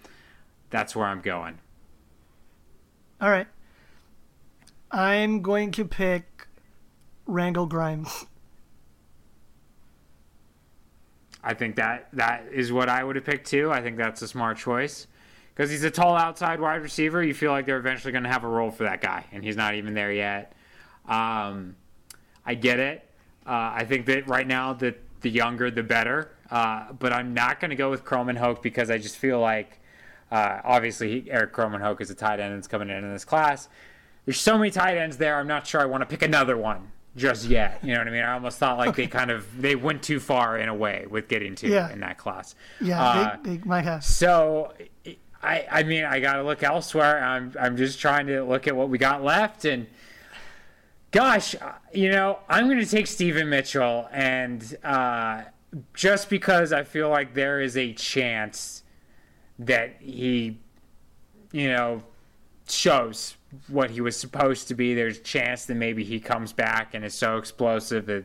that's where I'm going. All right. I'm going to pick Randal Grimes. I think that that is what I would have picked too. I think that's a smart choice because he's a tall outside wide receiver. You feel like they're eventually going to have a role for that guy, and he's not even there yet. Um, I get it. Uh, I think that right now, the the younger the better. Uh, but I'm not going to go with Krommenhoek because I just feel like, uh, obviously, he, Erik Krommenhoek is a tight end that's coming in in this class. There's so many tight ends there. I'm not sure I want to pick another one just yet. You know what I mean? I almost thought like they kind of they went too far in a way with getting to Yeah. in that class. Yeah, Uh, they, they might have. so, I I mean I got to look elsewhere. I'm I'm just trying to look at what we got left, and gosh, uh, you know I'm going to take Steven Mitchell, and uh, just because I feel like there is a chance that he, you know, shows what he was supposed to be. There's a chance that maybe he comes back and is so explosive that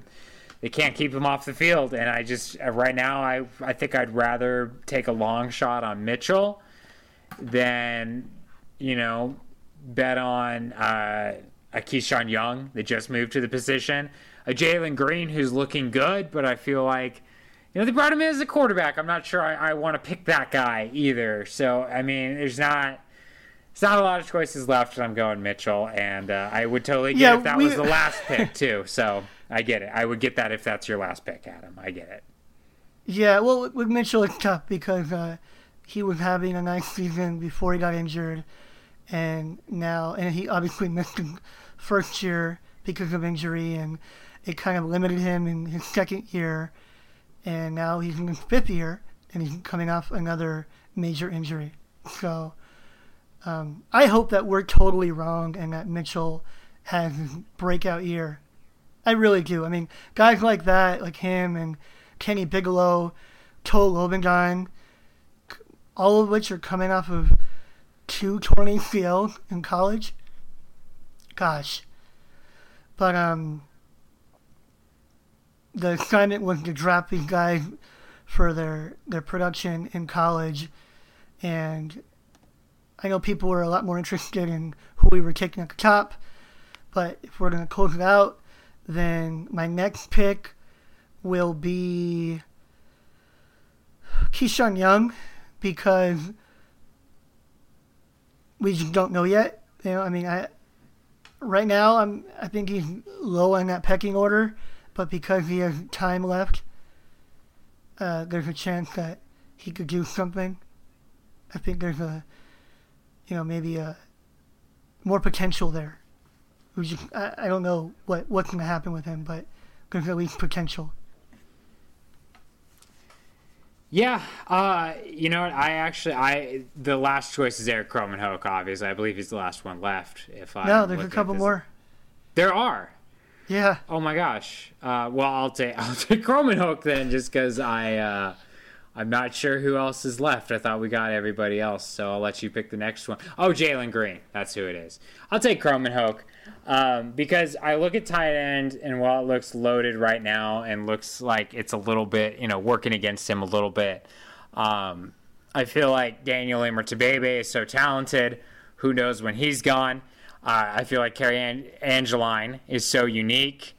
they can't keep him off the field. And I just uh, right now I I think I'd rather take a long shot on Mitchell than you know bet on uh, a Keyshawn Young that just moved to the position, a Jalen Greene who's looking good, but I feel like. You know, they brought him in as a quarterback. I'm not sure I, I want to pick that guy either. So, I mean, there's not it's not a lot of choices left, and I'm going Mitchell. And uh, I would totally get Yeah, it if that we- was the last [LAUGHS] pick too. So I get it. I would get that if that's your last pick, Adam. I get it. Yeah, well, with- Mitchell, it's tough because uh, he was having a nice season before he got injured, and now, and he obviously missed the first year because of injury, and it kind of limited him in his second year, and now he's in his fifth year, and he's coming off another major injury. So, um, I hope that we're totally wrong and that Mitchell has breakout year. I really do. I mean, guys like that, like him and Kenny Bigelow, Toa Lobendahn, all of which are coming off of two torn ACLs in college. Gosh. But um, the assignment was to draft these guys for their their production in college, and I know people were a lot more interested in who we were taking at the top. But if we're gonna close it out, then my next pick will be Keyshawn Young because we just don't know yet. You know, I mean, I right now I'm I think he's low on that pecking order, but because he has time left, uh, there's a chance that he could do something. I think there's a, you know, maybe a more potential there. Just, I, I don't know what what's gonna happen with him, but there's at least potential. Yeah, uh, you know what? I actually, I the last choice is Erik Krommenhoek. Obviously, I believe he's the last one left. If I No, there's a couple more. There are. Yeah. Oh my gosh. Uh, well, I'll take [LAUGHS] I'll take Krommenhoek then, just because I uh, I'm not sure who else is left. I thought we got everybody else, so I'll let you pick the next one. Oh, Jalen Greene. That's who it is. I'll take Krommenhoek um, because I look at tight end, and while it looks loaded right now and looks like it's a little bit, you know, working against him a little bit, um, I feel like Daniel Imatorbhebhe is so talented. Who knows when he's gone? Uh, I feel like Cary An- Angeline is so unique.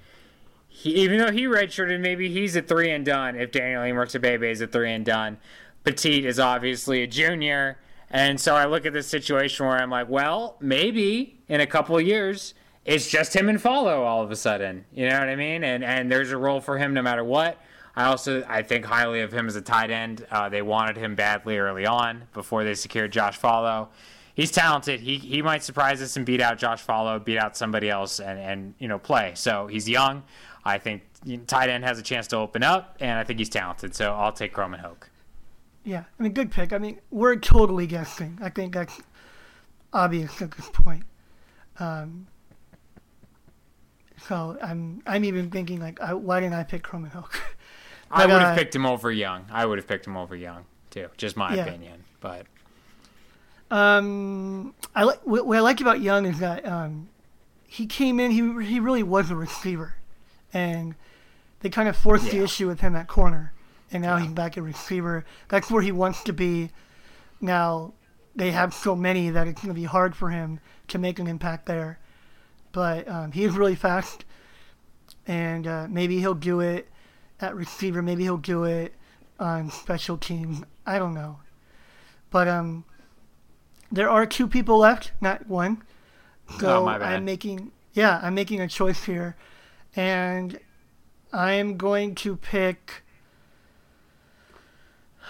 He, even though he redshirted, maybe he's a three and done. If Daniel Imatorbhebhe is a three and done, Petite is obviously a junior, and so I look at this situation where I'm like, well, maybe in a couple of years it's just him and Falo all of a sudden. You know what I mean? And and there's a role for him no matter what. I also I think highly of him as a tight end. Uh, they wanted him badly early on before they secured Josh Falo. He's talented. He he might surprise us and beat out Josh Falo, beat out somebody else, and and you know play. So he's young. I think tight end has a chance to open up, and I think he's talented. So I'll take Krommenhoek. Yeah, I mean, good pick. I mean, we're totally guessing. I think that's obvious at this point. Um, so I'm I'm even thinking like, I, why didn't I pick Krommenhoek? [LAUGHS] I would have uh, picked him over Young. I would have picked him over Young too. Just my Yeah. opinion, but Um, I like what, what I like about Young is that um, he came in. He he really was a receiver, and they kind of forced the issue with him at corner, and now he's back at receiver. That's where he wants to be. Now they have so many that it's going to be hard for him to make an impact there, but um, he is really fast, and uh, maybe he'll do it at receiver. Maybe he'll do it on special teams. I don't know, but um there are two people left, not one. So Oh, my bad. I'm making yeah, I'm making a choice here, and I am going to pick.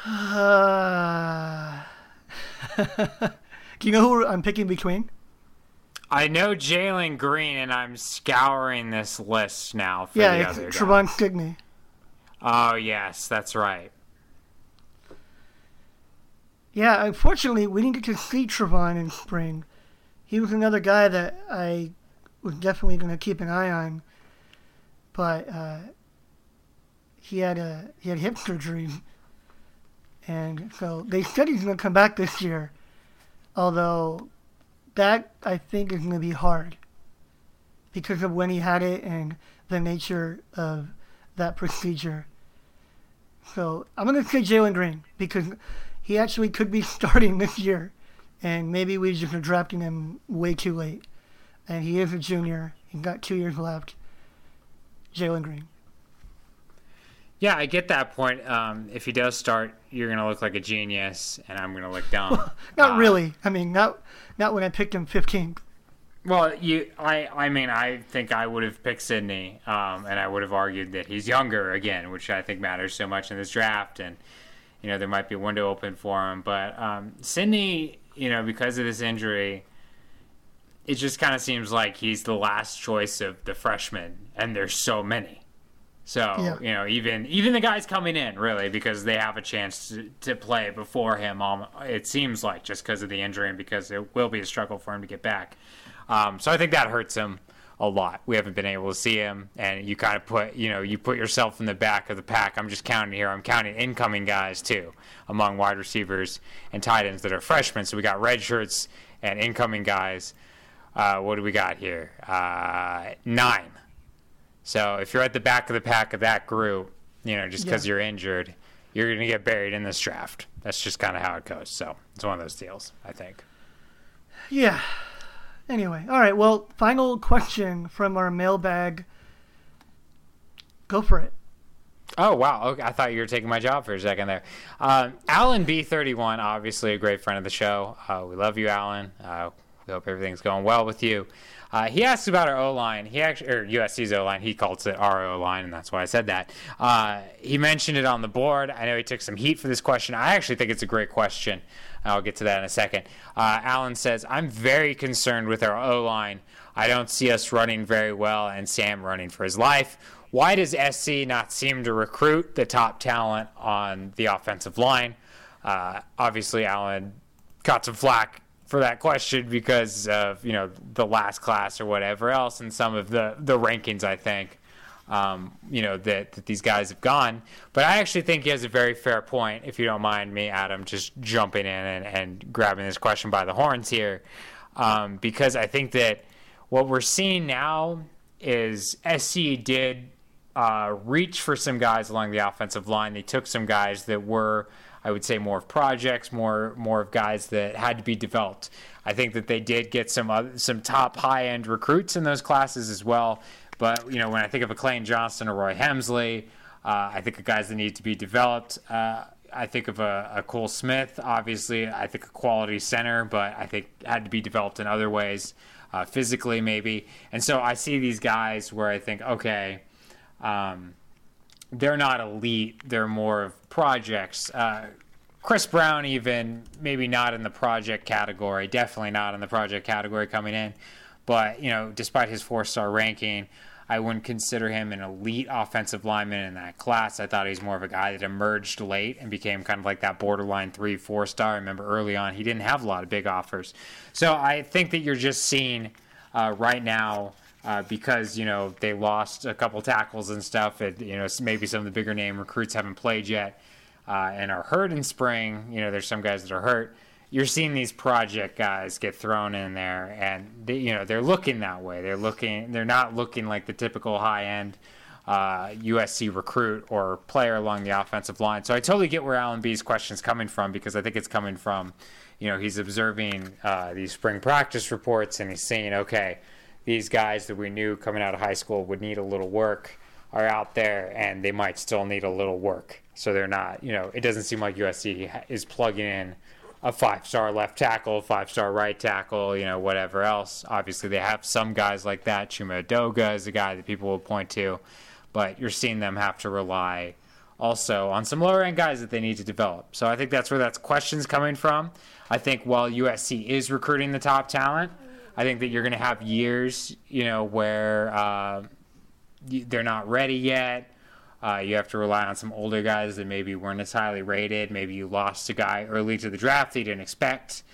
Uh, [LAUGHS] do you know who I'm picking between? I know Jalen Greene, and I'm scouring this list now for yeah, the it's other guy. Trevon Sidney. Oh yes, that's right. Yeah, unfortunately, we didn't get to see Trevon in spring. He was another guy that I was definitely going to keep an eye on, but uh, he had a he had hip surgery, and so they said he's going to come back this year. Although that I think is going to be hard because of when he had it and the nature of that procedure. So I'm going to say Jalen Greene because he actually could be [LAUGHS] starting this year, and maybe we just are drafting him way too late. And he is a junior. He's got two years left. Jalen Greene. Yeah, I get that point. Um, if he does start, you're gonna look like a genius, and I'm gonna look dumb. [LAUGHS] Not Uh, really. I mean, not not when I picked him 15th. Well, you, I, I mean, I think I would have picked Sidney, um, and I would have argued that he's younger again, which I think matters so much in this draft, and you know there might be a window open for him. But um, Sidney, you know, because of this injury, it just kind of seems like he's the last choice of the freshmen, and there's so many. So Yeah. you know, even even the guys coming in really because they have a chance to, to play before him. Um, it seems like just because of the injury and because it will be a struggle for him to get back. Um, so I think that hurts him a lot. We haven't been able to see him, and you kind of put you know you put yourself in the back of the pack. I'm just counting here. I'm counting incoming guys too among wide receivers and tight ends that are freshmen. So we got red shirts and incoming guys. Uh, what do we got here? Uh, nine. So if you're at the back of the pack of that group, you know, just because Yeah. you're injured, you're going to get buried in this draft. That's just kind of how it goes. So it's one of those deals, I think. Yeah. Anyway, all right. Well, final question from our mailbag. Go for it. Oh wow! Okay, I thought you were taking my job for a second there. Um, Alan B thirty one, obviously a great friend of the show. Uh, we love you, Alan. Uh, we hope everything's going well with you. Uh, he asked about our O line. He actually, or USC's O line. He calls it our O line, and that's why I said that. Uh, he mentioned it on the board. I know he took some heat for this question. I actually think it's a great question. I'll get to that in a second. Uh, Alan says, "I'm very concerned with our O line. I don't see us running very well, and Sam running for his life." Why does SC not seem to recruit the top talent on the offensive line? Uh, obviously, Alan got some flack for that question because of you know the last class or whatever else, and some of the the rankings. I think um, you know that, that these guys have gone, but I actually think he has a very fair point. If you don't mind me, Adam, just jumping in and, and grabbing this question by the horns here, um, because I think that what we're seeing now is SC did uh, reach for some guys along the offensive line. They took some guys that were, I would say, more of projects, more more of guys that had to be developed. I think that they did get some some top high end recruits in those classes as well. But you know, when I think of a Clayton Johnson or Roy Hemsley, uh, I think of guys that need to be developed. Uh, I think of a, a Cole Smith, obviously. I think a quality center, but I think had to be developed in other ways, uh, physically maybe. And so I see these guys where I think, okay, um, they're not elite. They're more of projects. Uh, Chris Brown, even maybe not in the project category. Definitely not in the project category coming in. But you know, despite his four-star ranking, I wouldn't consider him an elite offensive lineman in that class. I thought he's more of a guy that emerged late and became kind of like that borderline three, four star. I remember early on he didn't have a lot of big offers. So I think that you're just seeing uh, right now. Uh, because you know they lost a couple tackles and stuff, and you know maybe some of the bigger name recruits haven't played yet uh, and are hurt in spring. You know there's some guys that are hurt you're seeing these project guys get thrown in there, and they, you know they're looking that way. They're looking. They're not looking like the typical high end uh, USC recruit or player along the offensive line. So I totally get where Alan B's question is coming from because I think it's coming from, you know, he's observing uh, these spring practice reports and he's saying, okay, these guys that we knew coming out of high school would need a little work are out there and they might still need a little work. So they're not, you know, it doesn't seem like USC is plugging in a five star left tackle, five star right tackle, you know, whatever else. Obviously, they have some guys like that. Chuma Edoga is a guy that people will point to, but you're seeing them have to rely also on some lower end guys that they need to develop. So I think that's where that's questions coming from. I think while USC is recruiting the top talent, I think that you're going to have years, you know, where uh, they're not ready yet uh, you have to rely on some older guys that maybe weren't as highly rated. Maybe you lost a guy early to the draft that you didn't expect.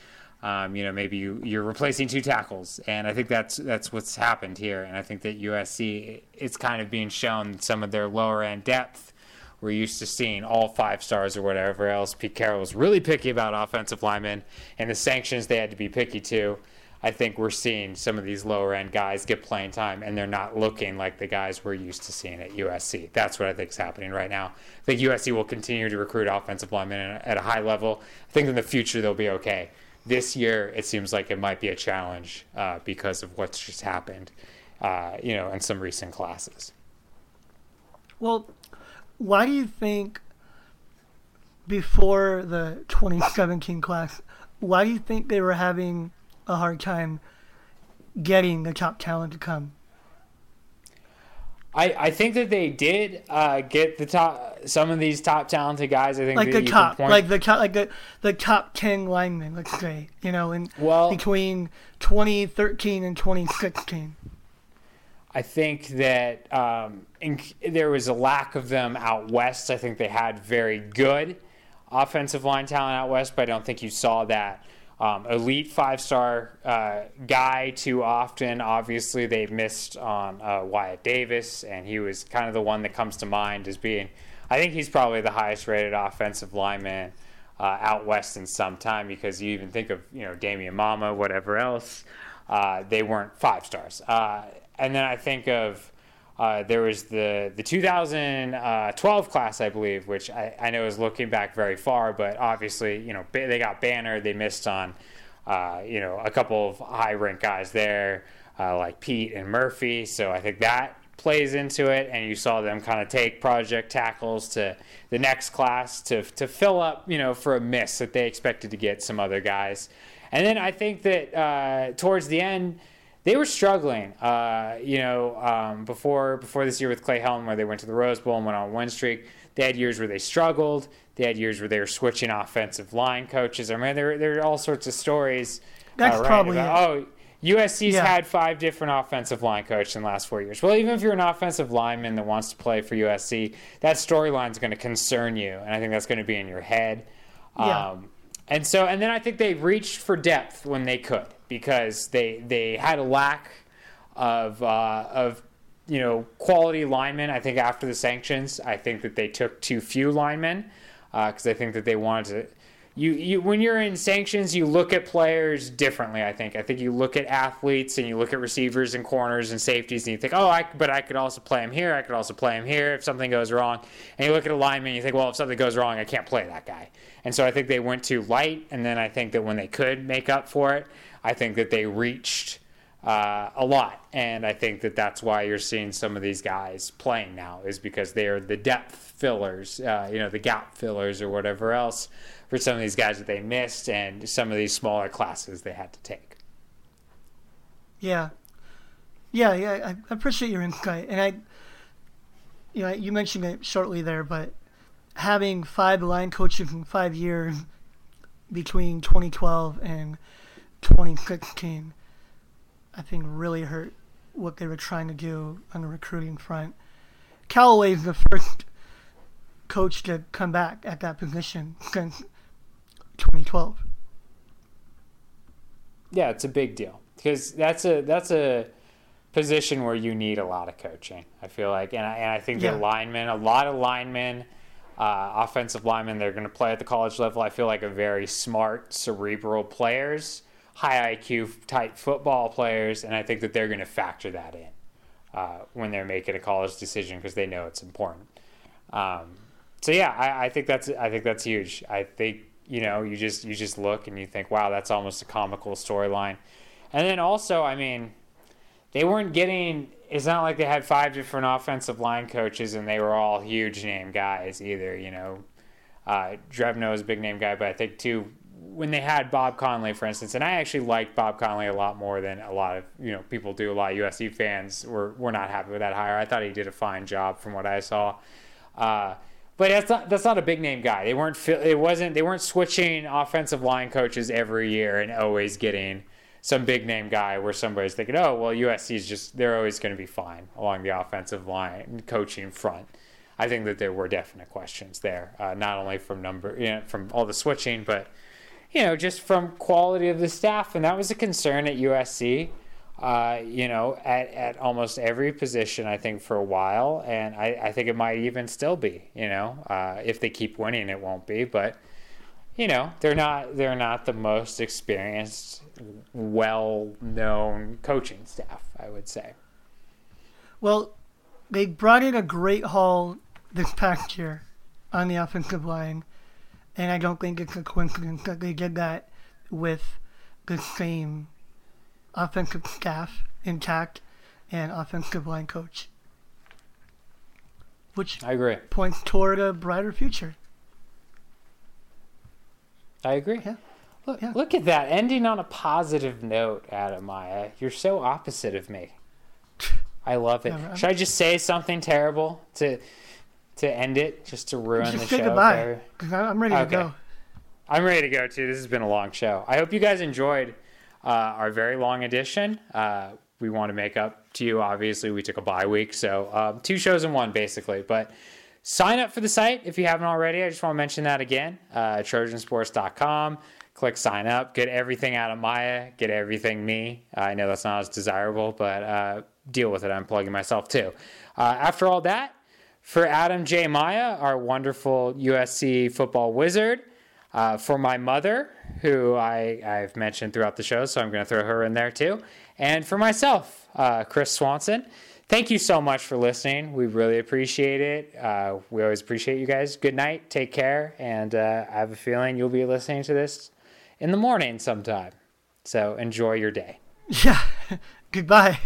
Um, you know, maybe you, you're replacing two tackles, and I think that's that's what's happened here. And I think that USC it's kind of being shown some of their lower end depth. We're used to seeing all five stars or whatever else. Pete Carroll was really picky about offensive linemen, and the sanctions they had to be picky too. I think we're seeing some of these lower end guys get playing time and they're not looking like the guys we're used to seeing at USC. That's what I think is happening right now. I think USC will continue to recruit offensive linemen at a high level. I think in the future they'll be okay. This year, it seems like it might be a challenge uh, because of what's just happened, uh, you know, in some recent classes. Well, why do you think before the 2017 class, why do you think they were having a hard time getting the top talent to come. I, I think that they did uh, get the top some of these top talented guys. I think like the top, like the top, like the the top ten linemen. Let's say you know in well, between 2013 and 2016. I think that um, in, there was a lack of them out west. I think they had very good offensive line talent out west, but I don't think you saw that um, elite five star uh, guy too often. Obviously, they missed on uh, Wyatt Davis, and he was kind of the one that comes to mind as being. I think he's probably the highest rated offensive lineman uh, out west in some time because you even think of you know Damian Mama, whatever else. Uh, they weren't five stars, uh, and then I think of uh, there was the the 2012 class, I believe, which I, I, know is looking back very far, but obviously, you know, they got Banner. They missed on, uh, you know, a couple of high rank guys there, uh, like Peat and Murphy. So I think that plays into it, and you saw them kind of take project tackles to the next class to to fill up, you know, for a miss that they expected to get some other guys. And then I think that uh, towards the end they were struggling. Uh, you know, um, before before this year with Clay Helton, where they went to the Rose Bowl and went on a win streak. They had years where they struggled. They had years where they were switching offensive line coaches. I mean, there there are all sorts of stories. That's uh, right, probably about, oh. USC's yeah. had five different offensive line coaches in the last four years. Well, even if you're an offensive lineman that wants to play for USC, that storyline is going to concern you, and I think that's going to be in your head. Yeah. Um, and so, and then I think they reached for depth when they could because they they had a lack of uh, of you know quality linemen. I think after the sanctions, I think that they took too few linemen because uh, I think that they wanted to. You, you when you're in sanctions, you look at players differently. I think. I think you look at athletes and you look at receivers and corners and safeties, and you think, oh, I but I could also play him here. I could also play him here if something goes wrong. And you look at a lineman, and you think, well, if something goes wrong, I can't play that guy. And so I think they went too light, and then I think that when they could make up for it, I think that they reached uh, a lot, and I think that that's why you're seeing some of these guys playing now is because they're the depth fillers, uh, you know, the gap fillers or whatever else for some of these guys that they missed and some of these smaller classes they had to take. Yeah, yeah, yeah. I appreciate your insight, and I, you know, you mentioned it shortly there, but having five line coaches in five years between 2012 and 2016, I think really hurt what they were trying to do on the recruiting front. Callaway is the first coach to come back at that position since 2012. Yeah, it's a big deal because that's a that's a position where you need a lot of coaching. I feel like, and I, and I think Yeah. the linemen, a lot of linemen, uh, offensive linemen, they're going to play at the college level. I feel like are very smart, cerebral players, high IQ type football players, and I think that they're going to factor that in uh, when they're making a college decision because they know it's important. Um, so yeah, I, I think that's I think that's huge. I think you know you just you just look and you think, wow, that's almost a comical storyline. And then also, I mean, they weren't getting. It's not like they had five different offensive line coaches and they were all huge name guys either. You know, uh, Drevno is a big name guy, but I think too when they had Bob Connelly, for instance, and I actually liked Bob Connelly a lot more than a lot of you know people do. A lot of USC fans were were not happy with that hire. I thought he did a fine job from what I saw. Uh, but that's not that's not a big name guy. They weren't it wasn't they weren't switching offensive line coaches every year and always getting some big name guy where somebody's thinking, oh well, USC is just they're always going to be fine along the offensive line coaching front. I think that there were definite questions there, uh, not only from number you know, from all the switching, but you know just from quality of the staff, and that was a concern at USC uh, you know, at, at almost every position, I think, for a while. And I, I think it might even still be, you know, uh, if they keep winning, it won't be. But, you know, they're not, they're not the most experienced, well known coaching staff, I would say. Well, they brought in a great haul this past year on the offensive line, and I don't think it's a coincidence that they did that with the same offensive staff intact and offensive line coach, which I agree. points toward a brighter future. I agree. Yeah. Look, Yeah. look at that. Ending on a positive note, Adam Maya. You're so opposite of me. [LAUGHS] I love it. Yeah, Should I just say something terrible to to end it, just to ruin the show? say for goodbye, I- I'm ready to Okay. go. I'm ready to go too. This has been a long show. I hope you guys enjoyed uh, our very long edition. Uh, we want to make up to you. Obviously, we took a bye week, so um, two shows in one basically. But sign up for the site if you haven't already. I just want to mention that again. Uh, Trojansports.com. Click sign up. Get everything out of Maya. Get everything me. I know that's not as desirable, but uh, deal with it. I'm plugging myself too. Uh, after all that, for Adam J. Maya, our wonderful USC football wizard, uh, for my mother, who I, I've mentioned throughout the show, so I'm going to throw her in there too, and for myself, uh, Chris Swanson. Thank you so much for listening. We really appreciate it. Uh, we always appreciate you guys. Good night. Take care. And uh, I have a feeling you'll be listening to this in the morning sometime. So enjoy your day. [LAUGHS] Yeah. Goodbye.